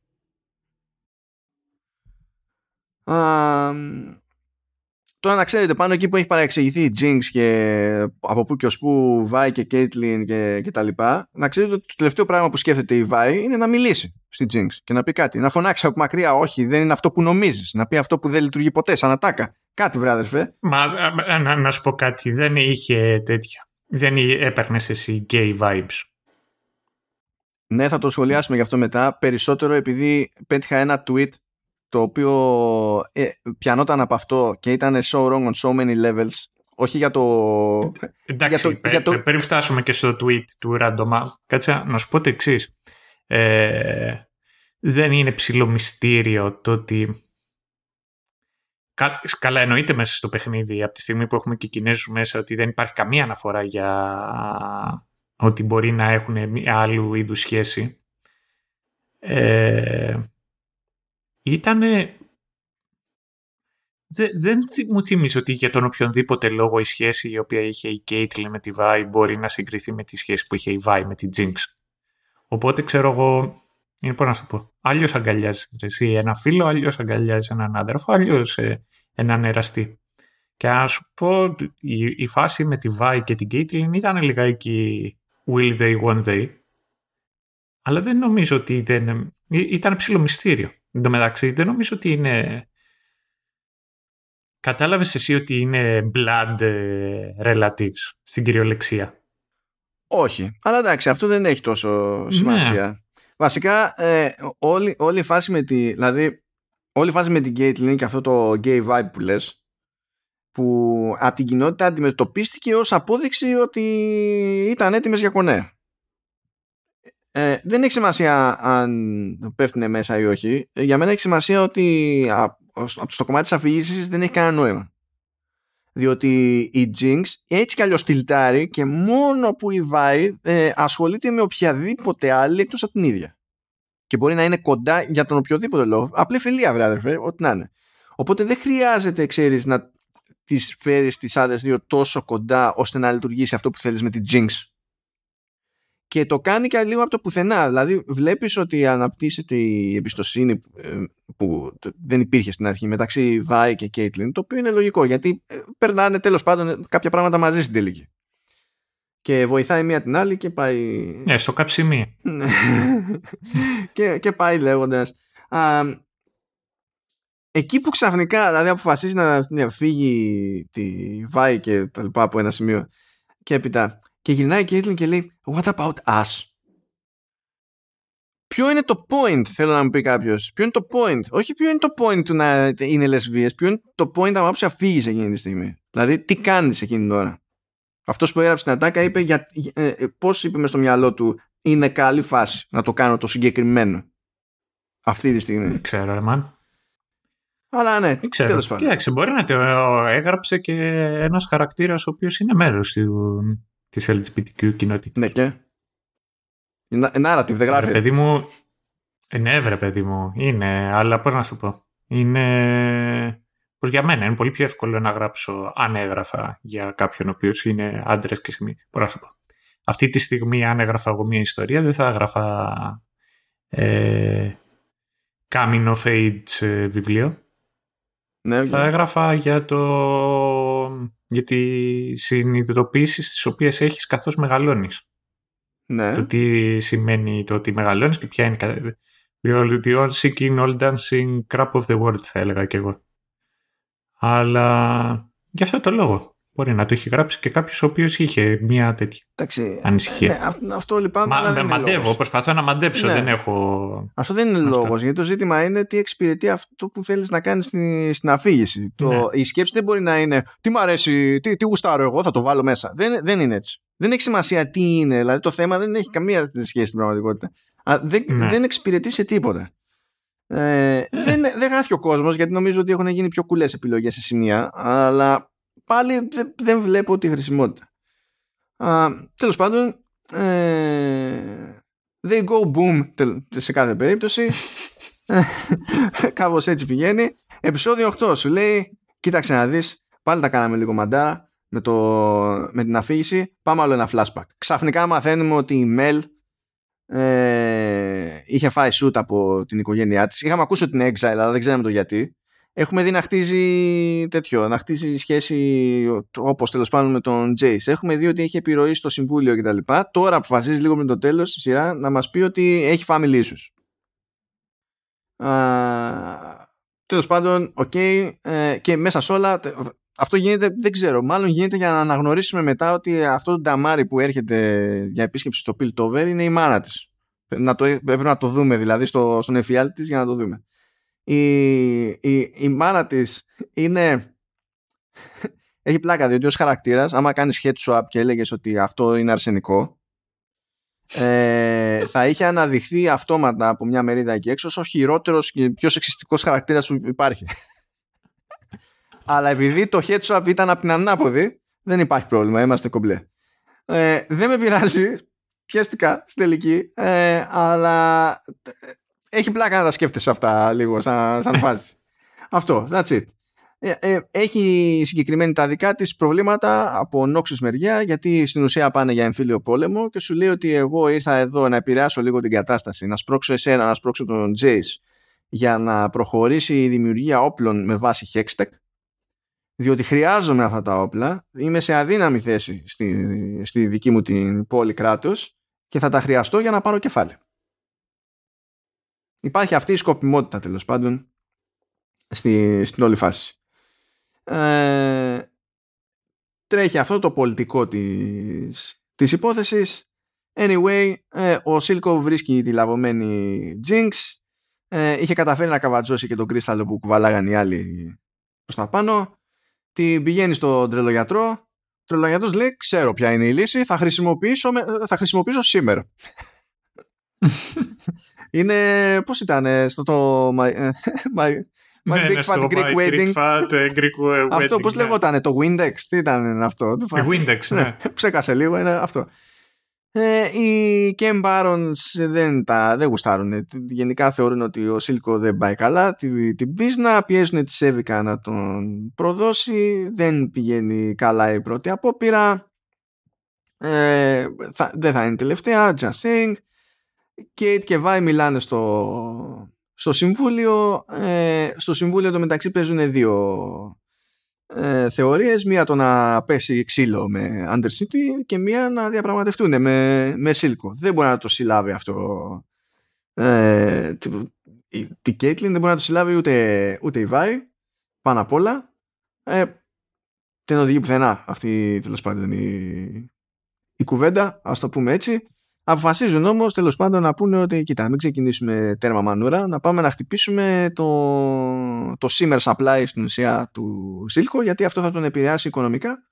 Τώρα να ξέρετε πάνω εκεί που έχει παραεξηγηθεί η Jinx και από πού και ως πού Βάη και Caitlyn και, και τα λοιπά να ξέρετε ότι το τελευταίο πράγμα που σκέφτεται η Βάη είναι να μιλήσει στη Jinx και να πει κάτι. Να φωνάξει από μακριά όχι δεν είναι αυτό που νομίζεις. Να πει αυτό που δεν λειτουργεί ποτέ σαν ατάκα. Κάτι βράδερφε. Μα να, να σου πω κάτι. Δεν είχε τέτοια. Δεν έπαιρνες εσύ gay vibes. Ναι, θα το σχολιάσουμε γι' αυτό μετά. Περισσότερο επειδή πέτυχα ένα tweet το οποίο ε, πιανόταν από αυτό και ήταν so wrong on so many levels όχι για το... Εντάξει, για το, για το... πριν φτάσουμε και στο tweet του Random κάτσε να σου πω το εξής. Ε, δεν είναι ψηλό μυστήριο το ότι Καλά, εννοείται μέσα στο παιχνίδι από τη στιγμή που έχουμε και Κινέζους μέσα ότι δεν υπάρχει καμία αναφορά για ότι μπορεί να έχουν μια άλλου είδους σχέση. Ε, ήτανε... Δεν, μου θυμίζει ότι για τον οποιονδήποτε λόγο η σχέση η οποία είχε η Κέιτλι με τη Βάη μπορεί να συγκριθεί με τη σχέση που είχε η Βάη με τη Jinx. Οπότε ξέρω εγώ, είναι πώς να σου πω, Αλλιώ αγκαλιάζεις εσύ ένα φίλο, αλλιώ αγκαλιάζει έναν άδερφο, αλλιώ ε, έναν εραστή. Και να σου πω, η, η φάση με τη Βάη και την Κέιτλιν ήταν λιγάκι will they, won't they. Αλλά δεν νομίζω ότι δεν, ήταν ψηλό μυστήριο. Εν τω μεταξύ, δεν νομίζω ότι είναι... Κατάλαβες εσύ ότι είναι blood ε, relatives στην κυριολεξία; Όχι. Αλλά εντάξει, αυτό δεν έχει τόσο σημασία. Ναι. Βασικά, ε, όλη, όλη η φάση με τη... Δηλαδή, όλη η φάση με την Caitlyn και αυτό το gay vibe που λες που από την κοινότητα αντιμετωπίστηκε ως απόδειξη ότι ήταν έτοιμες για κονέ. Ε, δεν έχει σημασία αν πέφτουν μέσα ή όχι. Για μένα έχει σημασία ότι στο κομμάτι της αφηγήσης δεν έχει κανένα νόημα. Διότι η Jinx έτσι κι αλλιώς τυλτάρει και μόνο που η Vi ε, ασχολείται με οποιαδήποτε άλλη εκτός από την ίδια. Και μπορεί να είναι κοντά για τον οποιοδήποτε λόγο. Απλή φιλία, βράδερφε, ό,τι να είναι. Οπότε δεν χρειάζεται, ξέρεις, να τις φέρεις τις άλλες δύο τόσο κοντά ώστε να λειτουργήσει αυτό που θέλεις με την Jinx και το κάνει και λίγο από το πουθενά. Δηλαδή βλέπεις ότι αναπτύσσεται η εμπιστοσύνη ε, που δεν υπήρχε στην αρχή μεταξύ Βάη και Κέιτλιν, το οποίο είναι λογικό γιατί ε, περνάνε τέλος πάντων κάποια πράγματα μαζί στην τελική. Και βοηθάει μία την άλλη και πάει... Ναι, στο καψιμί. και, και πάει λέγοντας... Α, εκεί που ξαφνικά δηλαδή αποφασίζει να φύγει τη Βάη και τα λοιπά από ένα σημείο και έπειτα και γυρνάει η Κέιτλιν και λέει What about us? Ποιο είναι το point, θέλω να μου πει κάποιος. Ποιο είναι το point; Όχι ποιο είναι το point του να είναι λεσβείε. Ποιο είναι το point να άποψη φύγει εκείνη τη στιγμή. Δηλαδή, τι κάνεις εκείνη την ώρα; Αυτός που έγραψε την ατάκα είπε για, ε, ε, πώς είπε μες στο μυαλό του είναι καλή φάση να το κάνω το συγκεκριμένο. Αυτή τη στιγμή. Δεν ξέρω, Ερμαν. Αλλά ναι, τέλος πάντων. Κοίταξε, μπορεί να το έγραψε και ένας χαρακτήρας ο οποίος είναι μέρος του, της LGBTQ κοινότητας. Ναι και. Είναι narrative, δεν γράφει. παιδί μου, ναι βρε παιδί μου, είναι, αλλά πώς να σου πω. Είναι, πως για μένα είναι πολύ πιο εύκολο να γράψω αν έγραφα για κάποιον ο οποίος είναι άντρε και σημεί. Πώς να σου πω. Αυτή τη στιγμή αν έγραφα εγώ μια ιστορία δεν θα έγραφα ε, coming of age ε, βιβλίο. Ναι, θα έγραφα για το για τις συνειδητοποίησεις τις οποίες έχεις καθώς μεγαλώνεις. Ναι. Το τι σημαίνει το ότι μεγαλώνεις και ποια είναι The all seeking, all dancing crap of the world θα έλεγα και εγώ. Αλλά γι' αυτό το λόγο. Μπορεί να το έχει γράψει και κάποιος ο οποίος είχε μια τέτοια Εντάξει, ανησυχία. Ναι, αυτό λυπάμαι. Μα, αλλά δεν μαντεύω, προσπαθώ να μαντέψω. Ναι. Δεν έχω... Αυτό δεν είναι λόγος. Γιατί το ζήτημα είναι τι εξυπηρετεί αυτό που θέλεις να κάνεις στην, στην αφήγηση. Ναι. Το, η σκέψη δεν μπορεί να είναι τι μου αρέσει, τι, τι γουστάρω εγώ, θα το βάλω μέσα. Δεν, δεν είναι έτσι. Δεν έχει σημασία τι είναι. Δηλαδή το θέμα δεν έχει καμία σχέση στην πραγματικότητα. Α, δεν, ναι. δεν εξυπηρετεί σε τίποτα. Ε, ε. δεν, δεν γράφει ο κόσμος γιατί νομίζω ότι έχουν γίνει πιο κουλές επιλογές σε σημεία, αλλά πάλι δεν βλέπω τη χρησιμότητα. τέλος πάντων, ε, they go boom σε κάθε περίπτωση. Κάπως έτσι πηγαίνει. Επισόδιο 8 σου λέει, κοίταξε να δεις, πάλι τα κάναμε λίγο μαντάρα με, το, με την αφήγηση, πάμε άλλο ένα flashback. Ξαφνικά μαθαίνουμε ότι η Mel ε, είχε φάει shoot από την οικογένειά της. Είχαμε ακούσει την Exile, αλλά δεν ξέραμε το γιατί. Έχουμε δει να χτίζει τέτοιο, να χτίζει σχέση όπως τέλος πάντων με τον Jace. Έχουμε δει ότι έχει επιρροή στο συμβούλιο κτλ. Τώρα αποφασίζει λίγο με το τέλος στη σειρά να μας πει ότι έχει family issues. Τέλος πάντων, ok, okay, ε, και μέσα σε όλα αυτό γίνεται, δεν ξέρω, μάλλον γίνεται για να αναγνωρίσουμε μετά ότι αυτό το νταμάρι που έρχεται για επίσκεψη στο Piltover είναι η μάνα της. Να το, πρέπει να το δούμε δηλαδή στο, στον εφιάλτη της για να το δούμε. Η, η, η μάνα της είναι... Έχει πλάκα διότι ως χαρακτήρας άμα κάνεις head swap και έλεγες ότι αυτό είναι αρσενικό ε, θα είχε αναδειχθεί αυτόματα από μια μερίδα εκεί έξω ως ο χειρότερος και πιο σεξιστικός χαρακτήρας που υπάρχει. Αλλά επειδή το headshot ήταν από την ανάποδη, δεν υπάρχει πρόβλημα, είμαστε κομπλέ. Ε, δεν με πειράζει, πιέστηκα στην τελική, ε, αλλά ε, έχει πλάκα να τα σκέφτεσαι αυτά λίγο σαν, σαν φάση. Αυτό, that's it. Ε, ε, έχει συγκεκριμένη τα δικά της προβλήματα από νόξους μεριά γιατί στην ουσία πάνε για εμφύλιο πόλεμο και σου λέει ότι εγώ ήρθα εδώ να επηρεάσω λίγο την κατάσταση να σπρώξω εσένα, να σπρώξω τον Jace για να προχωρήσει η δημιουργία όπλων με βάση Hextech διότι χρειάζομαι αυτά τα όπλα είμαι σε αδύναμη θέση στη, στη δική μου την πόλη κράτους και θα τα χρειαστώ για να πάρω κεφάλι υπάρχει αυτή η σκοπιμότητα τέλος πάντων στη, στην όλη φάση. Ε, τρέχει αυτό το πολιτικό της, της υπόθεσης. Anyway ε, ο Σίλκο βρίσκει τη λαβωμένη Jinx. Ε, είχε καταφέρει να καβατζώσει και τον κρίσταλο που κουβαλάγαν οι άλλοι προς τα πάνω. Την πηγαίνει στον τρελογιατρό. Ο τρελογιατρός λέει ξέρω ποια είναι η λύση. Θα χρησιμοποιήσω, θα χρησιμοποιήσω σήμερα είναι πώς ήταν στο το my, my, My ναι, Big ναι, Fat στο Greek My Wedding. Greek Fat ε, Greek Wedding. Αυτό πώς ναι. λεγότανε, το Windex, τι ήταν αυτό. Το Windex, ναι. Ψέκασε λίγο, είναι αυτό. Ε, οι Ken Barons δεν, τα, δεν γουστάρουν. Γενικά θεωρούν ότι ο Σίλκο δεν πάει καλά. Την, την πίσνα πιέζουν τη Σέβικα να τον προδώσει. Δεν πηγαίνει καλά η πρώτη απόπειρα. Ε, θα, δεν θα είναι τελευταία. Just saying. Kate και Βάι μιλάνε στο, στο Συμβούλιο. Ε, στο Συμβούλιο το μεταξύ παίζουν δύο ε, θεωρίες, μία το να πέσει ξύλο με Undercity και μία να διαπραγματευτούν με, με Σίλκο. Δεν μπορεί να το συλλάβει αυτό ε, τη, τη Κέιτλιν, δεν μπορεί να το συλλάβει ούτε, ούτε η Βάη πάνω απ' όλα. Ε, δεν οδηγεί πουθενά αυτή τέλος πάντων η, η κουβέντα, ας το πούμε έτσι. Αποφασίζουν όμως τέλος πάντων να πούνε ότι κοίτα, μην ξεκινήσουμε τέρμα μανούρα, να πάμε να χτυπήσουμε το, το simmer supply στην ουσία του Σίλκο, γιατί αυτό θα τον επηρεάσει οικονομικά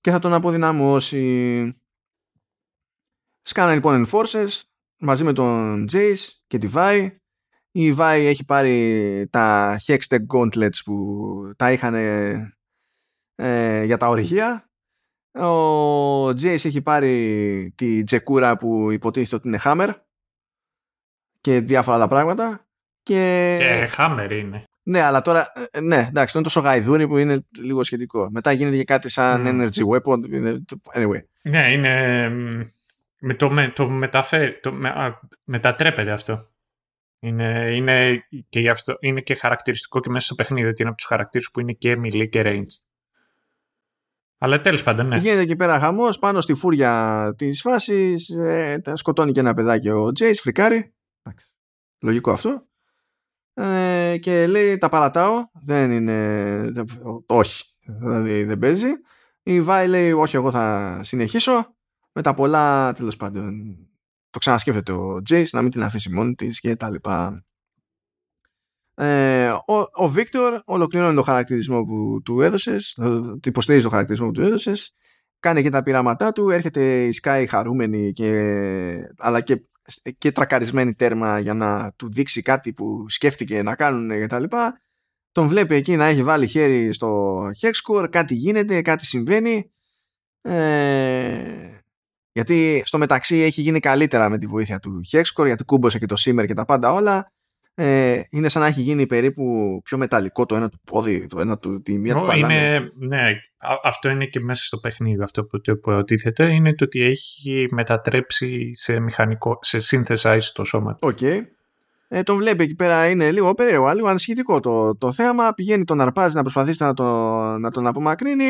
και θα τον αποδυναμώσει. Σκάνε λοιπόν enforcers μαζί με τον Jace και τη Vi. Η Vi έχει πάρει τα Hextech Gauntlets που τα είχαν ε, για τα ορυχεία ο Τζέις έχει πάρει τη τζεκούρα που υποτίθεται ότι είναι Hammer και διάφορα άλλα πράγματα. Και, και Hammer είναι. Ναι, αλλά τώρα, ε, ναι, εντάξει, είναι τόσο γαϊδούρι που είναι λίγο σχετικό. Μετά γίνεται και κάτι σαν mm. energy weapon. Anyway. Ναι, είναι. Με το, με, το μεταφέρει. Το, με, α, μετατρέπεται αυτό. Είναι, είναι, και αυτό, είναι και χαρακτηριστικό και μέσα στο παιχνίδι ότι είναι από τους χαρακτήρες που είναι και melee και ranged. Αλλά τέλος πάντων, ναι. Γίνεται εκεί πέρα χαμός πάνω στη φούρια της φάσης. Ε, σκοτώνει και ένα παιδάκι ο Τζέις, φρικάρει. Λογικό αυτό. Ε, και λέει τα παρατάω. Δεν είναι. όχι. Δηλαδή δεν παίζει. Η Βάη λέει όχι εγώ θα συνεχίσω. Με τα πολλά τέλος πάντων το ξανασκέφτεται ο Τζέις να μην την αφήσει μόνη της και τα λοιπά. Ε, ο, ο Βίκτορ ολοκληρώνει το χαρακτηρισμό που του έδωσες, υποστηρίζει το χαρακτηρισμό που του έδωσες, κάνει και τα πειράματά του, έρχεται η Sky χαρούμενη και, αλλά και, και τρακαρισμένη τέρμα για να του δείξει κάτι που σκέφτηκε να κάνουν κτλ. Τον βλέπει εκεί να έχει βάλει χέρι στο Hexcore, κάτι γίνεται, κάτι συμβαίνει Ε, γιατί στο μεταξύ έχει γίνει καλύτερα με τη βοήθεια του Hexcore γιατί κούμπωσε και το Simmer και τα πάντα όλα. Ε, είναι σαν να έχει γίνει περίπου πιο μεταλλικό το ένα του πόδι, το ένα του, τη μία του είναι, Ναι, αυτό είναι και μέσα στο παιχνίδι. Αυτό που το υποτίθεται είναι το ότι έχει μετατρέψει σε μηχανικό, σε synthesize το σώμα του. Okay. Ε, τον βλέπει εκεί πέρα, είναι λίγο περίεργο, λίγο ανησυχητικό το, το θέαμα. Πηγαίνει τον αρπάζει να προσπαθήσει να, το, να τον απομακρύνει.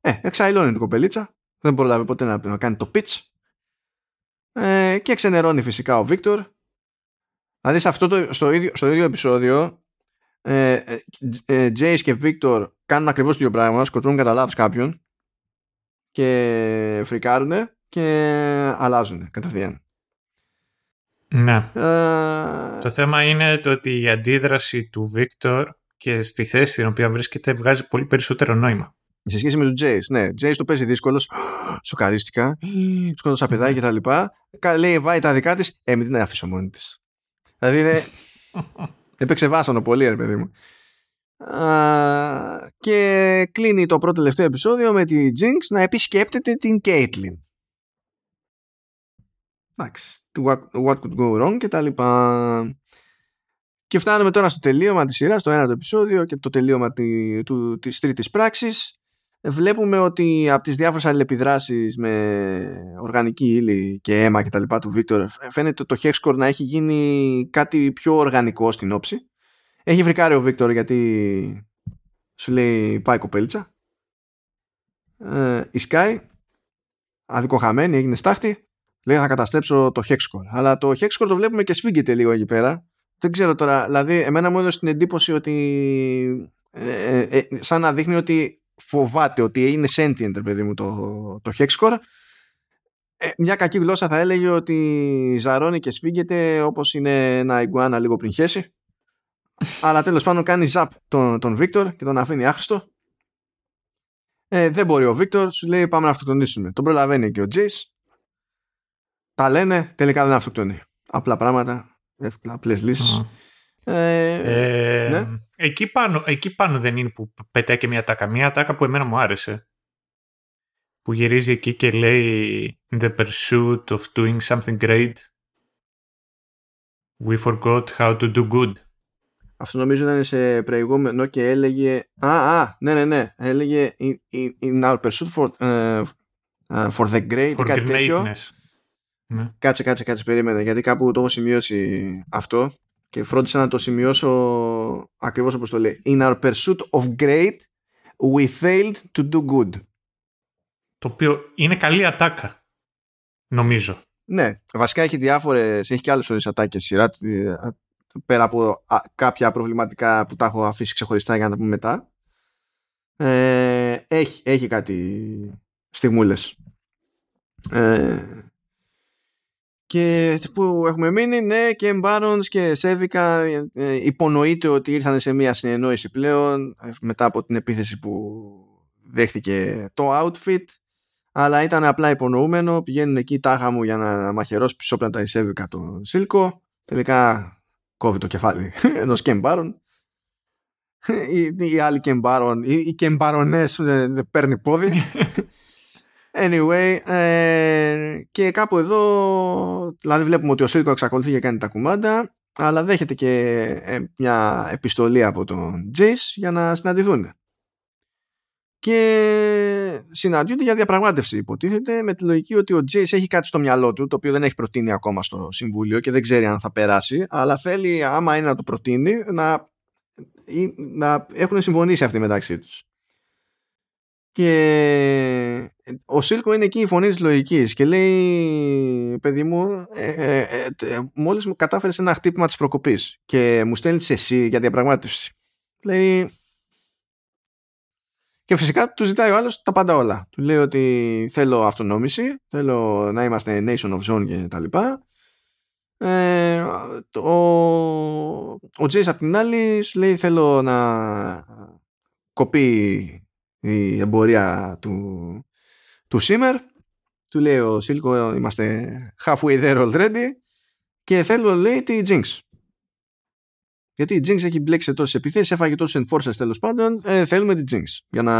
Ε, εξαϊλώνει την κοπελίτσα. Δεν προλάβει ποτέ να, να κάνει το pitch. Ε, και ξενερώνει φυσικά ο Βίκτορ. Δηλαδή σε αυτό το, στο, ίδιο, στο ίδιο επεισόδιο ε, ε, ε Jace και Victor κάνουν ακριβώς το ίδιο πράγμα, σκοτώνουν κατά λάθος κάποιον και φρικάρουν και αλλάζουν κατευθείαν. Ναι. Ε, το θέμα είναι το ότι η αντίδραση του Victor και στη θέση στην οποία βρίσκεται βγάζει πολύ περισσότερο νόημα. Σε σχέση με τον Jace, ναι. Jace το παίζει δύσκολος. Σοκαρίστηκα. Σκότωσα παιδάκια και τα λοιπά. Λέει, βάει τα δικά της. Ε, μην την αφήσω μόνη της. Δηλαδή είναι. Έπαιξε βάσανο πολύ, ρε παιδί μου. Α, και κλείνει το πρώτο τελευταίο επεισόδιο με τη Jinx να επισκέπτεται την Caitlyn. Εντάξει. What, what could go wrong και τα λοιπά. Και φτάνουμε τώρα στο τελείωμα της σειράς, το ένα το επεισόδιο και το τελείωμα τη, του, της τρίτης πράξης βλέπουμε ότι από τις διάφορες αλληλεπιδράσεις με οργανική ύλη και αίμα και τα λοιπά του Βίκτορ φαίνεται το Hexcore να έχει γίνει κάτι πιο οργανικό στην όψη. Έχει βρικάρει ο Βίκτορ γιατί σου λέει πάει κοπέλιτσα. Ε, η Sky αδικοχαμένη έγινε στάχτη λέει θα καταστρέψω το Hexcore. Αλλά το Hexcore το βλέπουμε και σφίγγεται λίγο εκεί πέρα. Δεν ξέρω τώρα, δηλαδή εμένα μου έδωσε την εντύπωση ότι ε, ε, ε σαν να δείχνει ότι φοβάται ότι είναι sentient, παιδί μου, το, το hexcore. Ε, μια κακή γλώσσα θα έλεγε ότι ζαρώνει και σφίγγεται όπως είναι ένα ιγκουάνα λίγο πριν χέσει. Αλλά τέλος πάντων κάνει ζαπ τον, τον Βίκτορ και τον αφήνει άχρηστο. Ε, δεν μπορεί ο Βίκτορ, σου λέει πάμε να αυτοκτονήσουμε. Τον προλαβαίνει και ο Τζέις. Τα λένε, τελικά δεν αυτοκτονεί. Απλά πράγματα, απλές λύσεις. Ε, ε, ναι. εκεί, πάνω, εκεί πάνω δεν είναι που πετάει και μια τάκα. Μια τάκα που εμένα μου άρεσε. Που γυρίζει εκεί και λέει In the pursuit of doing something great We forgot how to do good. Αυτό νομίζω ήταν σε προηγούμενο και έλεγε Α, α, ναι, ναι, ναι. Έλεγε In, in our pursuit for, uh, for the great for κάτι τέτοιο. Ναι. Κάτσε, κάτσε, κάτσε, περίμενε. Γιατί κάπου το έχω σημειώσει αυτό και φρόντισα να το σημειώσω ακριβώς όπως το λέει. In our pursuit of great, we failed to do good. Το οποίο είναι καλή ατάκα, νομίζω. Ναι, βασικά έχει διάφορες, έχει και άλλες ώρες ατάκες σειρά, πέρα από κάποια προβληματικά που τα έχω αφήσει ξεχωριστά για να τα πούμε μετά. Ε, έχει, έχει κάτι στιγμούλες. Ε, και που έχουμε μείνει, ναι, και Barons και Σέβικα ε, υπονοείται ότι ήρθαν σε μια συνεννόηση πλέον ε, μετά από την επίθεση που δέχτηκε το outfit. Αλλά ήταν απλά υπονοούμενο πηγαίνουν εκεί τάχα μου για να μαχαιρώσει πισόπλατα η Σέβικα το Σίλκο τελικά κόβει το κεφάλι ενός Κεμπάρον οι, οι άλλοι Κεμπάρον οι, οι Κεμπαρονές δεν παίρνει πόδι Anyway, ε, και κάπου εδώ, δηλαδή βλέπουμε ότι ο Σίλκο εξακολουθεί και κάνει τα κουμάντα, αλλά δέχεται και ε, μια επιστολή από τον Τζέις για να συναντηθούν. Και συναντιούνται για διαπραγμάτευση, υποτίθεται, με τη λογική ότι ο Τζέις έχει κάτι στο μυαλό του, το οποίο δεν έχει προτείνει ακόμα στο Συμβούλιο και δεν ξέρει αν θα περάσει, αλλά θέλει, άμα είναι να το προτείνει, να, να έχουν συμφωνήσει αυτοί μεταξύ τους. Και ο Σίλκο είναι εκεί η φωνή της λογικής και λέει παιδί μου ε, ε, ε, μόλις μου κατάφερες ένα χτύπημα της προκοπής και μου στέλνεις εσύ για διαπραγμάτευση. Λέει και φυσικά του ζητάει ο άλλος τα πάντα όλα. Του λέει ότι θέλω αυτονόμηση, θέλω να είμαστε nation of zone και τα λοιπά. Ε, ο ο Τζέις απ' την άλλη σου λέει θέλω να κοπεί η εμπορία του, του Σίμερ. Του λέει ο Σίλκο είμαστε halfway there already και θέλω λέει τη Jinx. Γιατί η Jinx έχει μπλέξει σε τόσες επιθέσεις, έφαγε τόσου enforcers τέλος πάντων. Ε, θέλουμε την Jinx. Για να.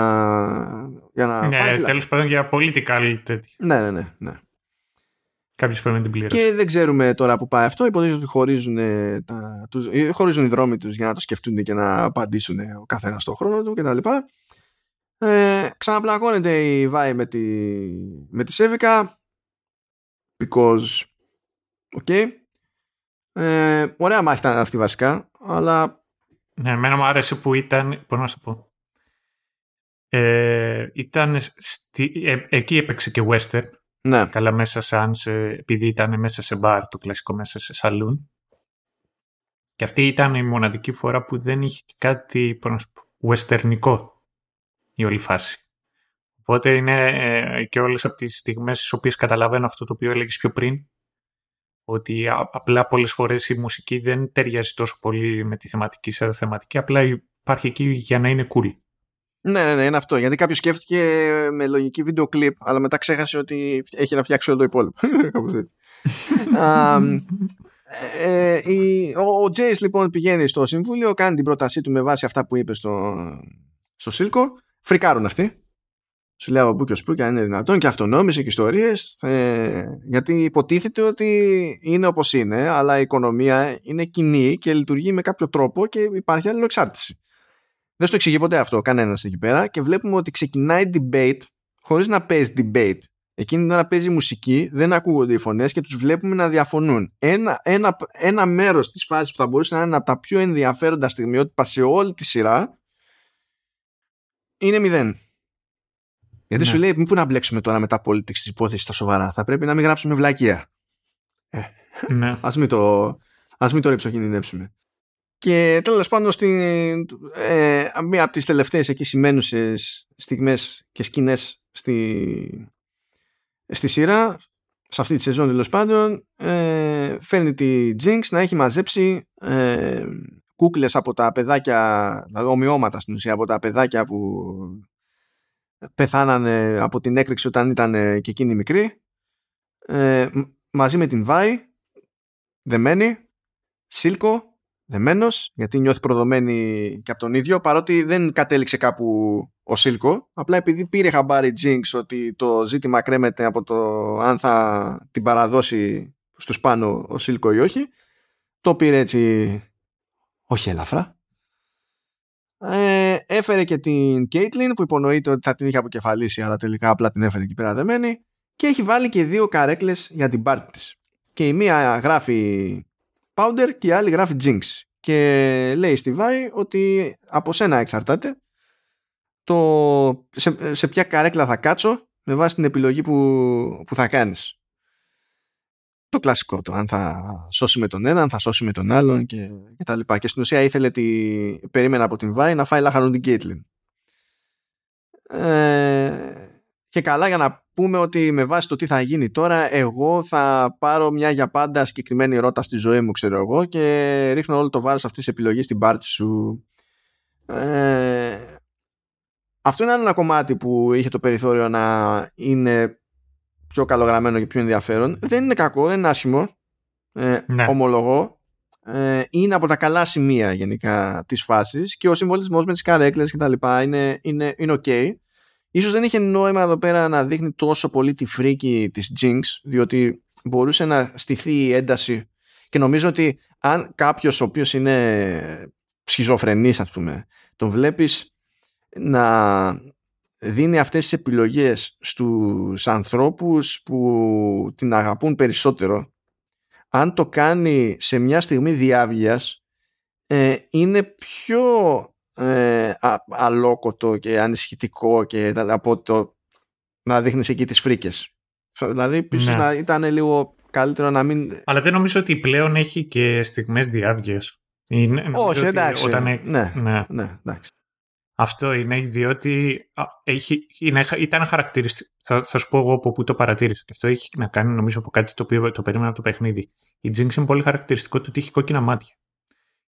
Για να ναι, τέλος πάντων για political τέτοιο. Ναι, ναι, ναι. ναι. Κάποιος πρέπει να την πληρώσει. Και δεν ξέρουμε τώρα που πάει αυτό. Υποτίθεται ότι χωρίζουν, τα, τους, ε, χωρίζουν οι δρόμοι τους για να το σκεφτούν και να απαντήσουν ο καθένας στον χρόνο του κτλ. Ε, ξαναπλακώνεται η Βάη με τη, με τη Σέβικα because ok ε, ωραία μάχη ήταν αυτή βασικά αλλά ναι, εμένα μου άρεσε που ήταν μπορώ να σου πω. Ε, ήταν στη, ε, εκεί έπαιξε και western. Ναι. καλά μέσα σαν σε, επειδή ήταν μέσα σε μπαρ το κλασικό μέσα σε σαλούν. Και αυτή ήταν η μοναδική φορά που δεν είχε κάτι westernικό η όλη φάση. Οπότε είναι ε, και όλες από τις στιγμές στις οποίες καταλαβαίνω αυτό το οποίο έλεγες πιο πριν, ότι απλά πολλές φορές η μουσική δεν ταιριάζει τόσο πολύ με τη θεματική σε θεματική, απλά υπάρχει εκεί για να είναι cool. Ναι, ναι, ναι, είναι αυτό. Γιατί κάποιος σκέφτηκε με λογική βίντεο κλιπ, αλλά μετά ξέχασε ότι έχει να φτιάξει όλο το υπόλοιπο. ε, ε, ο Τζέις λοιπόν πηγαίνει στο συμβούλιο, κάνει την πρότασή του με βάση αυτά που είπε στο, στο Σίλκο φρικάρουν αυτοί. Σου λέω από πού και ως πού και αν είναι δυνατόν και αυτονόμηση και ιστορίες ε, γιατί υποτίθεται ότι είναι όπως είναι αλλά η οικονομία είναι κοινή και λειτουργεί με κάποιο τρόπο και υπάρχει άλλη εξάρτηση. Δεν στο εξηγεί ποτέ αυτό κανένας εκεί πέρα και βλέπουμε ότι ξεκινάει debate χωρίς να παίζει debate. Εκείνη την ώρα παίζει μουσική, δεν ακούγονται οι φωνές και τους βλέπουμε να διαφωνούν. Ένα, ένα, ένα μέρος της φάσης που θα μπορούσε να είναι από τα πιο ενδιαφέροντα στιγμιότυπα σε όλη τη σειρά είναι μηδέν. Γιατί ναι. σου λέει, πού να μπλέξουμε τώρα με τα politics της υπόθεσης στα σοβαρά; Θα πρέπει να μην γράψουμε βλακεία. Ε, ναι. ας, μην το, ας μην το ρηψοκινδυνεύσουμε. Και τέλος πάντων, στην, ε, μία από τις τελευταίες εκεί σημαίνουσες στιγμές και σκηνές στη, στη σειρά, σε αυτή τη σεζόν τέλος πάντων, ε, φέρνει τη Jinx να έχει μαζέψει ε, κούκλες από τα παιδάκια, δηλαδή ομοιώματα στην ουσία από τα παιδάκια που πεθάνανε από την έκρηξη όταν ήταν και εκείνη μικρή ε, μαζί με την Βάη δεμένη Σίλκο δεμένος γιατί νιώθει προδομένη και από τον ίδιο παρότι δεν κατέληξε κάπου ο Σίλκο. Απλά επειδή πήρε χαμπάρι Jinx ότι το ζήτημα κρέμεται από το αν θα την παραδώσει στους πάνω ο Σίλκο ή όχι το πήρε έτσι όχι ελαφρά. Ε, έφερε και την Κέιτλιν που υπονοείται ότι θα την είχε αποκεφαλίσει αλλά τελικά απλά την έφερε εκεί πέρα δεμένη και έχει βάλει και δύο καρέκλες για την πάρτι της. Και η μία γράφει Powder και η άλλη γράφει Jinx. Και λέει στη Βάη ότι από σένα εξαρτάται το σε, σε ποια καρέκλα θα κάτσω με βάση την επιλογή που, που θα κάνεις το κλασικό το αν θα σώσουμε τον έναν, θα σώσουμε τον άλλον και, και τα λοιπά. Και στην ουσία ήθελε τη, περίμενα από την Βάη να φάει λάχανο την Κίτλιν. Ε, και καλά για να πούμε ότι με βάση το τι θα γίνει τώρα εγώ θα πάρω μια για πάντα συγκεκριμένη ρότα στη ζωή μου ξέρω εγώ και ρίχνω όλο το βάρος αυτής της επιλογής στην πάρτι σου. Ε, αυτό είναι ένα κομμάτι που είχε το περιθώριο να είναι πιο καλογραμμένο και πιο ενδιαφέρον. Δεν είναι κακό, δεν είναι άσχημο. Ε, ναι. Ομολογώ. Ε, είναι από τα καλά σημεία γενικά της φάσης και ο συμβολισμός με τις καρέκλες και τα λοιπά είναι, είναι, είναι ok. Ίσως δεν είχε νόημα εδώ πέρα να δείχνει τόσο πολύ τη φρίκη της Jinx διότι μπορούσε να στηθεί η ένταση και νομίζω ότι αν κάποιος ο οποίος είναι σχιζοφρενής ας πούμε τον βλέπεις να δίνει αυτές τις επιλογές στους ανθρώπους που την αγαπούν περισσότερο. Αν το κάνει σε μια στιγμή διάβγειας ε, είναι πιο ε, αλόκοτο και ανησυχητικό και από το να δείχνεις εκεί τις φρίκες. Δηλαδή πίσω ναι. να ήταν λίγο καλύτερο να μην αλλά δεν νομίζω ότι πλέον έχει και στιγμές διάβγειας. Όχι εντάξει. όταν... ναι, ναι, ναι εντάξει αυτό είναι διότι έχει, είναι, ήταν χαρακτηριστικό. Θα, θα σου πω εγώ από πού το παρατήρησα. Και αυτό έχει να κάνει νομίζω από κάτι το οποίο το περίμενα από το παιχνίδι. Η Jinx είναι πολύ χαρακτηριστικό του ότι έχει κόκκινα μάτια.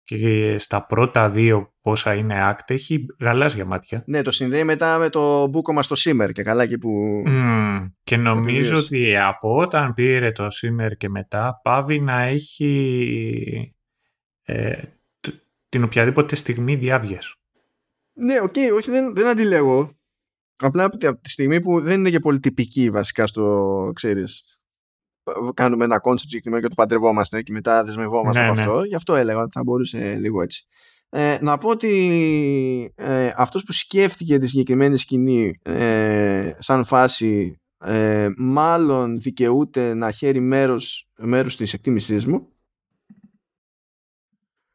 Και στα πρώτα δύο πόσα είναι άκτα έχει γαλάζια μάτια. Ναι, το συνδέει μετά με το μπούκωμα στο Shimmer και καλά εκεί που. Mm, και νομίζω ότι από όταν πήρε το Shimmer και μετά παύει να έχει. Ε, την οποιαδήποτε στιγμή διαύγειας. Ναι, ok, okay, όχι, δεν, δεν αντιλέγω. Απλά από τη στιγμή που δεν είναι και πολύ τυπική βασικά στο, ξέρεις, κάνουμε ένα κόνσεπτ συγκεκριμένο και το παντρευόμαστε και μετά δεσμευόμαστε ναι, από ναι. αυτό. Γι' αυτό έλεγα ότι θα μπορούσε λίγο έτσι. Ε, να πω ότι ε, αυτός που σκέφτηκε τη συγκεκριμένη σκηνή ε, σαν φάση ε, μάλλον δικαιούται να χαίρει μέρος, μέρος της εκτίμησής μου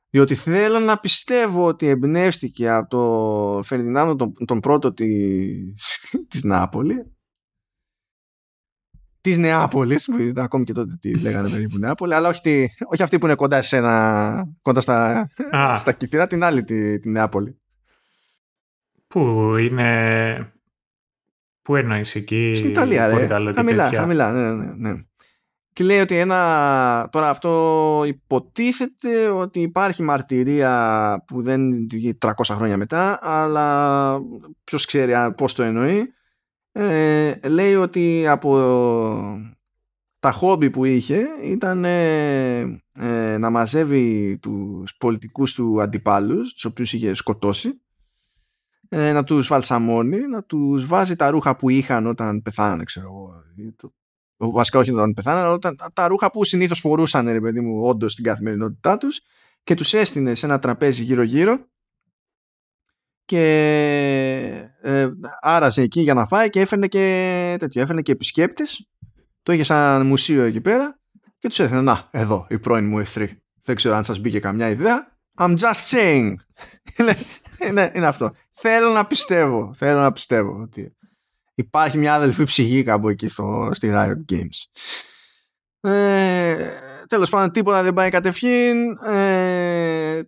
διότι θέλω να πιστεύω ότι εμπνεύστηκε από το Φερδινάνδο τον, τον πρώτο της, της Νάπολη. Της Νεάπολης ακόμη και τότε τι λέγανε περίπου Νεάπολη αλλά όχι, τη, όχι αυτή που είναι κοντά σε ένα, κοντά στα, στα κυθυρά την άλλη τη, τη Νεάπολη που είναι Πού εννοείς εκεί Στην Ιταλία ρε. χαμηλά, χαμηλά ναι, ναι, ναι. Και λέει ότι ένα, τώρα αυτό υποτίθεται ότι υπάρχει μαρτυρία που δεν βγει 300 χρόνια μετά, αλλά ποιος ξέρει πώς το εννοεί. Ε, λέει ότι από τα χόμπι που είχε ήταν ε, ε, να μαζεύει τους πολιτικούς του αντιπάλους, τους οποίους είχε σκοτώσει, ε, να τους βαλσαμώνει, να τους βάζει τα ρούχα που είχαν όταν πεθάνανε, ξέρω εγώ, βασικά όχι όταν πεθάνανε, αλλά όταν, τα ρούχα που συνήθως φορούσαν, ρε παιδί μου, όντως στην καθημερινότητά τους και τους έστεινε σε ένα τραπέζι γύρω-γύρω και ε, άραζε εκεί για να φάει και έφερνε και τέτοιο, έφερνε και επισκέπτες. Το είχε σαν μουσείο εκεί πέρα και τους έθελε να, εδώ η πρώην μου εχθρή. Δεν ξέρω αν σας μπήκε καμιά ιδέα. I'm just saying είναι, είναι, είναι αυτό. Θέλω να πιστεύω θέλω να πιστεύω ότι υπάρχει μια αδελφή ψυχή κάπου εκεί στο, στη Riot Games. Ε, τέλος πάντων τίποτα δεν πάει κατευχήν. Ε,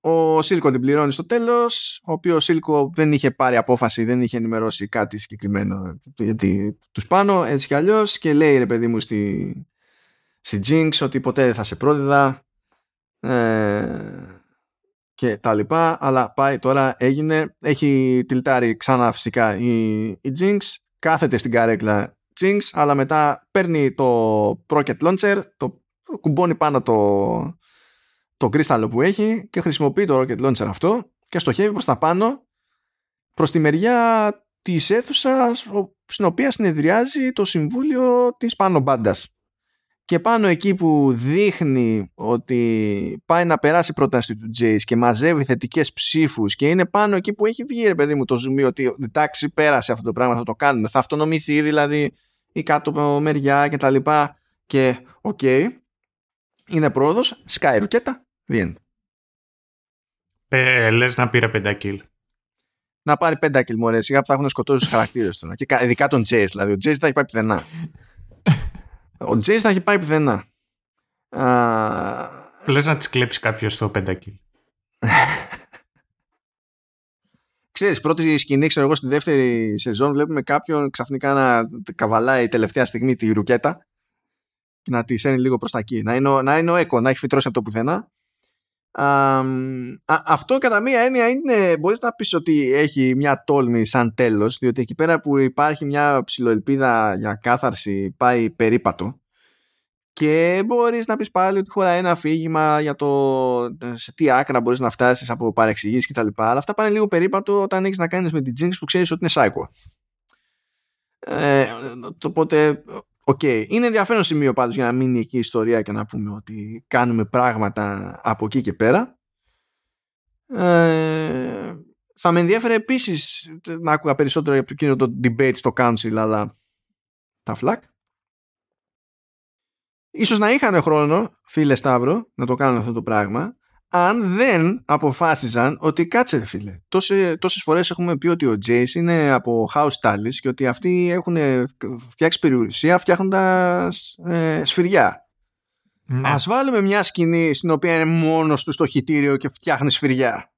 ο Σίλκο την πληρώνει στο τέλος, ο οποίος Σίλκο δεν είχε πάρει απόφαση, δεν είχε ενημερώσει κάτι συγκεκριμένο γιατί τους πάνω έτσι κι αλλιώς και λέει ρε παιδί μου στη, στη Jinx ότι ποτέ δεν θα σε πρόδιδα ε, και τα λοιπά, αλλά πάει τώρα, έγινε, έχει τυλτάρει ξανά φυσικά η, η Jinx, κάθεται στην καρέκλα Jinx, αλλά μετά παίρνει το Rocket Launcher, το κουμπώνει πάνω το, το κρίσταλο που έχει και χρησιμοποιεί το Rocket Launcher αυτό και στοχεύει προς τα πάνω προς τη μεριά της αίθουσας στην οποία συνεδριάζει το Συμβούλιο της Πάνω Μπάντας και πάνω εκεί που δείχνει ότι πάει να περάσει πρόταση του Jace και μαζεύει θετικές ψήφους και είναι πάνω εκεί που έχει βγει ρε παιδί μου το zoom ότι εντάξει πέρασε αυτό το πράγμα θα το κάνουμε. Θα αυτονομηθεί δηλαδή η κάτω μεριά και τα λοιπά. Και οκ, okay, είναι πρόοδος. Σκάει ρουκέτα. The end. Ε, λες να πήρε pentakill να πάρει pentakill μωρέ. Σιγά που θα έχουν σκοτώσει τους χαρακτήρες του και ειδικά τον Jace δηλαδή. Ο Jace θα έχει πάει πουθενά ο Jace θα έχει πάει πουθενά. Λες να τις κλέψει κάποιος στο pentakill. Ξέρεις, πρώτη σκηνή, ξέρω εγώ, στη δεύτερη σεζόν βλέπουμε κάποιον ξαφνικά να καβαλάει τελευταία στιγμή τη ρουκέτα και να τη σένει λίγο προς τα εκεί. Να είναι, να είναι ο Έκο, να έχει φυτρώσει από το πουθενά. Α, αυτό κατά μία έννοια είναι, μπορείς να πεις ότι έχει μια τόλμη σαν τέλος, διότι εκεί πέρα που υπάρχει μια ψηλοελπίδα για κάθαρση πάει περίπατο και μπορείς να πεις πάλι ότι χωράει ένα αφήγημα για το σε τι άκρα μπορείς να φτάσεις από παρεξηγήσεις κτλ. Αλλά αυτά πάνε λίγο περίπατο όταν έχεις να κάνεις με την Jinx που ξέρεις ότι είναι σάικο. Ε, οπότε Οκ. Okay. Είναι ενδιαφέρον σημείο πάντως για να μείνει εκεί η ιστορία και να πούμε ότι κάνουμε πράγματα από εκεί και πέρα. Ε, θα με ενδιαφέρει επίσης να άκουγα περισσότερο για το εκείνο το debate στο council αλλά τα φλακ. Ίσως να είχαν χρόνο, φίλε Σταύρο, να το κάνουν αυτό το πράγμα αν δεν αποφάσιζαν ότι κάτσε φίλε τόσες, τόσες φορές έχουμε πει ότι ο Jace είναι από House Tallis και ότι αυτοί έχουν φτιάξει περιουσία φτιάχνοντας ε, σφυριά. Ναι. ας βάλουμε μια σκηνή στην οποία είναι μόνος του στο χιτήριο και φτιάχνει σφυριά.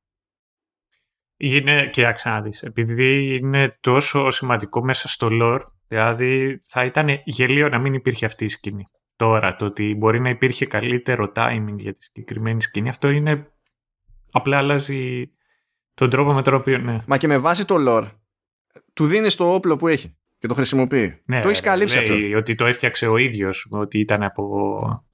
Είναι, και να δεις, επειδή είναι τόσο σημαντικό μέσα στο lore, δηλαδή θα ήταν γελίο να μην υπήρχε αυτή η σκηνή τώρα. Το ότι μπορεί να υπήρχε καλύτερο timing για τη συγκεκριμένη σκηνή, αυτό είναι. Απλά αλλάζει τον τρόπο με τον οποίο. Ναι. Μα και με βάση το lore, του δίνεις το όπλο που έχει και το χρησιμοποιεί. Ναι, το έχεις καλύψει αυτό. Ότι το έφτιαξε ο ίδιος, ότι ήταν από.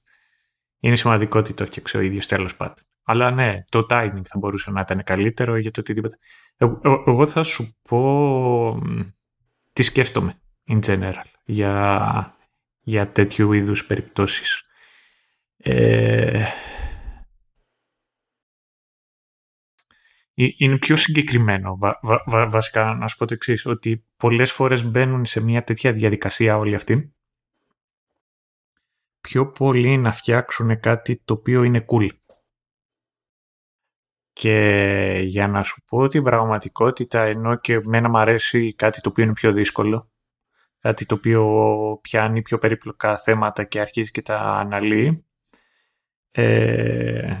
Είναι σημαντικό ότι το έφτιαξε ο ίδιος τέλος πάντων. Αλλά ναι, το timing θα μπορούσε να ήταν καλύτερο για το οτιδήποτε. Εγώ θα σου πω τι σκέφτομαι in general για, για τέτοιου είδους περιπτώσεις. Ε, είναι πιο συγκεκριμένο βασικά να σου πω το εξής ότι πολλές φορές μπαίνουν σε μια τέτοια διαδικασία όλοι αυτοί πιο πολύ να φτιάξουν κάτι το οποίο είναι cool. Και για να σου πω την πραγματικότητα, ενώ και εμένα μου αρέσει κάτι το οποίο είναι πιο δύσκολο, κάτι το οποίο πιάνει πιο περίπλοκα θέματα και αρχίζει και τα αναλύει, ε,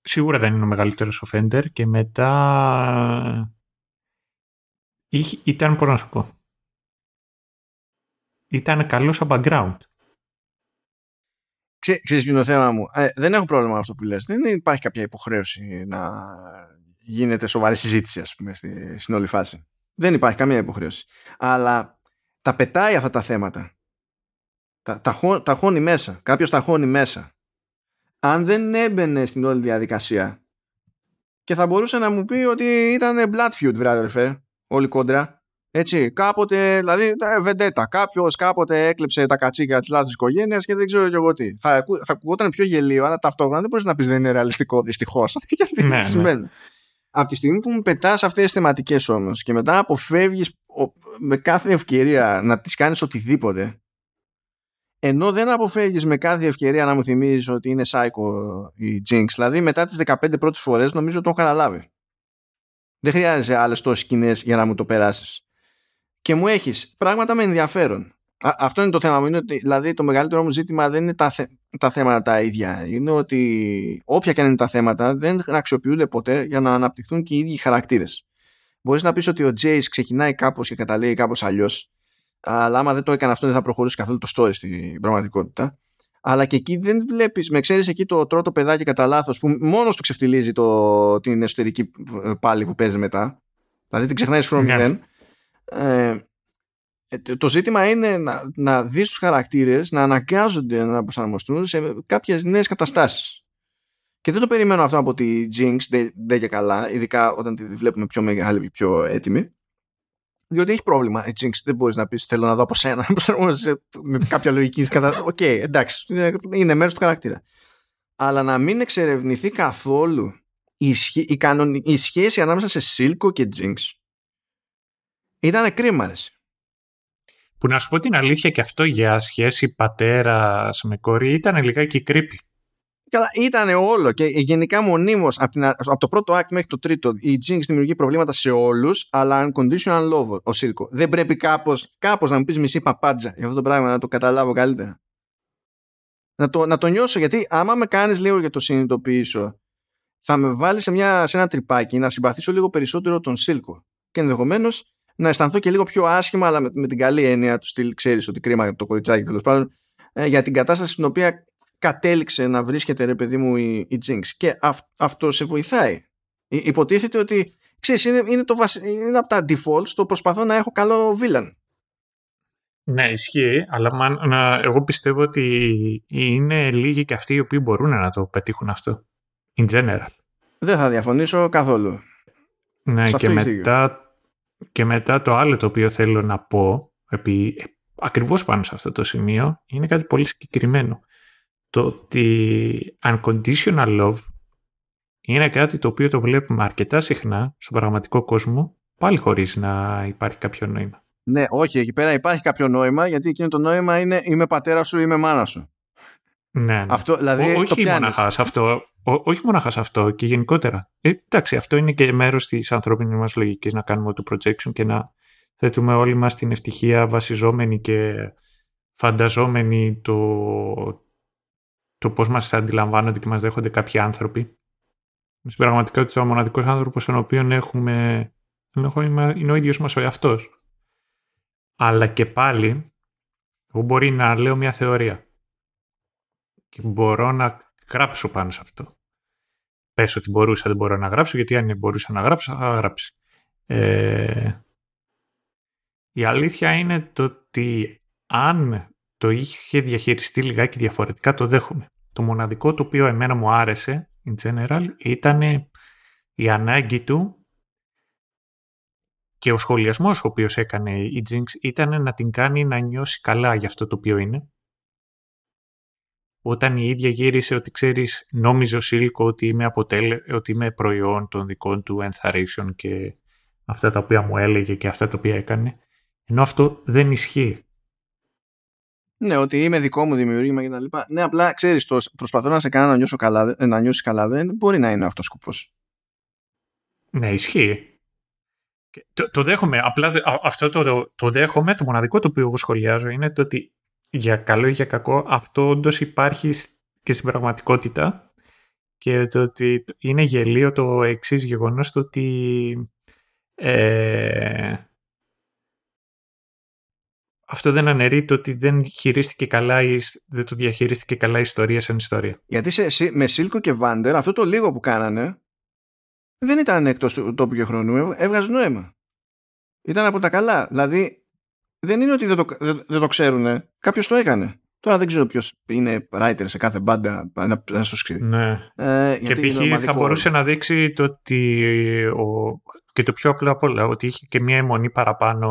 σίγουρα δεν είναι ο μεγαλύτερος ο Fender και μετά ήταν, πώς να σου πω, ήταν καλός σαν background. Ξέ, ξέρεις ποιο είναι το θέμα μου; Ε, δεν έχω πρόβλημα με αυτό που λες. Δεν υπάρχει κάποια υποχρέωση να γίνεται σοβαρή συζήτηση, ας πούμε, στη, στην όλη φάση. Δεν υπάρχει καμία υποχρέωση. Αλλά τα πετάει αυτά τα θέματα. Τα, τα, τα χώνει μέσα. Κάποιος τα χώνει μέσα. Αν δεν έμπαινε στην όλη διαδικασία και θα μπορούσε να μου πει ότι ήταν blood feud, βράδυ, όλη κόντρα. Έτσι, κάποτε, δηλαδή, βεντέτα. Κάποιος κάποτε έκλεψε τα κατσίκια της λάθος οικογένειας και δεν ξέρω κι εγώ τι. Θα, θα ακουγόταν πιο γελίο, αλλά ταυτόχρονα δεν μπορείς να πεις δεν είναι ρεαλιστικό, δυστυχώς. Γιατί ναι, ναι. σημαίνει. Ναι. Από τη στιγμή που μου πετάς αυτές τις θεματικές όμως και μετά αποφεύγεις με κάθε ευκαιρία να τις κάνεις οτιδήποτε, ενώ δεν αποφεύγεις με κάθε ευκαιρία να μου θυμίζεις ότι είναι psycho η Jinx, δηλαδή μετά τις 15 πρώτες φορές νομίζω το έχω καταλάβει. Δεν χρειάζεται άλλες τόσες σκηνές για να μου το περάσεις και μου έχεις πράγματα με ενδιαφέρον. αυτό είναι το θέμα μου. Είναι ότι, δηλαδή το μεγαλύτερο μου ζήτημα δεν είναι τα, τα θέματα τα ίδια. Είναι ότι όποια και αν είναι τα θέματα δεν αξιοποιούνται ποτέ για να αναπτυχθούν και οι ίδιοι χαρακτήρες. Μπορείς να πεις ότι ο Jace ξεκινάει κάπως και καταλήγει κάπως αλλιώς. αλλά άμα δεν το έκανε αυτό δεν θα προχωρήσει καθόλου το story στην πραγματικότητα. Αλλά και εκεί δεν βλέπεις, με ξέρεις εκεί το τρώτο παιδάκι κατά λάθος που μόνος του ξεφτιλίζει το, την εσωτερική ε, πάλι που παίζει μετά. Δηλαδή την ξεχνάει from yeah. Ε, ε, το ζήτημα είναι να, να δεις τους χαρακτήρες να αναγκάζονται να προσαρμοστούν σε κάποιες νέες καταστάσεις. Και δεν το περιμένω αυτό από τη Jinx, δεν και καλά, ειδικά όταν τη βλέπουμε πιο μεγάλη, πιο έτοιμη. Διότι έχει πρόβλημα. Η Jinx δεν μπορείς να πεις: Θέλω να δω από σένα. με κάποια λογική. Οκ, okay, εντάξει, είναι μέρος του χαρακτήρα. Αλλά να μην εξερευνηθεί καθόλου η, η, η σχέση ανάμεσα σε Silco και Jinx ήταν κρίμα. Που να σου πω την αλήθεια και αυτό για σχέση πατέρα με κόρη ήταν λιγάκι creepy. Καλά, ήταν όλο και γενικά μονίμως από, από το πρώτο act μέχρι το τρίτο η Jinx δημιουργεί προβλήματα σε όλους, αλλά unconditional love ο Σίλκο. Δεν πρέπει κάπως κάπως να μου πεις μισή παπάντζα για αυτό το πράγμα να το καταλάβω καλύτερα. Να το, να το νιώσω γιατί άμα με κάνεις λίγο για το συνειδητοποιήσω, θα με βάλεις σε, μια, σε ένα τρυπάκι να συμπαθήσω λίγο περισσότερο τον Σίλκο. Και ενδεχομένως να αισθανθώ και λίγο πιο άσχημα, αλλά με, με την καλή έννοια του στυλ, ξέρεις ότι κρίμα το κοριτσάκι τέλος πάντων, ε, για την κατάσταση στην οποία κατέληξε να βρίσκεται ρε παιδί μου η, η Jinx. Και αυτό σε βοηθάει. υποτίθεται ότι ξέρεις, είναι, είναι, το είναι από τα defaults το προσπαθώ να έχω καλό villain. Ναι, ισχύει, αλλά man, να, εγώ πιστεύω ότι είναι λίγοι και αυτοί οι οποίοι μπορούν να το πετύχουν αυτό. In general. Δεν θα διαφωνήσω καθόλου. Ναι, και μετά και μετά το άλλο το οποίο θέλω να πω, επί, ακριβώς πάνω σε αυτό το σημείο, είναι κάτι πολύ συγκεκριμένο. Το ότι unconditional love είναι κάτι το οποίο το βλέπουμε αρκετά συχνά στον πραγματικό κόσμο, πάλι χωρίς να υπάρχει κάποιο νόημα. Ναι, όχι, εκεί πέρα υπάρχει κάποιο νόημα, γιατί εκείνο το νόημα είναι είμαι πατέρα σου, είμαι μάνα σου. Ναι, ναι. Αυτό, δηλαδή, Ό, όχι μοναχά αυτό. Ό, όχι μοναχά αυτό και γενικότερα. Ε, εντάξει, αυτό είναι και μέρος της ανθρώπινης μας λογικής να κάνουμε το projection και να θέτουμε όλοι μας την ευτυχία βασιζόμενοι και φανταζόμενοι το, το πώς μας αντιλαμβάνονται και μας δέχονται κάποιοι άνθρωποι. Στην πραγματικότητα, ο μοναδικός άνθρωπος τον οποίο έχουμε, είναι ο ίδιος μας ο εαυτός. Αλλά και πάλι, εγώ μπορεί να λέω μια θεωρία και μπορώ να γράψω πάνω σε αυτό. Πες ότι μπορούσα, δεν μπορώ να γράψω, γιατί αν μπορούσα να γράψω, θα γράψει. Ε, η αλήθεια είναι το ότι αν το είχε διαχειριστεί λιγάκι διαφορετικά, το δέχομαι. Το μοναδικό το οποίο εμένα μου άρεσε in general ήταν η ανάγκη του και ο σχολιασμός ο οποίος έκανε η Jinx ήταν να την κάνει να νιώσει καλά για αυτό το οποίο είναι. Όταν η ίδια γύρισε ότι ξέρεις νόμιζε ο Σίλκο ότι είμαι, αποτέλε, ότι είμαι προϊόν των δικών του ενθαρρύσεων και αυτά τα οποία μου έλεγε και αυτά τα οποία έκανε. Ενώ αυτό δεν ισχύει. Ναι, ότι είμαι δικό μου δημιουργήμα και τα λοιπά. Ναι, απλά ξέρεις, προσπαθώ να σε κάνω να, νιώσω καλά, να νιώσεις καλά, δεν μπορεί να είναι αυτός ο σκοπός. Ναι, ισχύει. Το, το δέχομαι. Απλά αυτό το, το, δέχομαι. Το μοναδικό το οποίο εγώ σχολιάζω είναι το ότι για καλό ή για κακό αυτό όντως υπάρχει και στην πραγματικότητα και το ότι είναι γελίο το εξής γεγονός το ότι ε, αυτό δεν αναιρεί το ότι δεν χειρίστηκε καλά ή δεν το διαχειρίστηκε καλά η ιστορία σαν ιστορία. Γιατί σε, με Σίλκο και Βάντερ αυτό το λίγο που κάνανε δεν ήταν εκτός του τόπου και χρόνου, έβγαζε νόημα. Ήταν από τα καλά. Δηλαδή δεν είναι ότι δεν το, δεν, δεν το ξέρουν. Κάποιος το έκανε. Τώρα δεν ξέρω ποιος είναι writer σε κάθε μπάντα να, να στο ξέρει. Ναι. Ε, και π.χ. θα μπορούσε να δείξει το ότι ο, και το πιο απλό απ' όλα, ότι είχε και μια αιμονή παραπάνω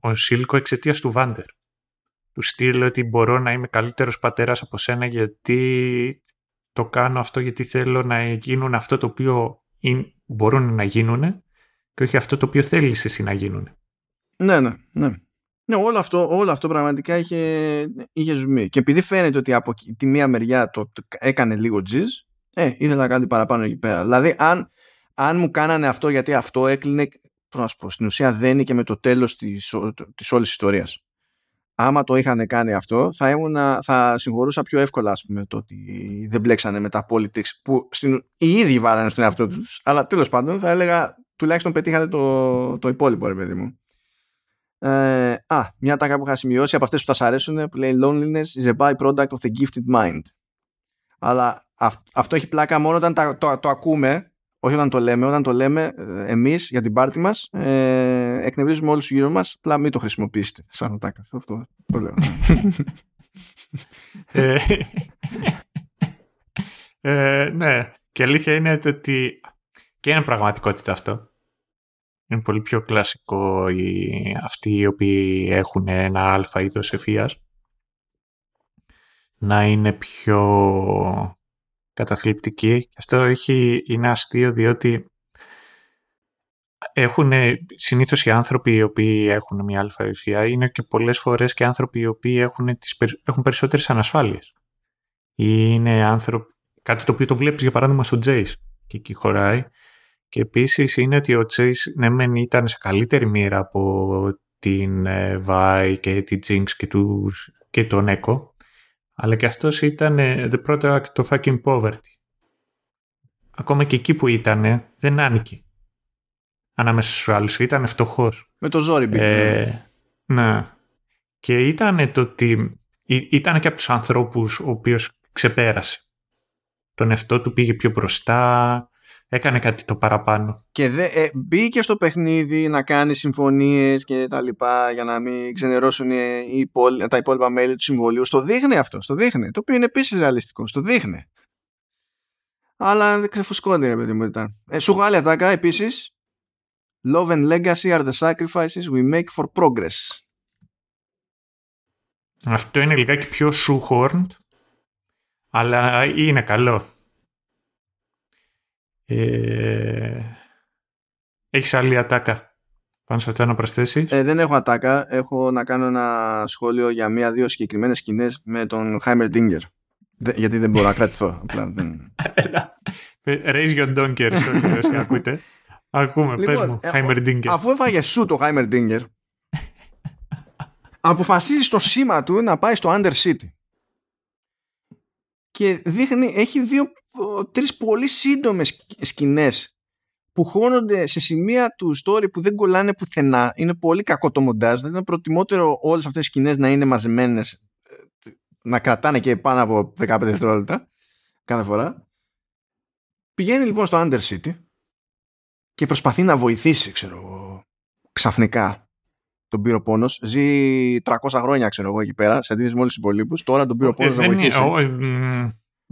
ο, ο Σίλκο εξαιτίας του Βάντερ. Του στείλω ότι μπορώ να είμαι καλύτερος πατέρας από σένα γιατί το κάνω αυτό γιατί θέλω να γίνουν αυτό το οποίο μπορούν να γίνουν και όχι αυτό το οποίο θέλεις εσύ να γίνουν. Ναι, ναι, ναι. Ναι, όλο αυτό, όλο αυτό πραγματικά είχε, είχε ζουμί. Και επειδή φαίνεται ότι από τη μία μεριά το, έκανε λίγο τζιζ, ε, ήθελα κάτι παραπάνω εκεί πέρα. Δηλαδή, αν, αν μου κάνανε αυτό γιατί αυτό έκλεινε, πώς να σου πω, στην ουσία δεν είναι και με το τέλος της, της όλης ιστορίας. Άμα το είχαν κάνει αυτό, θα, ήμουν, θα συγχωρούσα πιο εύκολα, ας πούμε, το ότι δεν μπλέξανε με τα politics που στην, οι ίδιοι βάλανε στον εαυτό τους. Αλλά τέλος πάντων θα έλεγα, τουλάχιστον πετύχατε το, το υπόλοιπο, ρε παιδί μου. Ε, α, μια τάκα που είχα σημειώσει από αυτές που θα σας αρέσουν που λέει Loneliness is a byproduct of the gifted mind. Αλλά αυτό έχει πλάκα μόνο όταν το, το, το ακούμε όχι όταν το λέμε, όταν το λέμε ε, εμείς για την πάρτη μας ε, εκνευρίζουμε όλους γύρω μας απλά μην το χρησιμοποιήσετε σαν οτάκα αυτό το λέω. Ε, ε, ναι. Και αλήθεια είναι ότι και είναι πραγματικότητα αυτό. Είναι πολύ πιο κλασικό οι, αυτοί οι οποίοι έχουν ένα αλφα είδος ευφυίας να είναι πιο καταθλιπτική. Αυτό έχει, είναι αστείο διότι έχουν συνήθως οι άνθρωποι οι οποίοι έχουν μια αλφα ευφυία είναι και πολλές φορές και άνθρωποι οι οποίοι έχουν, τις, έχουν περισσότερες ανασφάλειες. Ή είναι άνθρωποι, κάτι το οποίο το βλέπεις για παράδειγμα στο Jace και εκεί χωράει και επίσης είναι ότι ο Chase ναι μεν ήταν σε καλύτερη μοίρα από την Vi ε, και την Jinx και, τους, και τον Echo αλλά και αυτός ήταν ε, the product of fucking poverty. Ακόμα και εκεί που ήταν δεν άνοικε ανάμεσα στους άλλους. Ήταν φτωχός. Με το ζόρι ε, Ναι. Και ήταν το ότι ήταν και από τους ανθρώπους ο οποίος ξεπέρασε. Τον εαυτό του πήγε πιο μπροστά, έκανε κάτι το παραπάνω. Και δε, ε, μπήκε στο παιχνίδι να κάνει συμφωνίες και τα λοιπά για να μην ξενερώσουν οι, τα υπόλοιπα μέλη του συμβολίου. Στο δείχνει αυτό, στο δείχνει. Το οποίο είναι επίσης ρεαλιστικό, στο δείχνει. Αλλά δεν ξεφουσκώνει ρε παιδί μου ήταν. Ε, σου άλλη ατάκα επίσης. Love and legacy are the sacrifices we make for progress. Αυτό είναι λιγάκι πιο shoehorned, αλλά είναι καλό. Ε, έχεις άλλη ατάκα πάνω σε αυτό να προσθέσεις. Ε, δεν έχω ατάκα. Έχω να κάνω ένα σχόλιο για μία-δύο συγκεκριμένες σκηνές με τον Heimerdinger. γιατί δεν μπορώ να κρατηθώ. Απλά δεν... Raise your donkey, ακούτε. Ακούμε, λοιπόν, πες μου, ε, Heimerdinger. Αφού έφαγε σου το Heimerdinger, αποφασίζει στο σήμα του να πάει στο Undercity. Και δείχνει, έχει δύο τρεις πολύ σύντομες σκηνές που χώνονται σε σημεία του story που δεν κολλάνε πουθενά. Είναι πολύ κακό το μοντάζ. Δεν είναι προτιμότερο όλες αυτές οι σκηνές να είναι μαζεμένες ε, να κρατάνε και πάνω από 15 δευτερόλεπτα κάθε φορά. Πηγαίνει λοιπόν στο Undercity και προσπαθεί να βοηθήσει, ξέρω ξαφνικά τον πύρο πόνος. Ζει 300 χρόνια, ξέρω εγώ, εκεί πέρα, σε αντίθεση με όλους τους υπολείπους. Τώρα τον πύρο πόνος να βοηθήσει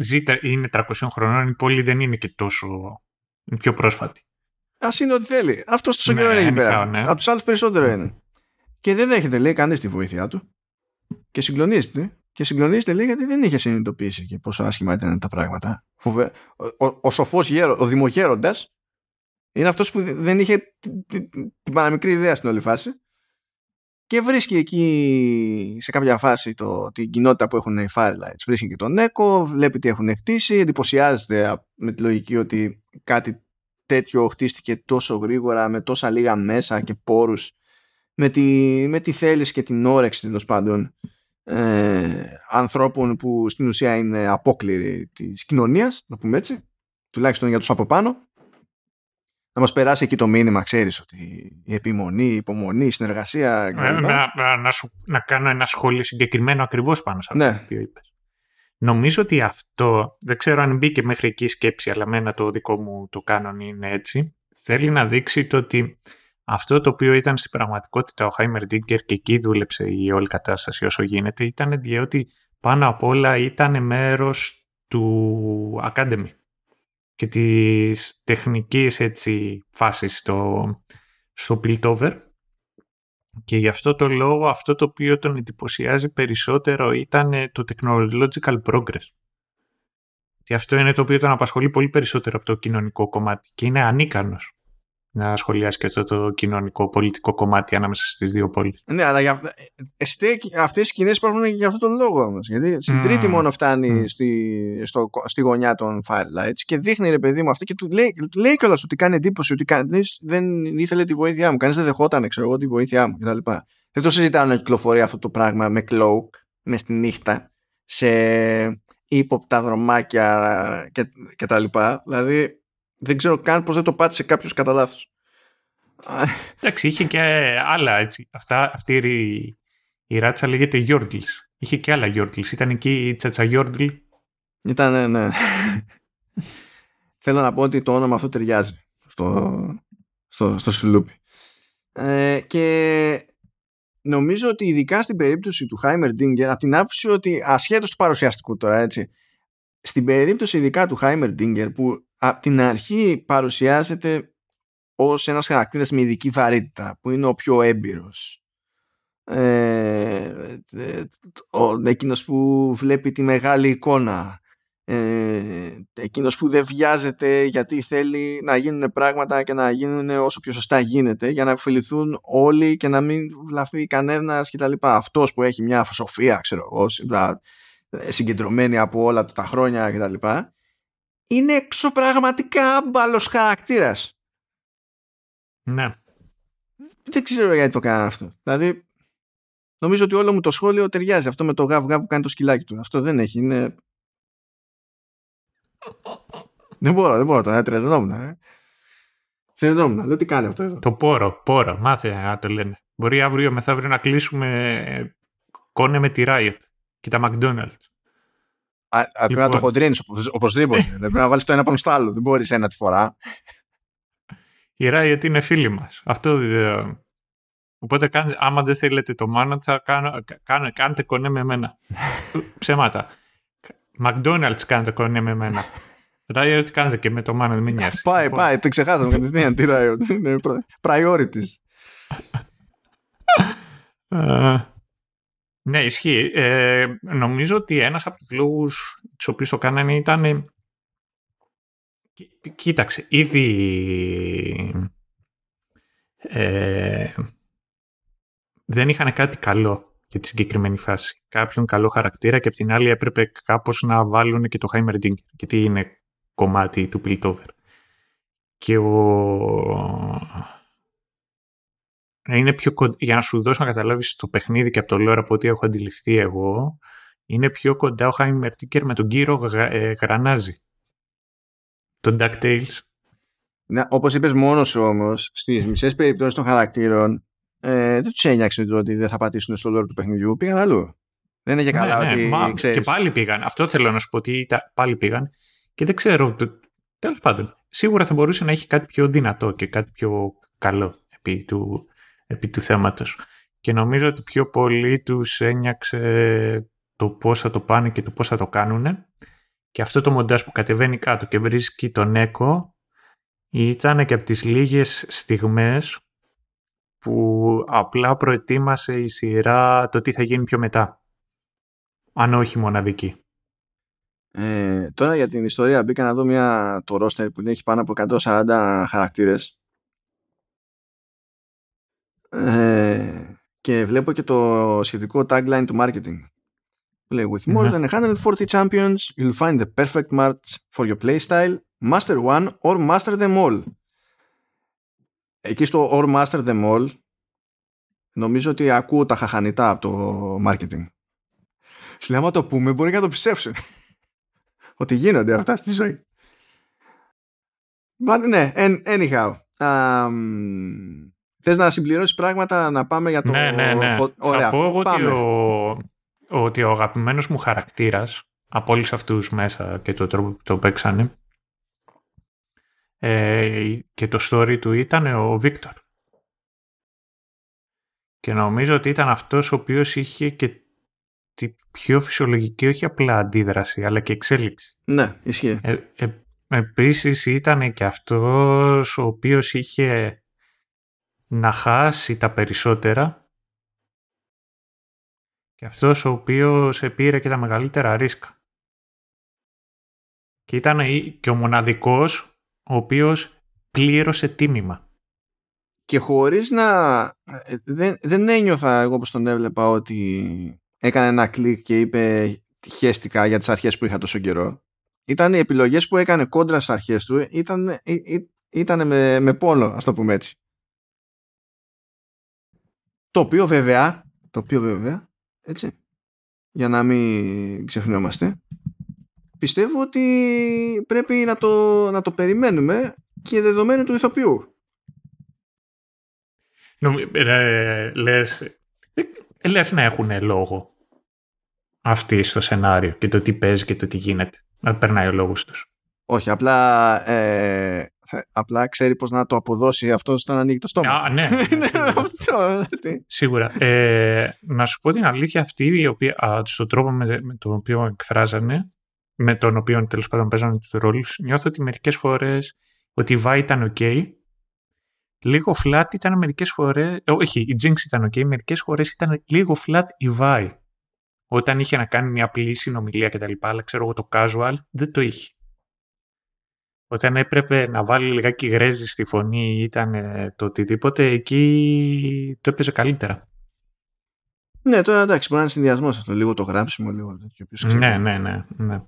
ζήτα, είναι 300 χρονών, η πόλη δεν είναι και τόσο. Είναι πιο πρόσφατη. Α είναι ό,τι θέλει. Αυτό τόσο καιρό είναι εκεί πέρα. Ναι. Από τους άλλους περισσότερο είναι. Και δεν δέχεται, λέει, κανείς τη βοήθειά του. Και συγκλονίζεται. Και συγκλονίζεται, λέει, γιατί δεν είχε συνειδητοποιήσει και πόσο άσχημα ήταν τα πράγματα. Φοβε... Ο, ο, ο σοφός γέρο, ο δημογέροντα, είναι αυτός που δεν είχε την παραμικρή ιδέα στην όλη φάση και βρίσκει εκεί σε κάποια φάση το, την κοινότητα που έχουν οι Firelights. Βρίσκει και τον Echo, βλέπει τι έχουν χτίσει, εντυπωσιάζεται με τη λογική ότι κάτι τέτοιο χτίστηκε τόσο γρήγορα, με τόσα λίγα μέσα και πόρους, με τη, με τη θέληση και την όρεξη τέλος πάντων ε, ανθρώπων που στην ουσία είναι απόκληροι της κοινωνίας, να πούμε έτσι, τουλάχιστον για τους από πάνω να μας περάσει εκεί το μήνυμα, ξέρεις, ότι η επιμονή, η υπομονή, η συνεργασία... Ε, να, να, να, σου, να κάνω ένα σχόλιο συγκεκριμένο ακριβώς πάνω σε αυτό ναι. που είπες. Νομίζω ότι αυτό, δεν ξέρω αν μπήκε μέχρι εκεί η σκέψη, αλλά μένα το δικό μου το κάνον είναι έτσι, θέλει να δείξει το ότι αυτό το οποίο ήταν στην πραγματικότητα ο Χάιμερ Ντίγκερ και εκεί δούλεψε η όλη κατάσταση όσο γίνεται, ήταν διότι πάνω απ' όλα ήταν μέρος του Academy και τις τεχνικές έτσι φάσεις στο, στο Piltover και γι' αυτό το λόγο αυτό το οποίο τον εντυπωσιάζει περισσότερο ήταν το technological progress. Και αυτό είναι το οποίο τον απασχολεί πολύ περισσότερο από το κοινωνικό κομμάτι και είναι ανίκανος να σχολιάσει και αυτό το κοινωνικό πολιτικό κομμάτι ανάμεσα στις δύο πόλεις. Ναι, αλλά αυτές οι σκηνές υπάρχουν για αυτόν τον λόγο όμως. Γιατί στην mm. τρίτη μόνο φτάνει mm. στη, στο, στη γωνιά των Firelights και δείχνει ρε παιδί μου αυτή και του λέει, λέει κιόλας ότι κάνει εντύπωση ότι κανείς δεν ήθελε τη βοήθειά μου. Κανείς δεν δεχόταν, ξέρω εγώ, τη βοήθειά μου κτλ. Δεν το συζητάω να κυκλοφορεί αυτό το πράγμα με cloak, με στη νύχτα, σε ύποπτα δρομάκια κτλ. Δηλαδή δεν ξέρω καν πώς δεν το πάτησε κάποιος κατά λάθος. Εντάξει, είχε και άλλα έτσι. Αυτά, αυτή η, η ράτσα λέγεται Γιόρντλς. Είχε και άλλα Γιόρντλς. Ήταν εκεί η Τσατσα Γιόρντλ. Ήταν, ναι, ναι. Θέλω να πω ότι το όνομα αυτό ταιριάζει στο, στο, στο σουλούπι. Ε, και νομίζω ότι ειδικά στην περίπτωση του Χάιμερ Ντίνγκερ, από την άποψη ότι ασχέτως του παρουσιαστικού τώρα, έτσι, στην περίπτωση ειδικά του Χάιμερ Ντίνγκερ που από την αρχή παρουσιάζεται ως ένας χαρακτήρας με ειδική βαρύτητα που είναι ο πιο έμπειρος. Ε, ο, εκείνος που βλέπει τη μεγάλη εικόνα. Ε, εκείνος που δεν βιάζεται γιατί θέλει να γίνουν πράγματα και να γίνουν όσο πιο σωστά γίνεται για να ωφεληθούν όλοι και να μην βλαφεί κανένας κτλ. Αυτός που έχει μια σοφία ξέρω εγώ συγκεντρωμένη από όλα τα χρόνια κτλ είναι εξωπραγματικά μπαλο χαρακτήρας. Ναι. Δεν ξέρω γιατί το κάνω αυτό. Δηλαδή, νομίζω ότι όλο μου το σχόλιο ταιριάζει. Αυτό με το γαβ γαβ που κάνει το σκυλάκι του. Αυτό δεν έχει. Είναι. δεν μπορώ, δεν μπορώ τώρα. Τρελνόμουν. Ε. Τρελνόμουν. Δεν τι κάνει αυτό εδώ. Το πόρο, πόρο. Μάθε να το λένε. Μπορεί αύριο μεθαύριο να κλείσουμε ε, κόνε με τη Riot και τα McDonald's. Α, πρέπει να το λοιπόν. χοντρίνεις οπωσδήποτε. δεν πρέπει να βάλεις το ένα πάνω στο άλλο. Δεν μπορείς ένα τη φορά. Η Riot είναι φίλη μας. Αυτό. Ε, οπότε, άμα δεν θέλετε το manager, κάνε, κάντε κονέ με μένα. Ψέματα. McDonald's κάνετε κονέ με μένα. Riot κάνετε και με το manager, μην νοιάζει. Πάει, λοιπόν. πάει, το ξεχάσαμε κατευθείαν τι Riot. Είναι priorities. Ε, ναι, ισχύει. Ε, νομίζω ότι ένας από τους λόγους τους οποίους το κάνανε ήταν... Κοίταξε, ήδη ε, δεν είχαν κάτι καλό για τη συγκεκριμένη φάση. Κάποιον καλό χαρακτήρα και απ' την άλλη έπρεπε κάπως να βάλουν και το Heimerdinger, γιατί είναι κομμάτι του Piltover. Και ο, είναι πιο κοντά, για να σου δώσω να καταλάβεις το παιχνίδι και από το lore από ό,τι έχω αντιληφθεί εγώ, είναι πιο κοντά ο Χάιμ με τον κύριο ε, Γρανάζη. Τον DuckTales. Ναι, όπως είπες μόνος σου όμως, στις μισές περιπτώσεις των χαρακτήρων, ε, δεν τους ένιαξε το ότι δεν θα πατήσουν στο lore του παιχνιδιού, πήγαν αλλού. Δεν είναι και καλά ναι, ναι ότι μα, ξέρεις. Και πάλι πήγαν. Αυτό θέλω να σου πω ότι πάλι πήγαν. Και δεν ξέρω, τέλος πάντων, σίγουρα θα μπορούσε να έχει κάτι πιο δυνατό και κάτι πιο καλό επί του, επί του θέματος. Και νομίζω ότι πιο πολύ τους ένιαξε το πώς θα το πάνε και το πώς θα το κάνουν Και αυτό το μοντάζ που κατεβαίνει κάτω και βρίσκει τον Έκο ήταν και από τις λίγες στιγμές που απλά προετοίμασε η σειρά το τι θα γίνει πιο μετά. Αν όχι μοναδική. Ε, τώρα για την ιστορία μπήκα να δω μια, το roster που έχει πάνω από 140 χαρακτήρες ε, και βλέπω και το σχετικό tagline του marketing. Λέει, with more than 140 champions, you'll find the perfect match for your playstyle, master one or master them all. Εκεί στο or master them all νομίζω ότι ακούω τα χαχανιτά από το marketing. Συλλάμα το πούμε μπορεί να το πιστέψουν ότι γίνονται αυτά στη ζωή. But, ναι, anyhow. Um, θες να συμπληρώσεις πράγματα να πάμε για το... Ναι, ναι, ναι. Ωραία, Θα πω εγώ ότι ο, ότι ο αγαπημένος μου χαρακτήρας από όλους αυτούς μέσα και το τρόπο που το παίξανε ε, και το story του ήταν ο Βίκτορ. Και νομίζω ότι ήταν αυτός ο οποίος είχε και τη πιο φυσιολογική όχι απλά αντίδραση αλλά και εξέλιξη. Ναι, ισχύει. Ε, ε, επίσης ήταν και αυτός ο οποίος είχε να χάσει τα περισσότερα και αυτός ο οποίος επήρε και τα μεγαλύτερα ρίσκα. Και ήταν και ο μοναδικός ο οποίος πλήρωσε τίμημα. Και χωρίς να... Ε, δεν, δεν ένιωθα εγώ που τον έβλεπα ότι έκανε ένα κλικ και είπε χέστηκα για τις αρχές που είχα τόσο καιρό. Ήταν οι επιλογές που έκανε κόντρα στις αρχές του ήταν, ε, ε, ήταν με, με πόνο, ας το πούμε έτσι. Το οποίο βέβαια, το οποίο βέβαια, έτσι, για να μην ξεχνιόμαστε, πιστεύω ότι πρέπει να το, να το περιμένουμε και δεδομένου του ηθοποιού. Νομι, ρε, λες, λες να έχουν λόγο αυτοί στο σενάριο και το τι παίζει και το τι γίνεται. Να περνάει ο λόγος τους. Όχι, απλά, ε, απλά ξέρει πώς να το αποδώσει αυτό όταν ανοίγει το στόμα. Α, ναι. ναι αυτό. Σίγουρα. Ε, να σου πω την αλήθεια αυτή, η οποία, α, στον τρόπο με, με τον οποίο εκφράζανε, με τον οποίο τέλος πάντων παίζανε τους ρόλους, νιώθω ότι μερικές φορές ότι η Βάη ήταν ok, λίγο flat ήταν μερικές φορές, ε, όχι, η Jinx ήταν ok, μερικές φορές ήταν λίγο flat η Βάη όταν είχε να κάνει μια απλή συνομιλία κτλ. Αλλά ξέρω εγώ το casual δεν το είχε. Όταν έπρεπε να βάλει λιγάκι γρέζι στη φωνή ή ήταν το οτιδήποτε, εκεί το έπαιζε καλύτερα. Ναι, τώρα εντάξει, μπορεί να είναι συνδυασμός αυτό. Λίγο το γράψιμο, λίγο τέτοιο. Ναι, ναι, ναι, ναι.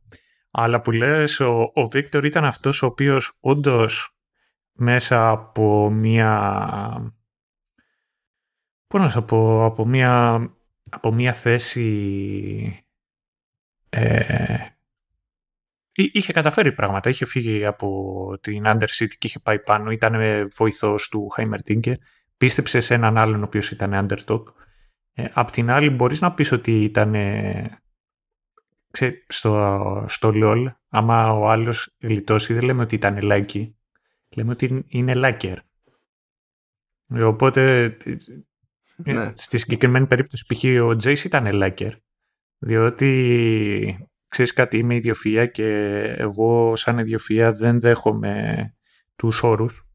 Αλλά που λες, ο, ο Βίκτορ ήταν αυτός ο οποίος όντως μέσα από μία... Πώς να σου πω, από μία από μια θέση ε, είχε καταφέρει πράγματα. Είχε φύγει από την Undercity και είχε πάει πάνω. Ήταν βοηθός του Heimerdinger. Πίστεψε σε έναν άλλον ο οποίος ήταν Underdog. Ε, απ' την άλλη μπορείς να πεις ότι ήταν στο, στο LOL άμα ο άλλος γλιτώσει δεν λέμε ότι ήταν λάκι. Λέμε ότι είναι λάκερ. Οπότε ε, ναι. Στη συγκεκριμένη περίπτωση, π.χ. ο Τζέις ήταν λάκερ. Διότι ξέρεις κάτι, είμαι ιδιοφυα και εγώ σαν ιδιοφυα δεν δέχομαι τους όρους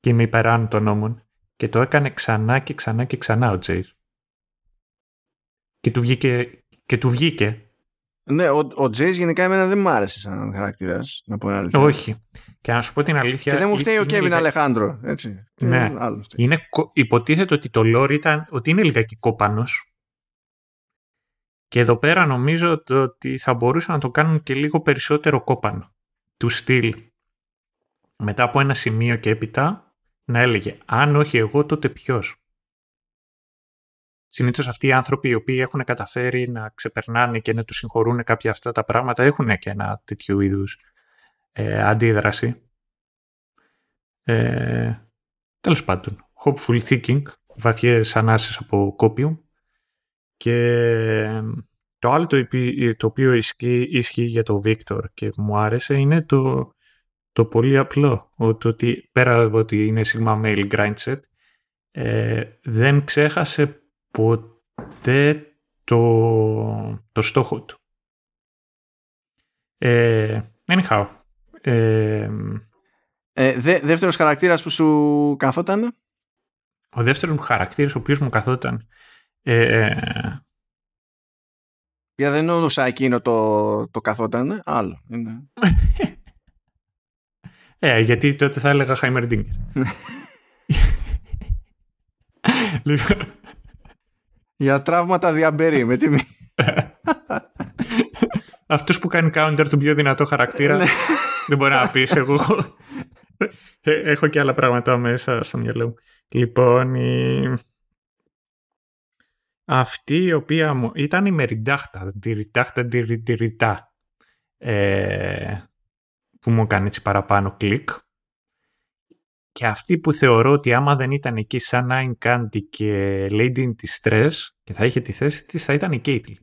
και είμαι υπεράνω των νόμων. Και το έκανε ξανά και ξανά και ξανά ο Τζέις. Και του βγήκε, και του βγήκε ναι, ο, ο Τζέις γενικά εμένα δεν μ' άρεσε σαν χαρακτήρας, να πω αλήθεια. Όχι. Και να σου πω την αλήθεια. Και δεν μου φταίει ο Κέβιν Αλεχάνδρο. Έτσι. Ναι. Είναι, υποτίθεται ότι το lore ήταν ότι είναι λιγάκι κόπανος. Και εδώ πέρα νομίζω ότι θα μπορούσαν να το κάνουν και λίγο περισσότερο κόπανο. Του στυλ. Μετά από ένα σημείο και έπειτα να έλεγε αν όχι εγώ τότε ποιος. Συνήθως αυτοί οι άνθρωποι οι οποίοι έχουν καταφέρει να ξεπερνάνε και να τους συγχωρούν κάποια αυτά τα πράγματα έχουν και ένα τέτοιο είδους ε, αντίδραση. Ε, Τέλος πάντων, hopeful thinking, βαθιές ανάσεις από κόπιου και το άλλο το, το οποίο ισχύει, για το Victor και μου άρεσε είναι το, το πολύ απλό, ότι πέρα από ότι είναι Sigma Mail Grindset, ε, δεν ξέχασε ποτέ το, το στόχο του. Ε, anyhow. Ε, ε, δε, δεύτερος χαρακτήρας που σου καθόταν; Ο δεύτερος μου χαρακτήρας ο οποίος μου καθόταν. Ε, για δεν εννοούσα εκείνο το, το καθόταν, άλλο. Είναι. ε, γιατί τότε θα έλεγα Heimerdinger. λοιπόν. Για τραύματα διαμπερί, με τιμή. Αυτός που κάνει counter του πιο δυνατό χαρακτήρα ναι. δεν μπορεί να πεις εγώ. Ε, έχω και άλλα πράγματα μέσα στο μυαλό μου. Λοιπόν, η... αυτή η οποία μου... ήταν η Μεριντάχτα, τη Ριντάχτα, ε... που μου έκανε έτσι παραπάνω κλικ. Και αυτή που θεωρώ ότι άμα δεν ήταν εκεί σαν Nine Candy και Lady in Distress και θα είχε τη θέση της θα ήταν η Caitlyn.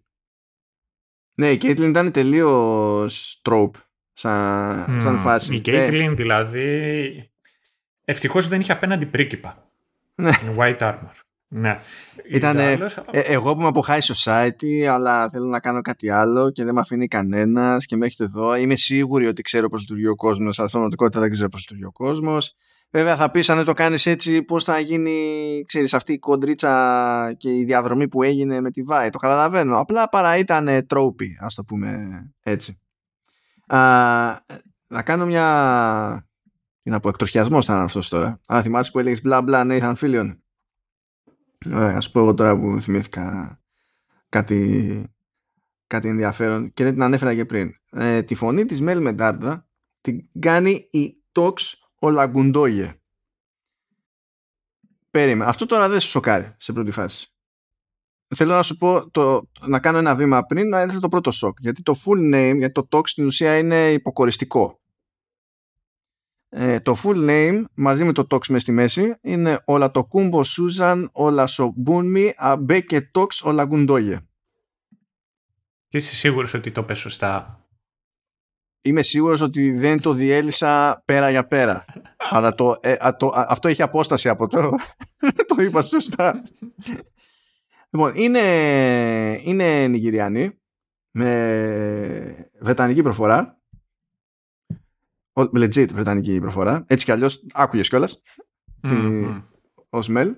Ναι, η Caitlyn ήταν τελείως trope σαν, σαν φάση. Η Caitlyn δηλαδή ευτυχώς δεν είχε απέναντι πρίκυπα. Ναι. White armor. Ναι. Ήταν ε, εγώ που είμαι από high society, αλλά θέλω να κάνω κάτι άλλο και δεν με αφήνει κανένας και με έχετε εδώ. Είμαι σίγουρη ότι ξέρω πώς λειτουργεί ο κόσμος, αλλά στην πραγματικότητα δεν ξέρω πώς λειτουργεί ο κόσμος. Βέβαια θα πεις αν δεν το κάνεις έτσι πώς θα γίνει ξέρεις, αυτή η κοντρίτσα και η διαδρομή που έγινε με τη Βάη. Το καταλαβαίνω. Απλά παρά ήταν τρόπι ας το πούμε έτσι. Α, να κάνω μια... Είναι από εκτροχιασμός θα είναι αυτός τώρα. Αν θυμάσαι που έλεγες μπλα μπλα Nathan Fillion. Ωραία, ας πω εγώ τώρα που θυμήθηκα κάτι, κάτι ενδιαφέρον και δεν την ανέφερα και πριν. Ε, τη φωνή της Μέλ Μεντάρδα την κάνει η Tox ο Λαγκουντόγε. Περίμενε. Αυτό τώρα δεν σε σοκάρει σε πρώτη φάση. Θέλω να σου πω το, να κάνω ένα βήμα πριν να έρθει το πρώτο σοκ. Γιατί το full name, γιατί το talk στην ουσία είναι υποκοριστικό. Ε, το full name μαζί με το talks μες στη μέση είναι όλα το κούμπο Σούζαν, όλα σομπούνμι, αμπέ και τόξ όλα γκουντόγε. Και είσαι σίγουρος ότι το πες σωστά; Είμαι σίγουρος ότι δεν το διέλυσα πέρα για πέρα. Αλλά το, ε, το, αυτό έχει απόσταση από το. το είπα σωστά. λοιπόν, είναι, είναι Νιγηριανή με βρετανική προφορά. Legit βρετανική προφορά. Έτσι κι αλλιώς άκουγες κιόλας. Mm-hmm. Ως μέλ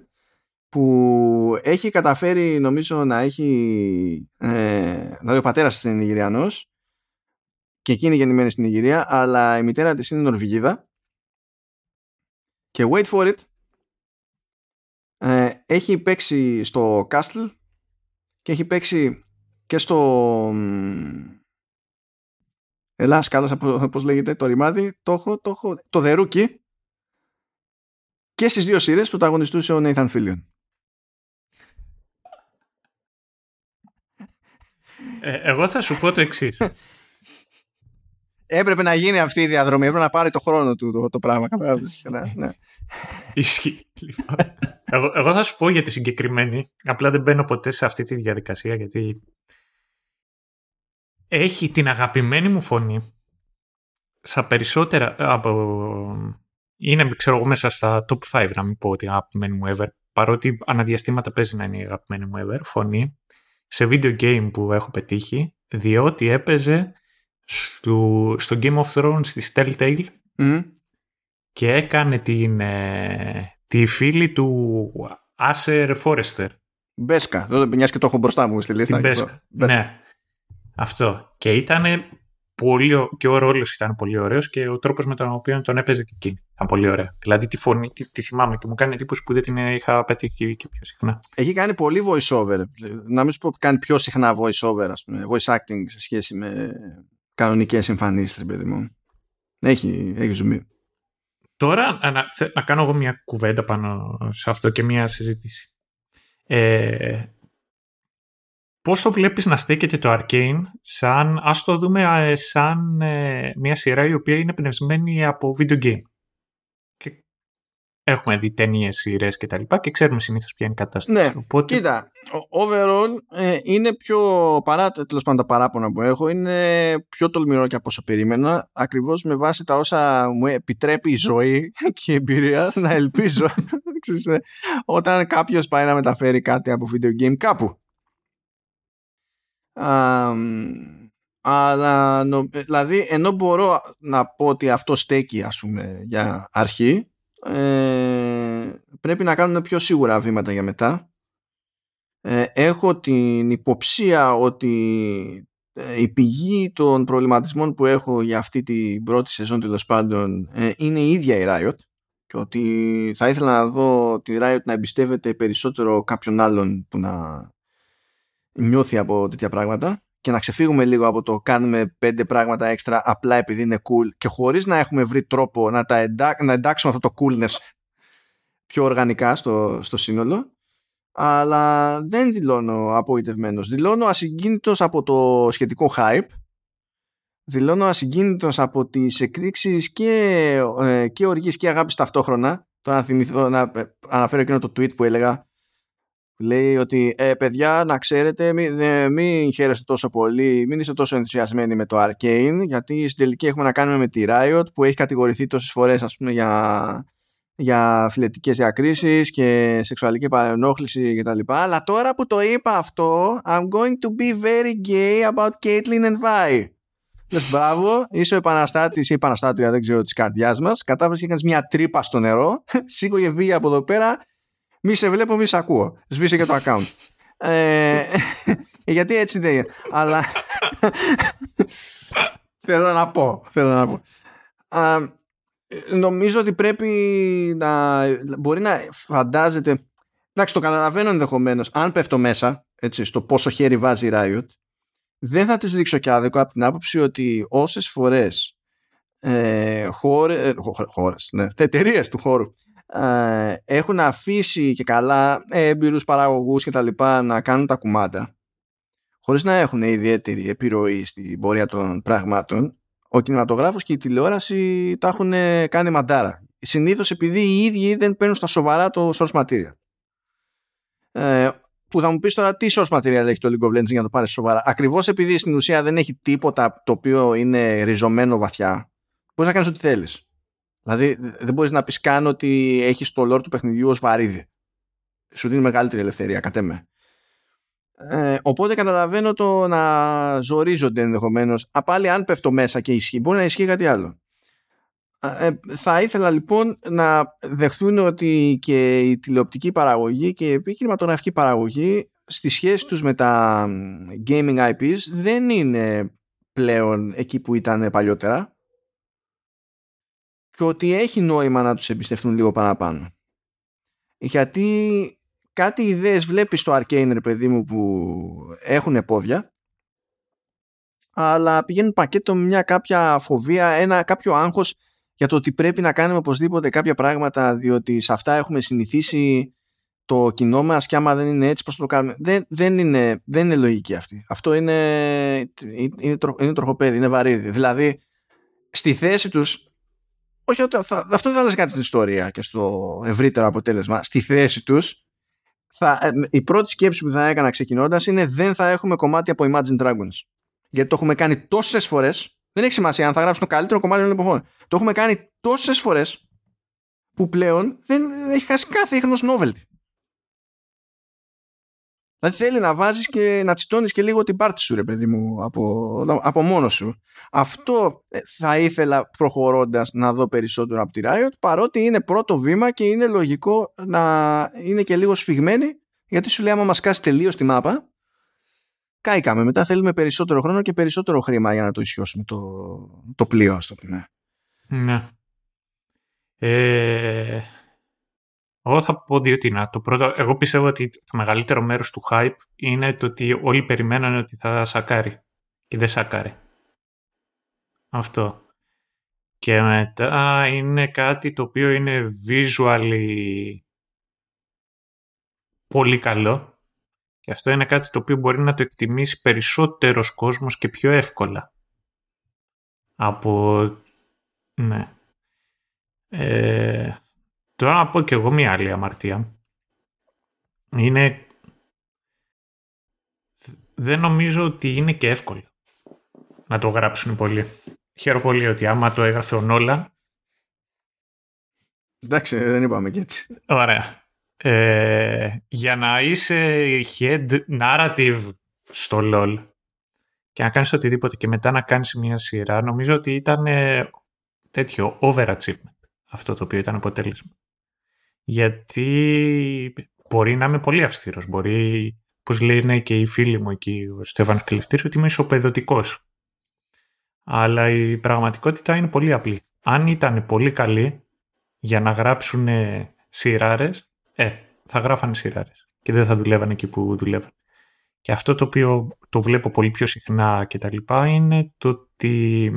που έχει καταφέρει νομίζω να έχει ε, δηλαδή ο πατέρας είναι Νιγηριανός και εκείνη γεννημένη στην Ιγυρία, αλλά η μητέρα της είναι Νορβηγίδα. Και wait for it, ε, έχει παίξει στο Castle και έχει παίξει και στο... Ελά, σκάλωσα πώς λέγεται το ρημάδι, το έχω, το έχω, το δερούκι και στις δύο σειρές που πρωταγωνιστούσε ο Nathan Fillion. Ε, εγώ θα σου πω το εξής. έπρεπε να γίνει αυτή η διαδρομή. Έπρεπε να πάρει το χρόνο του το, το πράγμα. ναι, ναι. Ισχύει. Λοιπόν. εγώ, εγώ θα σου πω για τη συγκεκριμένη. Απλά δεν μπαίνω ποτέ σε αυτή τη διαδικασία γιατί έχει την αγαπημένη μου φωνή στα περισσότερα από... Είναι, ξέρω εγώ, μέσα στα top 5 να μην πω ότι αγαπημένη μου ever. Παρότι αναδιαστήματα παίζει να είναι η αγαπημένη μου ever φωνή σε video game που έχω πετύχει διότι έπαιζε στο, στο Game of Thrones στη Telltale και έκανε την, ε, τη φίλη του Άσερ Φόρεστερ. Μπέσκα, μιας και το έχω μπροστά μου στη λίστα. Την Μπέσκα. Ναι, αυτό. Και ήταν πολύ, και ο ρόλος ήταν πολύ ωραίος και ο τρόπος με τον οποίο τον έπαιζε και εκείνη ήταν πολύ ωραία. Δηλαδή τη φωνή τη, τη θυμάμαι και μου κάνει εντύπωση που δεν την είχα πετύχει και πιο συχνά. Έχει κάνει πολύ voice over. Να μην σου πω κάνει πιο συχνά voice over, ας πούμε, voice acting σε σχέση με, κανονικές εμφανίσεις, παιδί μου. Έχει, έχει ζουμί. Τώρα να, να κάνω εγώ μια κουβέντα πάνω σε αυτό και μια συζήτηση. Ε, πώς το βλέπεις να στέκεται το Arcane σαν, ας το δούμε ε, σαν ε, μια σειρά η οποία είναι πνευσμένη από video game έχουμε δει ταινίες, σειρές και τα λοιπά και ξέρουμε συνήθως ποια είναι η κατάσταση. Ναι, Οπότε... κοίτα, overall ε, είναι πιο παρά τέλος πάντων τα παράπονα που έχω, είναι πιο τολμηρό και από όσο περίμενα, ακριβώς με βάση τα όσα μου επιτρέπει η ζωή και η εμπειρία να ελπίζω ναι, όταν κάποιος πάει να μεταφέρει κάτι από video game κάπου. Αλλά δηλαδή ενώ μπορώ να πω ότι αυτό στέκει ας πούμε για αρχή ε, πρέπει να κάνουν πιο σίγουρα βήματα για μετά. Ε, έχω την υποψία ότι ε, η πηγή των προβληματισμών που έχω για αυτή την πρώτη σεζόν τέλος πάντων ε, είναι η ίδια η Riot και ότι θα ήθελα να δω τη Riot να εμπιστεύεται περισσότερο κάποιον άλλον που να νιώθει από τέτοια πράγματα και να ξεφύγουμε λίγο από το κάνουμε πέντε πράγματα έξτρα απλά επειδή είναι cool και χωρίς να έχουμε βρει τρόπο να, τα να εντάξουμε αυτό το coolness πιο οργανικά στο, στο σύνολο αλλά δεν δηλώνω απογοητευμένος. Δηλώνω ασυγκίνητος από το σχετικό hype δηλώνω ασυγκίνητος από τις εκρήξεις και, ε, και οργής και αγάπης ταυτόχρονα τώρα να θυμηθώ να ε, αναφέρω εκείνο το tweet που έλεγα λέει ότι ε, παιδιά να ξέρετε μην, ε, μην χαίρεστε τόσο πολύ μην είστε τόσο ενθουσιασμένοι με το Arcane γιατί στην τελική έχουμε να κάνουμε με τη Riot που έχει κατηγορηθεί τόσες φορές ας πούμε για, για φιλετικές διακρίσεις και σεξουαλική παρενόχληση κτλ. Αλλά τώρα που το είπα αυτό I'm going to be very gay about Caitlyn and Vi. Λες μπράβο, είσαι ο επαναστάτης ή επαναστάτρια δεν ξέρω της καρδιάς μας κατάφερες και έκανες μια τρύπα στο νερό σήκωγε βία από εδώ πέρα μη σε βλέπω, μη σε ακούω. Σβήσε και το account. ε, γιατί έτσι δεν είναι. Αλλά θέλω να πω. Θέλω να πω. νομίζω ότι πρέπει να μπορεί να φαντάζεται εντάξει το καταλαβαίνω ενδεχομένως αν πέφτω μέσα έτσι, στο πόσο χέρι βάζει η Riot δεν θα τις ρίξω κι άδικο από την άποψη ότι όσες φορές ε, χώρε, ε, χώρες, ναι, εταιρείες του χώρου ε, έχουν αφήσει και καλά έμπειρους παραγωγούς και τα λοιπά να κάνουν τα κουμάντα χωρίς να έχουν ιδιαίτερη επιρροή στην πορεία των πραγμάτων ο κινηματογράφος και η τηλεόραση τα έχουν κάνει μαντάρα συνήθως επειδή οι ίδιοι δεν παίρνουν στα σοβαρά το source material ε, που θα μου πεις τώρα τι source material έχει το League of Legends για να το πάρεις σοβαρά. Ακριβώς επειδή στην ουσία δεν έχει τίποτα το οποίο είναι ριζωμένο βαθιά, μπορείς να κάνεις ό,τι θέλεις. Δηλαδή δεν μπορείς να πεις καν ότι έχεις το lore του παιχνιδιού ως βαρύδι. Σου δίνει μεγαλύτερη ελευθερία κατ' εμέ. Ε, οπότε καταλαβαίνω το να ζορίζονται ενδεχομένως. Πάλι αν πέφτω μέσα και ισχύει, μπορεί να ισχύει κάτι άλλο. Ε, θα ήθελα λοιπόν να δεχθούν ότι και η τηλεοπτική παραγωγή και η επιχειρηματογραφική παραγωγή στη σχέση τους με τα gaming IPs δεν είναι πλέον εκεί που ήταν παλιότερα και ότι έχει νόημα να τους εμπιστευτούν λίγο παραπάνω. Γιατί κάτι ιδέες βλέπεις στο Arcane, παιδί μου, που έχουν πόδια, αλλά πηγαίνουν πακέτο με μια κάποια φοβία, ένα κάποιο άγχος για το ότι πρέπει να κάνουμε οπωσδήποτε κάποια πράγματα, διότι σε αυτά έχουμε συνηθίσει το κοινό μας και άμα δεν είναι έτσι, πώς το κάνουμε. Δεν, δεν, είναι, δεν είναι λογική αυτή. Αυτό είναι, είναι, είναι τροχοπέδι, είναι βαρύδι. Δηλαδή, στη θέση τους όχι θα, αυτό δεν θα αλλάζει κάτι στην ιστορία και στο ευρύτερο αποτέλεσμα. Στη θέση τους, ε, η πρώτη σκέψη που θα έκανα ξεκινώντας είναι δεν θα έχουμε κομμάτι από Imagine Dragons. Γιατί το έχουμε κάνει τόσες φορές. Δεν έχει σημασία αν θα γράψει το καλύτερο κομμάτι των εποχών. Το έχουμε κάνει τόσες φορές που πλέον δεν έχει χάσει κάθε ίχνος novelty. Δηλαδή θέλει να βάζεις και να τσιτώνεις και λίγο την πάρτι σου ρε παιδί μου από, από μόνος σου. Αυτό ε, θα ήθελα προχωρώντας να δω περισσότερο από τη Riot παρότι είναι πρώτο βήμα και είναι λογικό να είναι και λίγο σφιγμένη γιατί σου λέει άμα μας κάσει τελείως τη μάπα κάηκαμε. Μετά θέλουμε περισσότερο χρόνο και περισσότερο χρήμα για να το ισιώσουμε το, το πλοίο ας το πούμε. Ναι. Ε, εγώ θα πω δύο να. Το πρώτο, εγώ πιστεύω ότι το μεγαλύτερο μέρος του hype είναι το ότι όλοι περιμένανε ότι θα σακάρει και δεν σακάρει. Αυτό. Και μετά είναι κάτι το οποίο είναι visually πολύ καλό και αυτό είναι κάτι το οποίο μπορεί να το εκτιμήσει περισσότερος κόσμος και πιο εύκολα. Από... Ναι. Ε, Τώρα να πω και εγώ μια άλλη αμαρτία. Είναι... Δεν νομίζω ότι είναι και εύκολο να το γράψουν πολύ. Χαίρομαι πολύ ότι άμα το έγραφε ο Νόλα... Εντάξει, δεν είπαμε και έτσι. Ωραία. Ε, για να είσαι head narrative στο LOL και να κάνεις οτιδήποτε και μετά να κάνεις μια σειρά, νομίζω ότι ήταν ε, τέτοιο overachievement αυτό το οποίο ήταν αποτέλεσμα. Γιατί μπορεί να είμαι πολύ αυστηρός, μπορεί, όπως λένε και οι φίλοι μου εκεί, ο Στέφαν Κλειφτής, ότι είμαι ισοπεδωτικός. Αλλά η πραγματικότητα είναι πολύ απλή. Αν ήταν πολύ καλοί για να γράψουν σειράρες, ε, θα γράφανε σειράρες και δεν θα δουλεύανε εκεί που δουλεύαν. Και αυτό το οποίο το βλέπω πολύ πιο συχνά και τα λοιπά είναι το ότι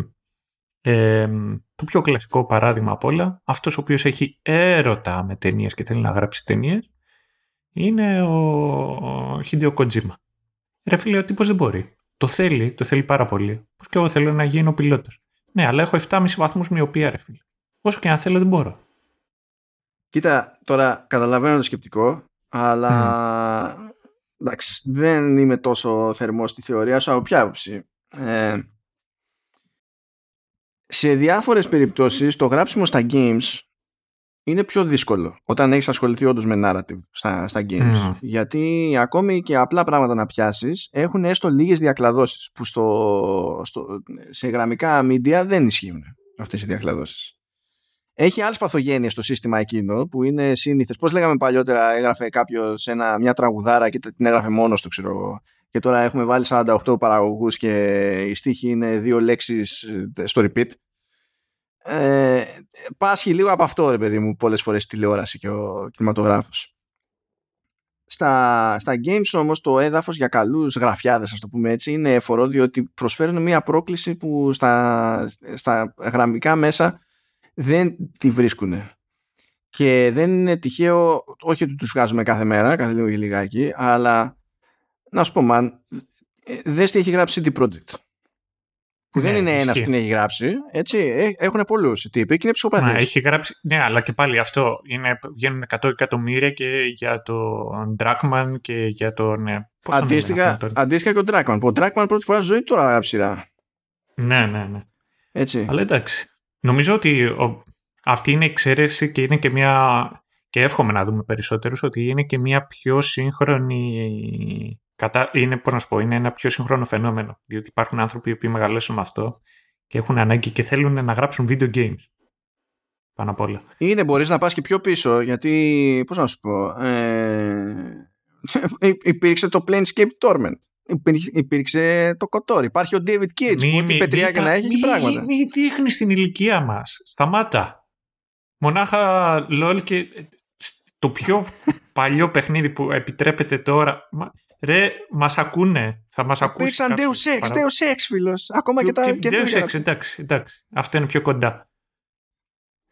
ε, το πιο κλασικό παράδειγμα απ' όλα, αυτός ο οποίος έχει έρωτα με ταινίες και θέλει να γράψει ταινίες, είναι ο Χίντιο Κοτζίμα. Ρε φίλε, ο τύπος δεν μπορεί. Το θέλει, το θέλει πάρα πολύ. Πώς και εγώ θέλω να γίνω πιλότος. Ναι, αλλά έχω 7,5 βαθμούς μοιοπία, ρε φίλε. Όσο και αν θέλω δεν μπορώ. Κοίτα, τώρα καταλαβαίνω το σκεπτικό, αλλά εντάξει, δεν είμαι τόσο θερμό στη θεωρία σου από ποια άποψη. Ε, σε διάφορες περιπτώσεις το γράψιμο στα games είναι πιο δύσκολο όταν έχεις ασχοληθεί όντως με narrative στα, στα games. Γιατί ακόμη και απλά πράγματα να πιάσεις έχουν έστω λίγες διακλαδώσεις που στο, στο, σε γραμμικά media δεν ισχύουν αυτές οι διακλαδώσεις. Έχει άλλες παθογένειες στο σύστημα εκείνο που είναι σύνηθες. Πώς λέγαμε παλιότερα, έγραφε κάποιος μια τραγουδάρα και την έγραφε μόνος του, ξέρω εγώ. Και τώρα έχουμε βάλει 48 παραγωγούς και η στίχη είναι δύο λέξεις ε, στο repeat. Ε, πάσχει λίγο από αυτό, ρε παιδί μου, πολλές φορές τηλεόραση και ο κινηματογράφος. Στα, στα games όμως το έδαφος για καλούς γραφιάδες ας το πούμε έτσι είναι εφορό διότι προσφέρουν μια πρόκληση που στα, στα γραμμικά μέσα δεν τη βρίσκουν. Και δεν είναι τυχαίο, όχι ότι τους βγάζουμε κάθε μέρα, κάθε λίγο και λιγάκι, αλλά να σου πω, μαν, δες τι έχει γράψει CD Projekt. Που ναι, δεν είναι ένας που την έχει γράψει, έτσι. Ε, έχουν πολλούς τύποι και είναι ψυχοπαθείς. έχει γράψει, ναι, αλλά και πάλι αυτό. Είναι, βγαίνουν 100 εκατομμύρια και για τον Dragman και για τον. Ναι, αντίστοιχα, αντίστοιχα και ο Dragman. Που ο Dragman πρώτη φορά στη ζωή τώρα γράψει σειρά. Ναι, ναι, ναι. Έτσι. Αλλά εντάξει. Νομίζω ότι αυτή είναι η εξαίρεση και είναι και μια... και εύχομαι να δούμε περισσότερους ότι είναι και μια πιο σύγχρονη Κατά... είναι, πώς να σου πω, είναι ένα πιο σύγχρονο φαινόμενο. Διότι υπάρχουν άνθρωποι που μεγαλώσουν με αυτό και έχουν ανάγκη και θέλουν να γράψουν video games. Πάνω απ' όλα. Είναι, μπορείς να πας και πιο πίσω, γιατί, πώς να σου πω, ε... υπήρξε το Planescape Torment υπήρξε το κοτόρ. Υπάρχει ο David Cage μη, που ό,τι πετριά και να έχει και πράγματα. Μη, μη δείχνεις την ηλικία μας. Σταμάτα. Μονάχα LOL και το πιο παλιό παιχνίδι που επιτρέπεται τώρα. Ρε, μας ακούνε. Θα μας ακούσει. Υπήρξαν Deus Ex, Deus Ex, φίλος. Ακόμα και, τα. Και Deus Ex, εντάξει, εντάξει. Αυτό είναι πιο κοντά.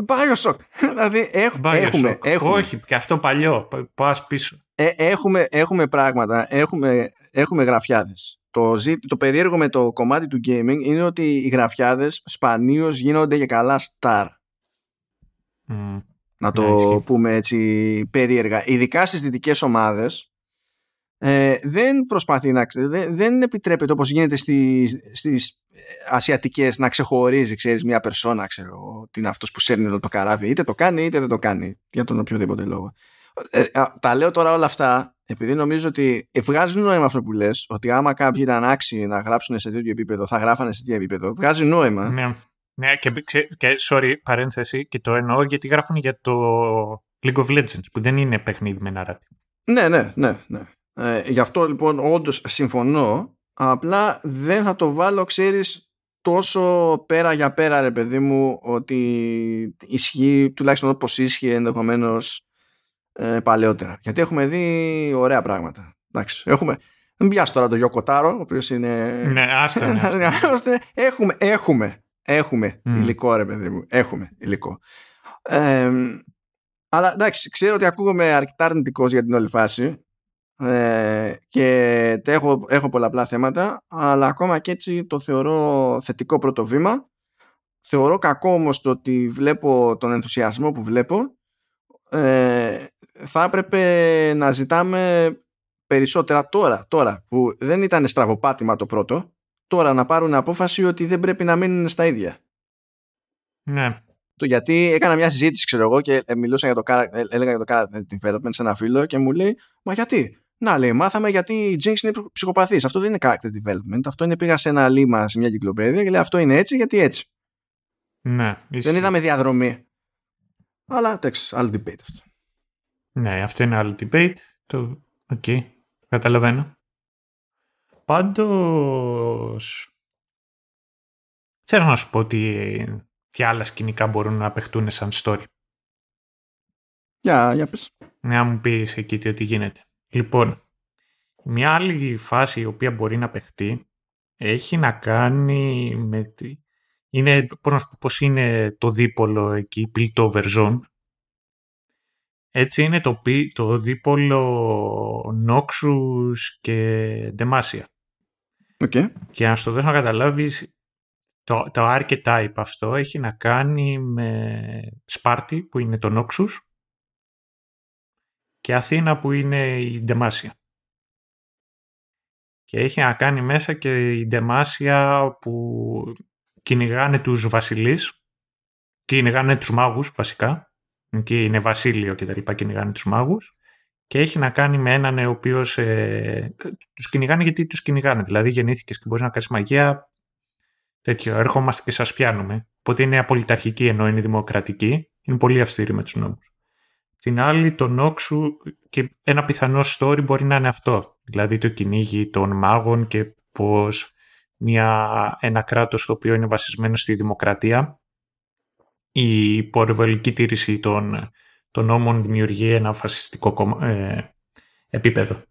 Bioshock. δηλαδή έχουμε, έχουμε, Όχι, και αυτό παλιό. Πα πίσω. Ε, έχουμε, έχουμε πράγματα, έχουμε, έχουμε γραφιάδες. Το, το περίεργο με το κομμάτι του gaming είναι ότι οι γραφιάδες σπανίως γίνονται για καλά star. Να το πούμε έτσι περίεργα. Ειδικά στις δυτικές ομάδες ε, δεν προσπαθεί να δεν, δεν επιτρέπεται όπως γίνεται στις, στις ασιατικές να ξεχωρίζει ξέρεις μια περσόνα ξέρω τι είναι αυτός που σέρνει το καράβι είτε το κάνει είτε δεν το κάνει για τον οποιοδήποτε λόγο ε, τα λέω τώρα όλα αυτά επειδή νομίζω ότι βγάζει νόημα αυτό που λες, ότι άμα κάποιοι ήταν άξιοι να γράψουν σε τέτοιο επίπεδο, θα γράφανε σε τέτοιο επίπεδο. Βγάζει νόημα. Ναι, ναι και, και sorry, παρένθεση, και το εννοώ γιατί γράφουν για το League of Legends, που δεν είναι παιχνίδι με narrative. Ναι, ναι, ναι. ναι. Ε, γι' αυτό λοιπόν όντως συμφωνώ. Απλά δεν θα το βάλω, ξέρεις, τόσο πέρα για πέρα, ρε παιδί μου, ότι ισχύει, τουλάχιστον όπως ίσχυε ενδεχομένως ε, παλαιότερα. Γιατί έχουμε δει ωραία πράγματα. Εντάξει, έχουμε, δεν πιάσω τώρα τον Γιώκο Τάρο, ο οποίος είναι. Ναι, άστο. Ναι, έχουμε, έχουμε, έχουμε mm. υλικό, ρε παιδί μου. Έχουμε υλικό. Ε, αλλά εντάξει, ξέρω ότι ακούγομαι αρκετά αρνητικός για την όλη φάση ε, και έχω, έχω πολλαπλά θέματα, αλλά ακόμα και έτσι το θεωρώ θετικό πρώτο βήμα. Θεωρώ κακό όμως το ότι βλέπω τον ενθουσιασμό που βλέπω ε, θα έπρεπε να ζητάμε περισσότερα τώρα, τώρα που δεν ήταν στραβοπάτημα το πρώτο, τώρα να πάρουν απόφαση ότι δεν πρέπει να μείνουν στα ίδια. Ναι. Το γιατί έκανα μια συζήτηση, ξέρω εγώ, και μιλούσα για το, έλεγα για το character development σε ένα φίλο και μου λέει, Μα γιατί, Να λέει, μάθαμε γιατί η Jinx είναι ψυχοπαθής. Αυτό δεν είναι character development. Αυτό είναι πήγα σε ένα λήμμα σε μια εγκυκλοπαίδεια και λέει αυτό είναι έτσι γιατί έτσι. Ναι, δεν είδαμε διαδρομή. Αλλά εντάξει, άλλο debate αυτό. Ναι, αυτό είναι άλλο debate. Το... Οκ, okay. καταλαβαίνω. Πάντως, θέλω να σου πω ότι τι άλλα σκηνικά μπορούν να παιχτούν σαν story. Για, για πες. Να μου πεις εκεί τι γίνεται. Λοιπόν, μια άλλη φάση η οποία μπορεί να παιχτεί έχει να κάνει με... Τη... Είναι, πώς, να σου πω, πώς είναι το δίπολο εκεί, Piltover Zone. Έτσι είναι το, το δίπολο Noxus και Demacia. Okay. Και να στο δώσω να καταλάβεις, το, το archetype αυτό έχει να κάνει με Σπάρτη που είναι το Noxus και Αθήνα που είναι η Ντεμάσια. Και έχει να κάνει μέσα και η Ντεμάσια που κυνηγάνε τους βασιλείς, κυνηγάνε τους μάγους βασικά, και είναι βασίλειο και τα λοιπά, κυνηγάνε τους μάγους και έχει να κάνει με έναν ο οποίος ε, τους κυνηγάνε γιατί τους κυνηγάνε. Δηλαδή γεννήθηκες και μπορείς να κάνεις μαγεία, τέτοιο, έρχομαστε και σας πιάνουμε. Οπότε είναι απολυταρχική ενώ είναι δημοκρατική, είναι πολύ αυστηρή με τους νόμους. Την άλλη, το Νόξου και ένα πιθανό story μπορεί να είναι αυτό. Δηλαδή το κυνήγι των μάγων και πώς μια, ένα κράτος το οποίο είναι βασισμένο στη δημοκρατία η υπορβολική τήρηση των, των νόμων δημιουργεί ένα φασιστικό ε, επίπεδο.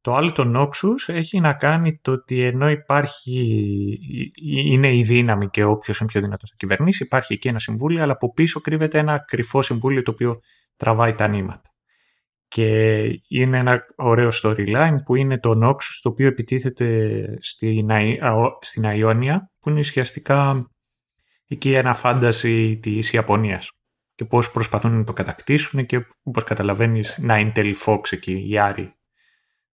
Το άλλο το Νόξους έχει να κάνει το ότι ενώ υπάρχει, είναι η δύναμη και όποιος είναι πιο δυνατός θα κυβερνήσει, υπάρχει εκεί ένα συμβούλιο, αλλά από πίσω κρύβεται ένα κρυφό συμβούλιο το οποίο τραβάει τα νήματα. Και είναι ένα ωραίο storyline που είναι το Noxus το οποίο επιτίθεται στην, στην Αϊόνια που είναι ουσιαστικά εκεί ένα φάνταση της Ιαπωνίας και πώς προσπαθούν να το κατακτήσουν και όπως καταλαβαίνεις να είναι Fox εκεί η Άρη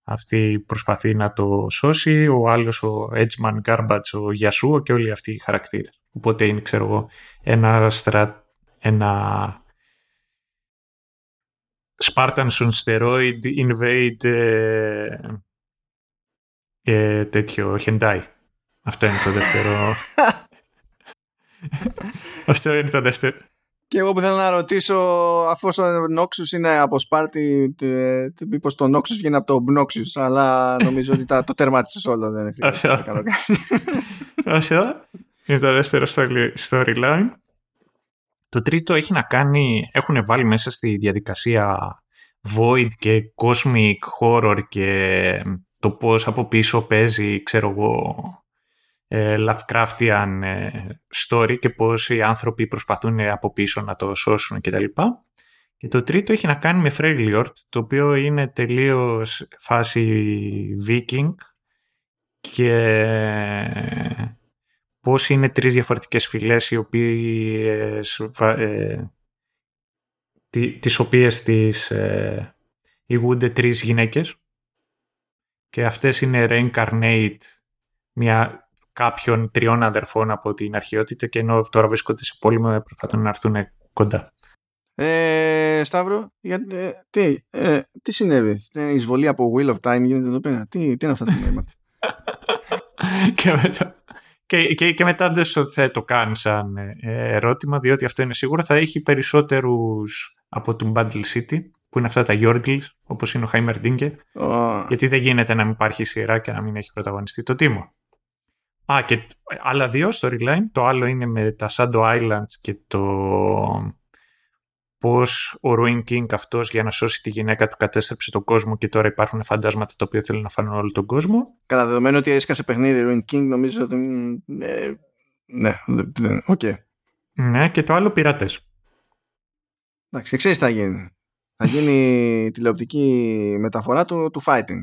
αυτή προσπαθεί να το σώσει, ο άλλος ο Edgeman Garbage, ο Γιασούο και όλοι αυτοί οι χαρακτήρες. Οπότε είναι ξέρω εγώ ένα, στρα... ένα Spartans on steroid invade ε, ε, τέτοιο Hentai. Αυτό είναι το δεύτερο. Αυτό είναι το δεύτερο. Και εγώ που θέλω να ρωτήσω, αφού ο Νόξους είναι από Σπάρτη, μήπως το Νόξους βγαίνει από το Μπνόξους, αλλά νομίζω ότι το τερμάτισες όλο, δεν χρειάζεται να κάνω κάτι. Είναι το δεύτερο storyline. Το τρίτο έχει να κάνει, έχουν βάλει μέσα στη διαδικασία Void και Cosmic Horror και το πώς από πίσω παίζει, ξέρω εγώ, ε, Lovecraftian ε, story και πώς οι άνθρωποι προσπαθούν από πίσω να το σώσουν κτλ. Και, και το τρίτο έχει να κάνει με Freljord, το οποίο είναι τελείως φάση Viking και πώς είναι τρεις διαφορετικές φυλές οι οποίες, ε, τις οποίες τις ε, ηγούνται τρεις γυναίκες και αυτές είναι reincarnate μια, κάποιων τριών αδερφών από την αρχαιότητα και ενώ τώρα βρίσκονται σε πόλεμο προσπαθούν να έρθουν κοντά. Ε, Σταύρο, για, ε, τι, ε, τι συνέβη, η εισβολή από Wheel of Time γίνεται εδώ πέρα, τι, τι είναι αυτά τα πράγματα. και μετά, και, και, και μετά δεν στο θέτω καν σαν ε, ερώτημα, διότι αυτό είναι σίγουρο. Θα έχει περισσότερους από τον Bundle City, που είναι αυτά τα Yordles, όπως είναι ο Heimerdinger. Oh. Γιατί δεν γίνεται να μην υπάρχει σειρά και να μην έχει πρωταγωνιστεί το τίμο. Α, και άλλα δύο storyline. Το άλλο είναι με τα Shadow Islands και το πώς ο Ruin King αυτός για να σώσει τη γυναίκα του κατέστρεψε τον κόσμο και τώρα υπάρχουν φαντάσματα τα οποία θέλουν να φάνουν όλο τον κόσμο. Κατά δεδομένου ότι έσκασε παιχνίδι Ruin King, νομίζω ότι. Ε, ναι, οκ. Okay. Ναι, και το άλλο πειρατές. Εντάξει, ξέρεις τι θα γίνει. Θα γίνει τηλεοπτική μεταφορά του, του fighting.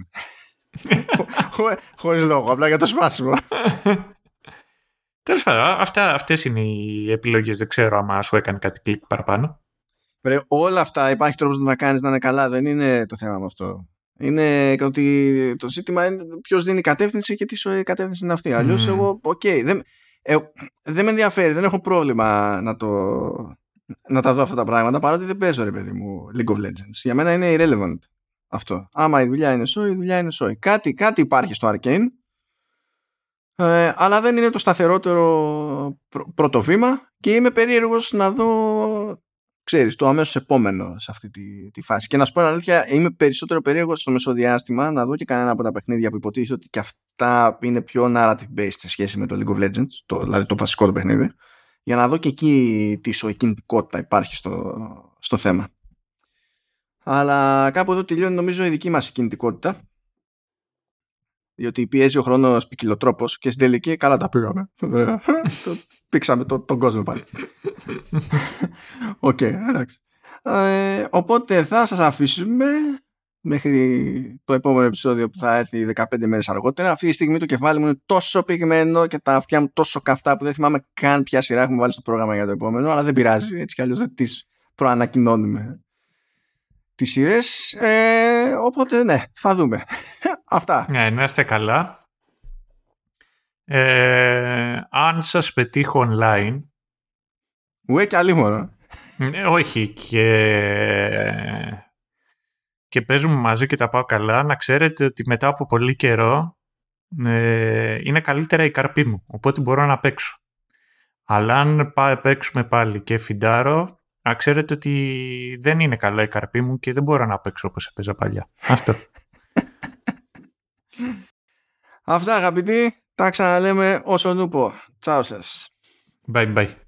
Χωρίς λόγο, απλά για το σπάσιμο. Τέλος πάντων, αυτές είναι οι επιλογές. Δεν ξέρω άμα σου έκανε κάτι κλικ παραπάνω. Βρε, όλα αυτά υπάρχει τρόπος να κάνεις να είναι καλά. Δεν είναι το θέμα με αυτό. Είναι ότι το ζήτημα είναι ποιος δίνει κατεύθυνση και τι σου κατεύθυνση είναι αυτή. Αλλιώς εγώ, οκ, okay, δεν, ε, δεν με ενδιαφέρει, δεν έχω πρόβλημα να, το, να τα δω αυτά τα πράγματα παρότι δεν παίζω ρε παιδί μου League of Legends. Για μένα είναι irrelevant αυτό. Άμα η δουλειά είναι σόι, η δουλειά είναι σόι. Κάτι, κάτι υπάρχει στο Arcane, ε, αλλά δεν είναι το σταθερότερο πρώτο βήμα και είμαι περίεργος να δω ξέρεις, το αμέσως επόμενο σε αυτή τη, τη φάση. Και να σου πω αλήθεια, είμαι περισσότερο περίεργος στο μεσοδιάστημα να δω και κανένα από τα παιχνίδια που υποτίθεται ότι και αυτά είναι πιο narrative based σε σχέση με το League of Legends, το, δηλαδή το βασικό το παιχνίδι, για να δω και εκεί τι ισοκινητικότητα υπάρχει στο, στο θέμα. Αλλά κάπου εδώ τελειώνει νομίζω η δική μας κινητικότητα διότι πιέζει ο χρόνος ποικιλοτρόπως και στην τελική καλά τα πήγαμε. Πρήξαμε τον κόσμο πάλι. Οκ, εντάξει. Ε, οπότε θα σας αφήσουμε μέχρι το επόμενο επεισόδιο που θα έρθει 15 μέρες αργότερα. Αυτή τη στιγμή το κεφάλι μου είναι τόσο πηγμένο και τα αυτιά μου τόσο καυτά που δεν θυμάμαι καν ποια σειρά έχουμε βάλει στο πρόγραμμα για το επόμενο, αλλά δεν πειράζει, έτσι κι αλλιώς δεν τις προανακοινώνουμε τις σειρές. Ε, οπότε ναι, θα δούμε. Αυτά. Ναι, να είστε καλά. Ε, αν σας πετύχω online... Ουέ και άλλη μόνο. Ε, όχι και... Και παίζουμε μαζί και τα πάω καλά, να ξέρετε ότι μετά από πολύ καιρό ε, είναι καλύτερα η καρπή μου, οπότε μπορώ να παίξω. Αλλά αν παίξουμε πάλι και φιντάρω, να ξέρετε ότι δεν είναι καλά η καρπή μου και δεν μπορώ να παίξω όπως έπαιζα παλιά. Αυτό. Αυτά αγαπητοί, τα ξαναλέμε όσο νουπο. Τσάου σας. Bye bye.